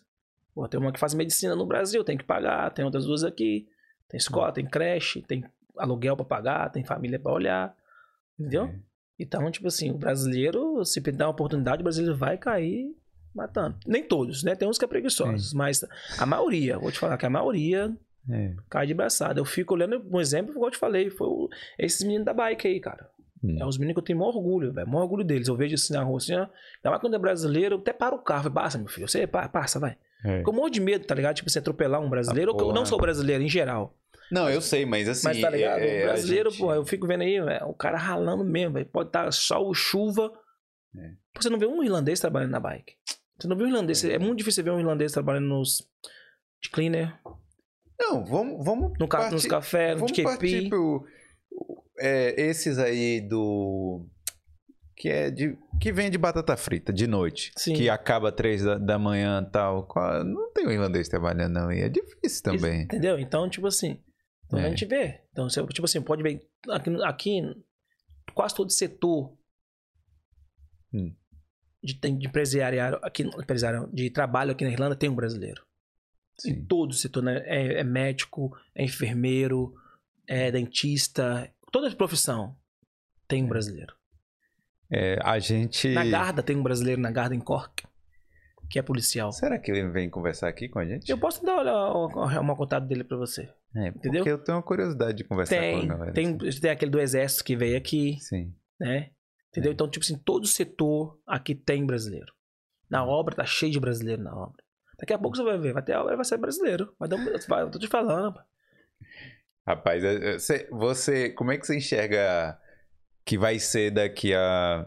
[SPEAKER 2] Pô, tem uma que faz medicina no Brasil, tem que pagar, tem outras duas aqui. Tem escola, tem creche, tem aluguel pra pagar, tem família pra olhar. Entendeu?
[SPEAKER 1] É.
[SPEAKER 2] Então, tipo assim, o brasileiro, se dar uma oportunidade, o brasileiro vai cair matando. Nem todos, né? Tem uns que é preguiçosos, mas a maioria, vou te falar que a maioria
[SPEAKER 1] É.
[SPEAKER 2] cai de braçada. Eu fico olhando um exemplo, igual eu te falei, foi o- esses meninos da bike aí, cara.
[SPEAKER 1] Hum.
[SPEAKER 2] É os meninos que eu tenho maior orgulho, velho. Maior orgulho deles. Eu vejo assim na rua, assim, ó. Ainda mais quando é brasileiro, eu até para o carro. Passa, meu filho. Você pa- passa, vai.
[SPEAKER 1] É.
[SPEAKER 2] Fico um monte de medo, tá ligado? Tipo, você atropelar um brasileiro.
[SPEAKER 1] Ah,
[SPEAKER 2] eu não sou brasileiro, em geral.
[SPEAKER 1] Não, eu sei, mas assim.
[SPEAKER 2] Mas tá ligado?
[SPEAKER 1] é- é,
[SPEAKER 2] o brasileiro,
[SPEAKER 1] gente-
[SPEAKER 2] pô, eu fico vendo aí, velho, o cara ralando mesmo, velho. Pode estar sol, chuva.
[SPEAKER 1] É.
[SPEAKER 2] Pô, Você não vê um irlandês trabalhando na bike. Você não vê um irlandês. É, muito difícil ver um irlandês trabalhando nos. De cleaner,
[SPEAKER 1] Não, vamos. vamos
[SPEAKER 2] no ca...
[SPEAKER 1] partir-
[SPEAKER 2] nos cafés, no
[SPEAKER 1] Vamos
[SPEAKER 2] de
[SPEAKER 1] partir
[SPEAKER 2] KP.
[SPEAKER 1] pro. é, esses aí do. Que é de. Que vem de batata frita de noite.
[SPEAKER 2] Sim.
[SPEAKER 1] Que acaba três da, da manhã e tal. Não tem um irlandês trabalhando, não. E é difícil também.
[SPEAKER 2] Entendeu? Então, tipo assim. Então
[SPEAKER 1] É.
[SPEAKER 2] a gente vê. Então, você, tipo assim, pode ver. Aqui, aqui quase todo setor
[SPEAKER 1] Hum.
[SPEAKER 2] de, de empresariado, aqui, empresariado, de trabalho aqui na Irlanda tem um brasileiro. Em
[SPEAKER 1] Sim.
[SPEAKER 2] todo o setor, né? É, é médico, é enfermeiro, é dentista, toda profissão tem um brasileiro.
[SPEAKER 1] É, a gente.
[SPEAKER 2] Na Garda tem um brasileiro na Garda em Cork, que é policial.
[SPEAKER 1] Será que ele vem conversar aqui com a gente?
[SPEAKER 2] Eu posso dar olha, uma contato dele pra você.
[SPEAKER 1] É,
[SPEAKER 2] entendeu?
[SPEAKER 1] Porque eu tenho uma curiosidade de conversar com
[SPEAKER 2] Tem,
[SPEAKER 1] a galera.
[SPEAKER 2] tem,
[SPEAKER 1] assim.
[SPEAKER 2] tem aquele do exército que veio aqui,
[SPEAKER 1] Sim.
[SPEAKER 2] né? Entendeu?
[SPEAKER 1] É.
[SPEAKER 2] Então, tipo assim, todo setor aqui tem brasileiro. Na obra tá cheio de brasileiro na obra. Daqui a pouco você vai ver, vai ter obra, vai ser brasileiro. Vai dar um, eu tô te falando.
[SPEAKER 1] Rapaz, é- é- você, como é que você enxerga que vai ser daqui a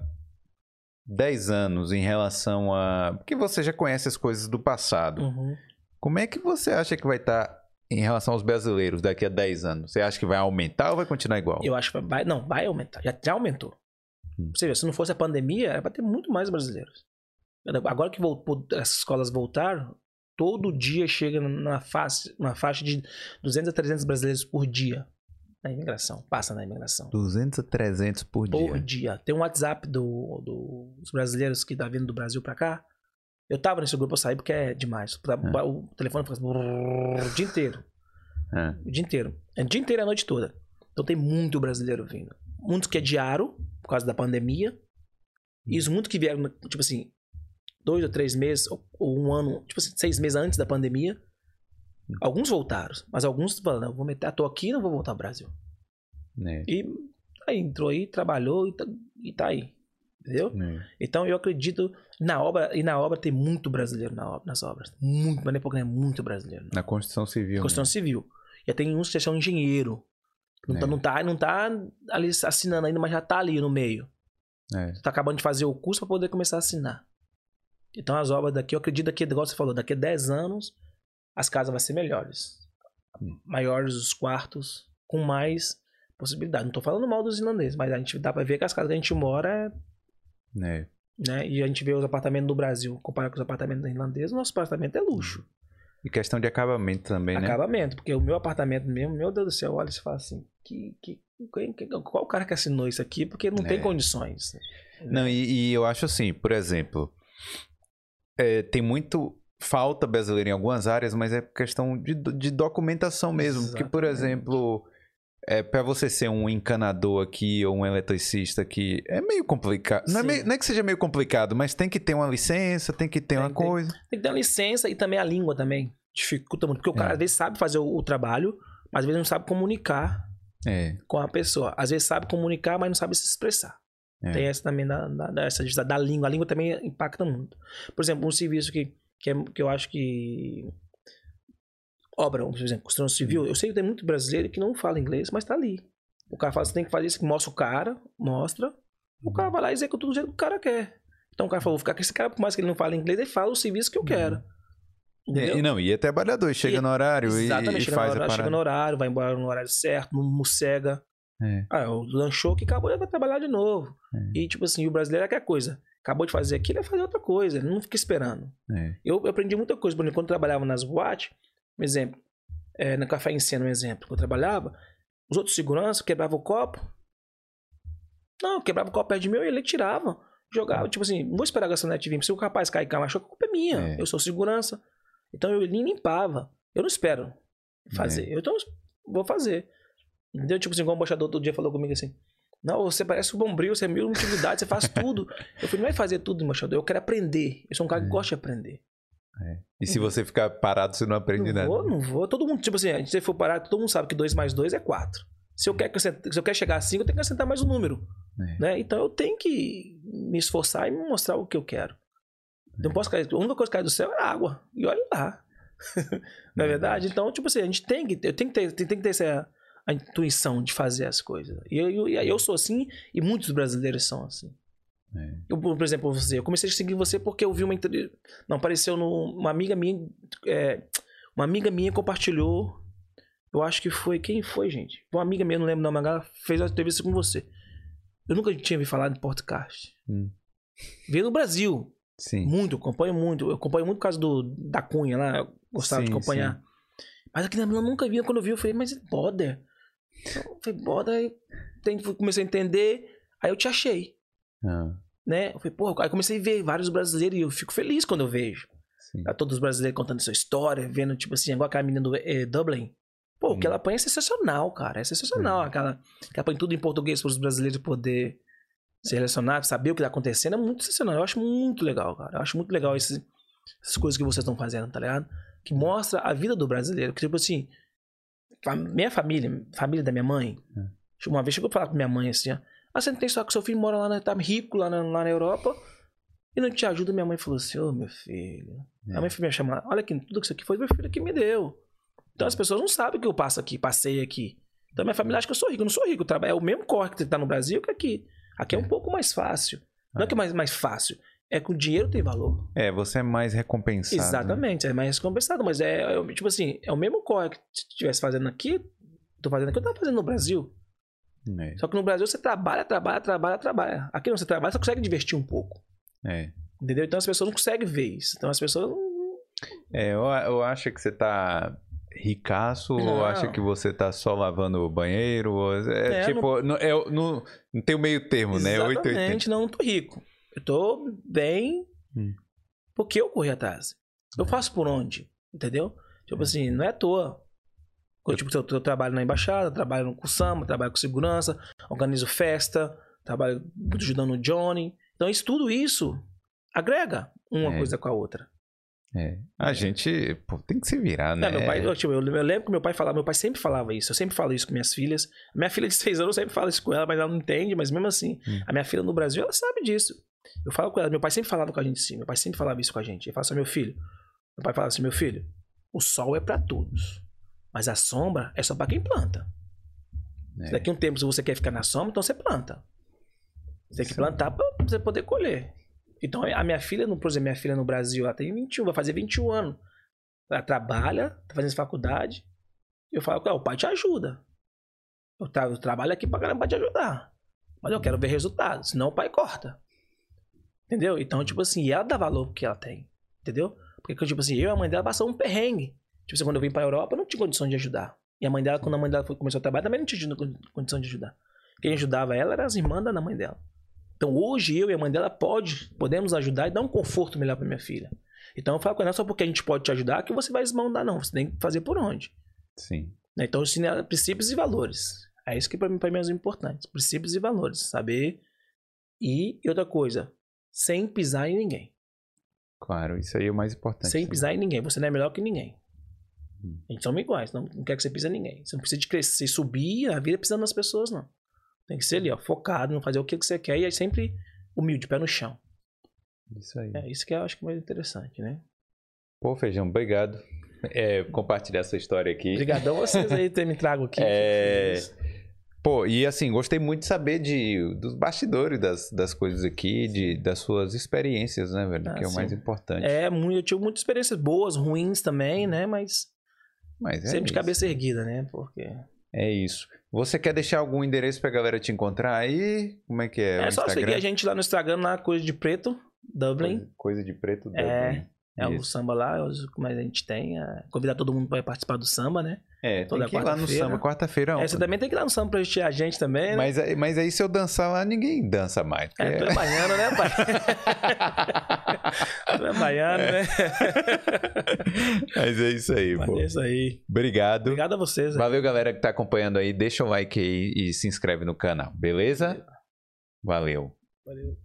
[SPEAKER 1] 10 anos em relação a. Porque você já conhece as coisas do passado.
[SPEAKER 2] Uhum.
[SPEAKER 1] Como é que você acha que vai estar em relação aos brasileiros daqui a 10 anos? Você acha que vai aumentar ou vai continuar igual?
[SPEAKER 2] Eu acho que vai. Não, vai aumentar. Já, já aumentou.
[SPEAKER 1] Hum.
[SPEAKER 2] Você vê, se não fosse a pandemia, era ter muito mais brasileiros. Agora que voltou, as escolas voltaram, todo dia chega na faixa, na faixa de 200 a 300 brasileiros por dia na imigração. Passa na imigração.
[SPEAKER 1] 200 a 300 por
[SPEAKER 2] Por
[SPEAKER 1] dia.
[SPEAKER 2] dia. Tem um WhatsApp do, do- dos brasileiros que tá vindo do Brasil pra cá. Eu tava nesse grupo, eu saí porque é demais.
[SPEAKER 1] É.
[SPEAKER 2] O telefone faz brrr o dia inteiro.
[SPEAKER 1] É.
[SPEAKER 2] O dia inteiro. É o dia inteiro, a noite toda. Então tem muito brasileiro vindo. Muitos que adiaram por causa da pandemia. E os muitos que vieram, tipo assim, dois ou três meses, ou, um ano, tipo assim, seis meses antes da pandemia. Alguns voltaram, mas alguns falaram, não, vou meter, ah, tô aqui e não vou voltar ao Brasil.
[SPEAKER 1] É.
[SPEAKER 2] E aí entrou aí, trabalhou e tá, e tá aí. Entendeu?
[SPEAKER 1] É.
[SPEAKER 2] Então eu acredito na obra, e na obra tem muito brasileiro na obra, nas obras. Muito, mas nem pouco, é muito brasileiro.
[SPEAKER 1] Na construção civil.
[SPEAKER 2] Construção civil. Já tem uns que são engenheiro. Não, tá,
[SPEAKER 1] É.
[SPEAKER 2] não, tá, não tá ali assinando ainda, mas já tá ali no meio.
[SPEAKER 1] É.
[SPEAKER 2] Tá acabando de fazer o curso para poder começar a assinar. Então as obras daqui, eu acredito que, igual você falou, daqui a 10 anos as casas vão ser melhores.
[SPEAKER 1] Hum.
[SPEAKER 2] Maiores os quartos, com mais possibilidade. Não tô falando mal dos irlandeses, mas a gente dá pra ver que as casas que a gente mora é
[SPEAKER 1] É.
[SPEAKER 2] né? E a gente vê os apartamentos do Brasil, comparado com os apartamentos irlandeses, o nosso apartamento é luxo.
[SPEAKER 1] E questão de acabamento também, né?
[SPEAKER 2] Acabamento, porque o meu apartamento mesmo, meu Deus do céu, olha, você fala assim, que, que, qual o cara que assinou isso aqui? Porque não tem
[SPEAKER 1] É.
[SPEAKER 2] condições.
[SPEAKER 1] Não, e, e eu acho assim, por exemplo, é, tem muito falta brasileira em algumas áreas, mas é questão de, de documentação mesmo. Porque, por
[SPEAKER 2] Exatamente.
[SPEAKER 1] exemplo, é, para você ser um encanador aqui ou um eletricista aqui, é meio complicado. Não é, meio- não é que seja meio complicado, mas tem que ter uma licença, tem que ter
[SPEAKER 2] Tem,
[SPEAKER 1] uma
[SPEAKER 2] tem.
[SPEAKER 1] coisa.
[SPEAKER 2] Tem que ter uma licença e também a língua também. Dificulta muito, porque o cara
[SPEAKER 1] É.
[SPEAKER 2] às vezes sabe fazer o, o trabalho, mas às vezes não sabe comunicar
[SPEAKER 1] É,
[SPEAKER 2] com a pessoa. Às vezes sabe comunicar, mas não sabe se expressar.
[SPEAKER 1] É.
[SPEAKER 2] Tem essa também da, da, da- essa da língua. A língua também impacta muito. Por exemplo, um serviço que, que, é- que eu acho que. Obra, por exemplo, construção civil. Eu sei que tem muito brasileiro que não fala inglês, mas tá ali. O cara fala, você tem que fazer isso, mostra o cara, mostra. O cara vai lá e executa do jeito que o cara quer. Então o cara falou, vou ficar com esse cara, por mais que ele não fale inglês, ele fala o serviço que eu quero. Entendeu?
[SPEAKER 1] É, e não, e é trabalhador, chega
[SPEAKER 2] E-
[SPEAKER 1] no horário e,
[SPEAKER 2] Exatamente,
[SPEAKER 1] e
[SPEAKER 2] chega,
[SPEAKER 1] faz
[SPEAKER 2] no
[SPEAKER 1] a
[SPEAKER 2] horário,
[SPEAKER 1] parada.
[SPEAKER 2] chega no horário, vai embora no horário certo, não mossega.
[SPEAKER 1] É.
[SPEAKER 2] Ah, lanchou que acabou, ele vai trabalhar de novo.
[SPEAKER 1] É.
[SPEAKER 2] E tipo assim, o brasileiro é aquela coisa. Acabou de fazer aquilo, ele vai fazer outra coisa. Ele não fica esperando.
[SPEAKER 1] É.
[SPEAKER 2] Eu, eu aprendi muita coisa. Por exemplo, quando eu trabalhava nas boates, um exemplo, é, na Café em Cena, um exemplo, quando eu trabalhava, os outros seguranças quebravam o copo. Não, quebrava o copo perto de mim, ele tirava. Jogava, tipo assim, não vou esperar a garçonete vir. Se o rapaz cair e machuca, a culpa é minha.
[SPEAKER 1] É.
[SPEAKER 2] Eu sou segurança. Então eu limpava. Eu não espero fazer. Eu então vou fazer. Entendeu? Tipo assim, igual o embaixador outro dia falou comigo assim. Não, você parece um bombril, você é mil utilidade, você faz tudo. Eu falei, não vai fazer tudo, embaixador. Eu quero aprender. Eu sou um cara que
[SPEAKER 1] É.
[SPEAKER 2] gosta de aprender.
[SPEAKER 1] E se você ficar parado, você não aprende
[SPEAKER 2] Não
[SPEAKER 1] nada.
[SPEAKER 2] vou, não vou. Todo mundo, tipo assim, se você for parar, todo mundo sabe que 2 mais 2 é 4. Se eu, quero, se eu quero chegar a 5, eu tenho que acrescentar mais um número.
[SPEAKER 1] É.
[SPEAKER 2] Né? Então eu tenho que me esforçar e mostrar o que eu quero. Não posso cair. A única coisa que cai do céu é água. E olha lá. Não é verdade? Então, tipo assim, a gente tem que, eu tenho que ter, tem, tem que ter essa a intuição de fazer as coisas. E eu, eu, eu sou assim e muitos brasileiros são assim.
[SPEAKER 1] É.
[SPEAKER 2] Eu, por exemplo, você, eu comecei a seguir você porque eu vi uma entre- não apareceu no, uma amiga minha, é, uma amiga minha compartilhou. Eu acho que foi quem foi, gente? Uma amiga minha, não lembro não, mas ela fez uma entrevista com você. Eu nunca tinha ouvido falar de podcast.
[SPEAKER 1] Hum.
[SPEAKER 2] Veio no Brasil,
[SPEAKER 1] Sim.
[SPEAKER 2] muito, acompanho muito. Eu acompanho muito por causa do da Cunha lá, eu gostava de
[SPEAKER 1] Sim,
[SPEAKER 2] acompanhar. Mas aqui na eu nunca vi. Quando eu vi, eu falei, mas é Eu falei, Boder, aí comecei a entender, aí eu te achei
[SPEAKER 1] Ah,
[SPEAKER 2] né? Eu falei, porra, aí comecei a ver vários brasileiros e eu fico feliz quando eu vejo.
[SPEAKER 1] sim.
[SPEAKER 2] Tá todos os brasileiros contando sua história, vendo, tipo assim, igual aquela menina do eh, Dublin. Pô, o que
[SPEAKER 1] Hum.
[SPEAKER 2] ela apanha é sensacional, cara. É sensacional.
[SPEAKER 1] Hum.
[SPEAKER 2] Aquela que apanha tudo em português para os brasileiros poder se relacionar, saber o que tá acontecendo. É muito sensacional. Eu acho muito legal, cara. Eu acho muito legal esse- essas coisas que vocês estão fazendo, tá ligado? Que mostra a vida do brasileiro. Que, tipo assim, minha família, família da minha mãe,
[SPEAKER 1] É.
[SPEAKER 2] uma vez chegou a falar com minha mãe assim, ó, ah, você não tem só que seu filho mora lá, na, tá rico lá na, lá na Europa e não te ajuda. Minha mãe falou assim, ô meu filho.
[SPEAKER 1] É.
[SPEAKER 2] A minha filha me chama, olha aqui, tudo que isso aqui foi meu filho que me deu. Então as pessoas não sabem que eu passo aqui, passei aqui. Então minha família acha que eu sou rico. Eu não sou rico. É o mesmo corre que tá no Brasil que aqui. Aqui é um
[SPEAKER 1] É.
[SPEAKER 2] pouco mais fácil. Não é
[SPEAKER 1] É.
[SPEAKER 2] que é mais, mais fácil. É que o dinheiro tem valor.
[SPEAKER 1] É, você é mais recompensado. né?
[SPEAKER 2] Exatamente, é mais compensado. Mas é, é, tipo assim, é o mesmo corre que estivesse fazendo aqui, tô fazendo aqui, eu tava fazendo no Brasil.
[SPEAKER 1] É,
[SPEAKER 2] Só que no Brasil você trabalha, trabalha, trabalha, trabalha. Aqui não, você trabalha, você consegue divertir um pouco.
[SPEAKER 1] é.
[SPEAKER 2] Entendeu? Então as pessoas não conseguem ver isso. Então as pessoas. não-
[SPEAKER 1] É, eu, eu acho que você tá ricaço ou
[SPEAKER 2] Não.
[SPEAKER 1] acha que você tá só lavando o banheiro? ou- É,
[SPEAKER 2] É,
[SPEAKER 1] tipo, não, é, não, não tem o meio termo, né? 880.
[SPEAKER 2] Exatamente, não, não tô rico. Eu tô bem
[SPEAKER 1] Hum.
[SPEAKER 2] porque eu corri atrás. Eu faço por onde, entendeu? Tipo assim, não é à toa. Eu, tipo, eu, eu trabalho na embaixada, trabalho com o Sama, trabalho com segurança, organizo festa, trabalho ajudando o Johnny. Então, isso, tudo isso agrega uma
[SPEAKER 1] É.
[SPEAKER 2] coisa com a outra.
[SPEAKER 1] É. A gente pô, tem que se virar, né?
[SPEAKER 2] É, meu pai, eu, tipo, eu, eu lembro que meu pai falava, meu pai sempre falava isso, eu sempre falo isso com minhas filhas. Minha filha de seis anos, eu sempre falo isso com ela, mas ela não entende, mas mesmo assim,
[SPEAKER 1] Hum.
[SPEAKER 2] a minha filha no Brasil, ela sabe disso. Eu falo com ela, meu pai sempre falava com a gente assim, meu pai sempre falava isso com a gente. Ele fala assim, meu filho, meu pai falava assim, meu filho, o sol é pra todos, mas a sombra é só pra quem planta.
[SPEAKER 1] É.
[SPEAKER 2] Se daqui a um tempo, se você quer ficar na sombra, então você planta. Você tem que plantar pra você poder colher. Então, a minha filha, no- por exemplo, minha filha no Brasil, ela tem 21, vai fazer 21 anos. Ela trabalha, tá fazendo faculdade. Eu falo, "Ué, o pai te ajuda. Eu, tra- eu trabalho aqui pra caramba pra te ajudar. Mas eu quero ver resultados, senão o pai corta. Entendeu? Então, tipo assim, e ela dá valor pro que ela tem. Entendeu? Porque, tipo assim, eu e a mãe dela passamos um perrengue. Tipo assim, quando eu vim pra Europa, eu não tinha condição de ajudar. E a mãe dela, quando a mãe dela foi- começou a trabalhar, também não tinha con- condição de ajudar. Quem ajudava ela eram as irmãs da mãe dela. Então hoje eu e a mãe dela pode, podemos ajudar e dar um conforto melhor pra minha filha. Então eu falo com ela, não é só porque a gente pode te ajudar que você vai esmandar, não. Você tem que fazer por onde.
[SPEAKER 1] Sim.
[SPEAKER 2] né? Então eu ensino ela princípios e valores. É isso que pra mim, pra mim é os importantes. Princípios e valores. Saber. E outra coisa, sem pisar em ninguém.
[SPEAKER 1] Claro, isso aí é o mais importante.
[SPEAKER 2] Sem
[SPEAKER 1] sim.
[SPEAKER 2] pisar em ninguém. Você não é melhor que ninguém.
[SPEAKER 1] Hum.
[SPEAKER 2] A gente somos iguais. Não, não quer que você pise em ninguém. Você não precisa de crescer, subir a vida pisando nas pessoas, não. Tem que ser ali, ó, focado, não fazer o que você quer e aí sempre humilde, pé no chão.
[SPEAKER 1] Isso aí.
[SPEAKER 2] É isso que eu acho que é mais interessante, né?
[SPEAKER 1] Pô, Feijão, obrigado. É, compartilhar essa história aqui.
[SPEAKER 2] Obrigadão a vocês aí ter me trago aqui.
[SPEAKER 1] É. Pô, e assim, gostei muito de saber de, dos bastidores das, das coisas aqui, de, das suas experiências, né, velho?
[SPEAKER 2] Ah,
[SPEAKER 1] que é o mais importante.
[SPEAKER 2] É, muito, eu tive muitas experiências boas, ruins também, né? Mas
[SPEAKER 1] Mas é
[SPEAKER 2] sempre de
[SPEAKER 1] isso.
[SPEAKER 2] cabeça erguida, né? Porque.
[SPEAKER 1] É isso. Você quer deixar algum endereço pra galera te encontrar aí? Como é que é?
[SPEAKER 2] É, só
[SPEAKER 1] Instagram?
[SPEAKER 2] seguir a gente lá no Instagram, na Coisa de Preto, Dublin.
[SPEAKER 1] Coisa, coisa de preto.
[SPEAKER 2] É,
[SPEAKER 1] Dublin.
[SPEAKER 2] É o
[SPEAKER 1] Isso.
[SPEAKER 2] samba lá, como a gente tem. é, convidar todo mundo para participar do samba, né?
[SPEAKER 1] É, tem
[SPEAKER 2] toda
[SPEAKER 1] que ir lá no samba, quarta-feira.
[SPEAKER 2] É, você também tem que ir lá no samba pra assistir a gente também, né?
[SPEAKER 1] Mas, aí- mas aí se eu dançar lá, ninguém dança mais. porque
[SPEAKER 2] É, tu é baiano, né, pai? tu é baiano, né?
[SPEAKER 1] Mas é isso aí,
[SPEAKER 2] Mas
[SPEAKER 1] pô.
[SPEAKER 2] é isso aí.
[SPEAKER 1] Obrigado.
[SPEAKER 2] Obrigado a vocês.
[SPEAKER 1] Valeu, galera que tá acompanhando aí. Deixa o like aí e se inscreve no canal, beleza? Valeu.
[SPEAKER 2] Valeu.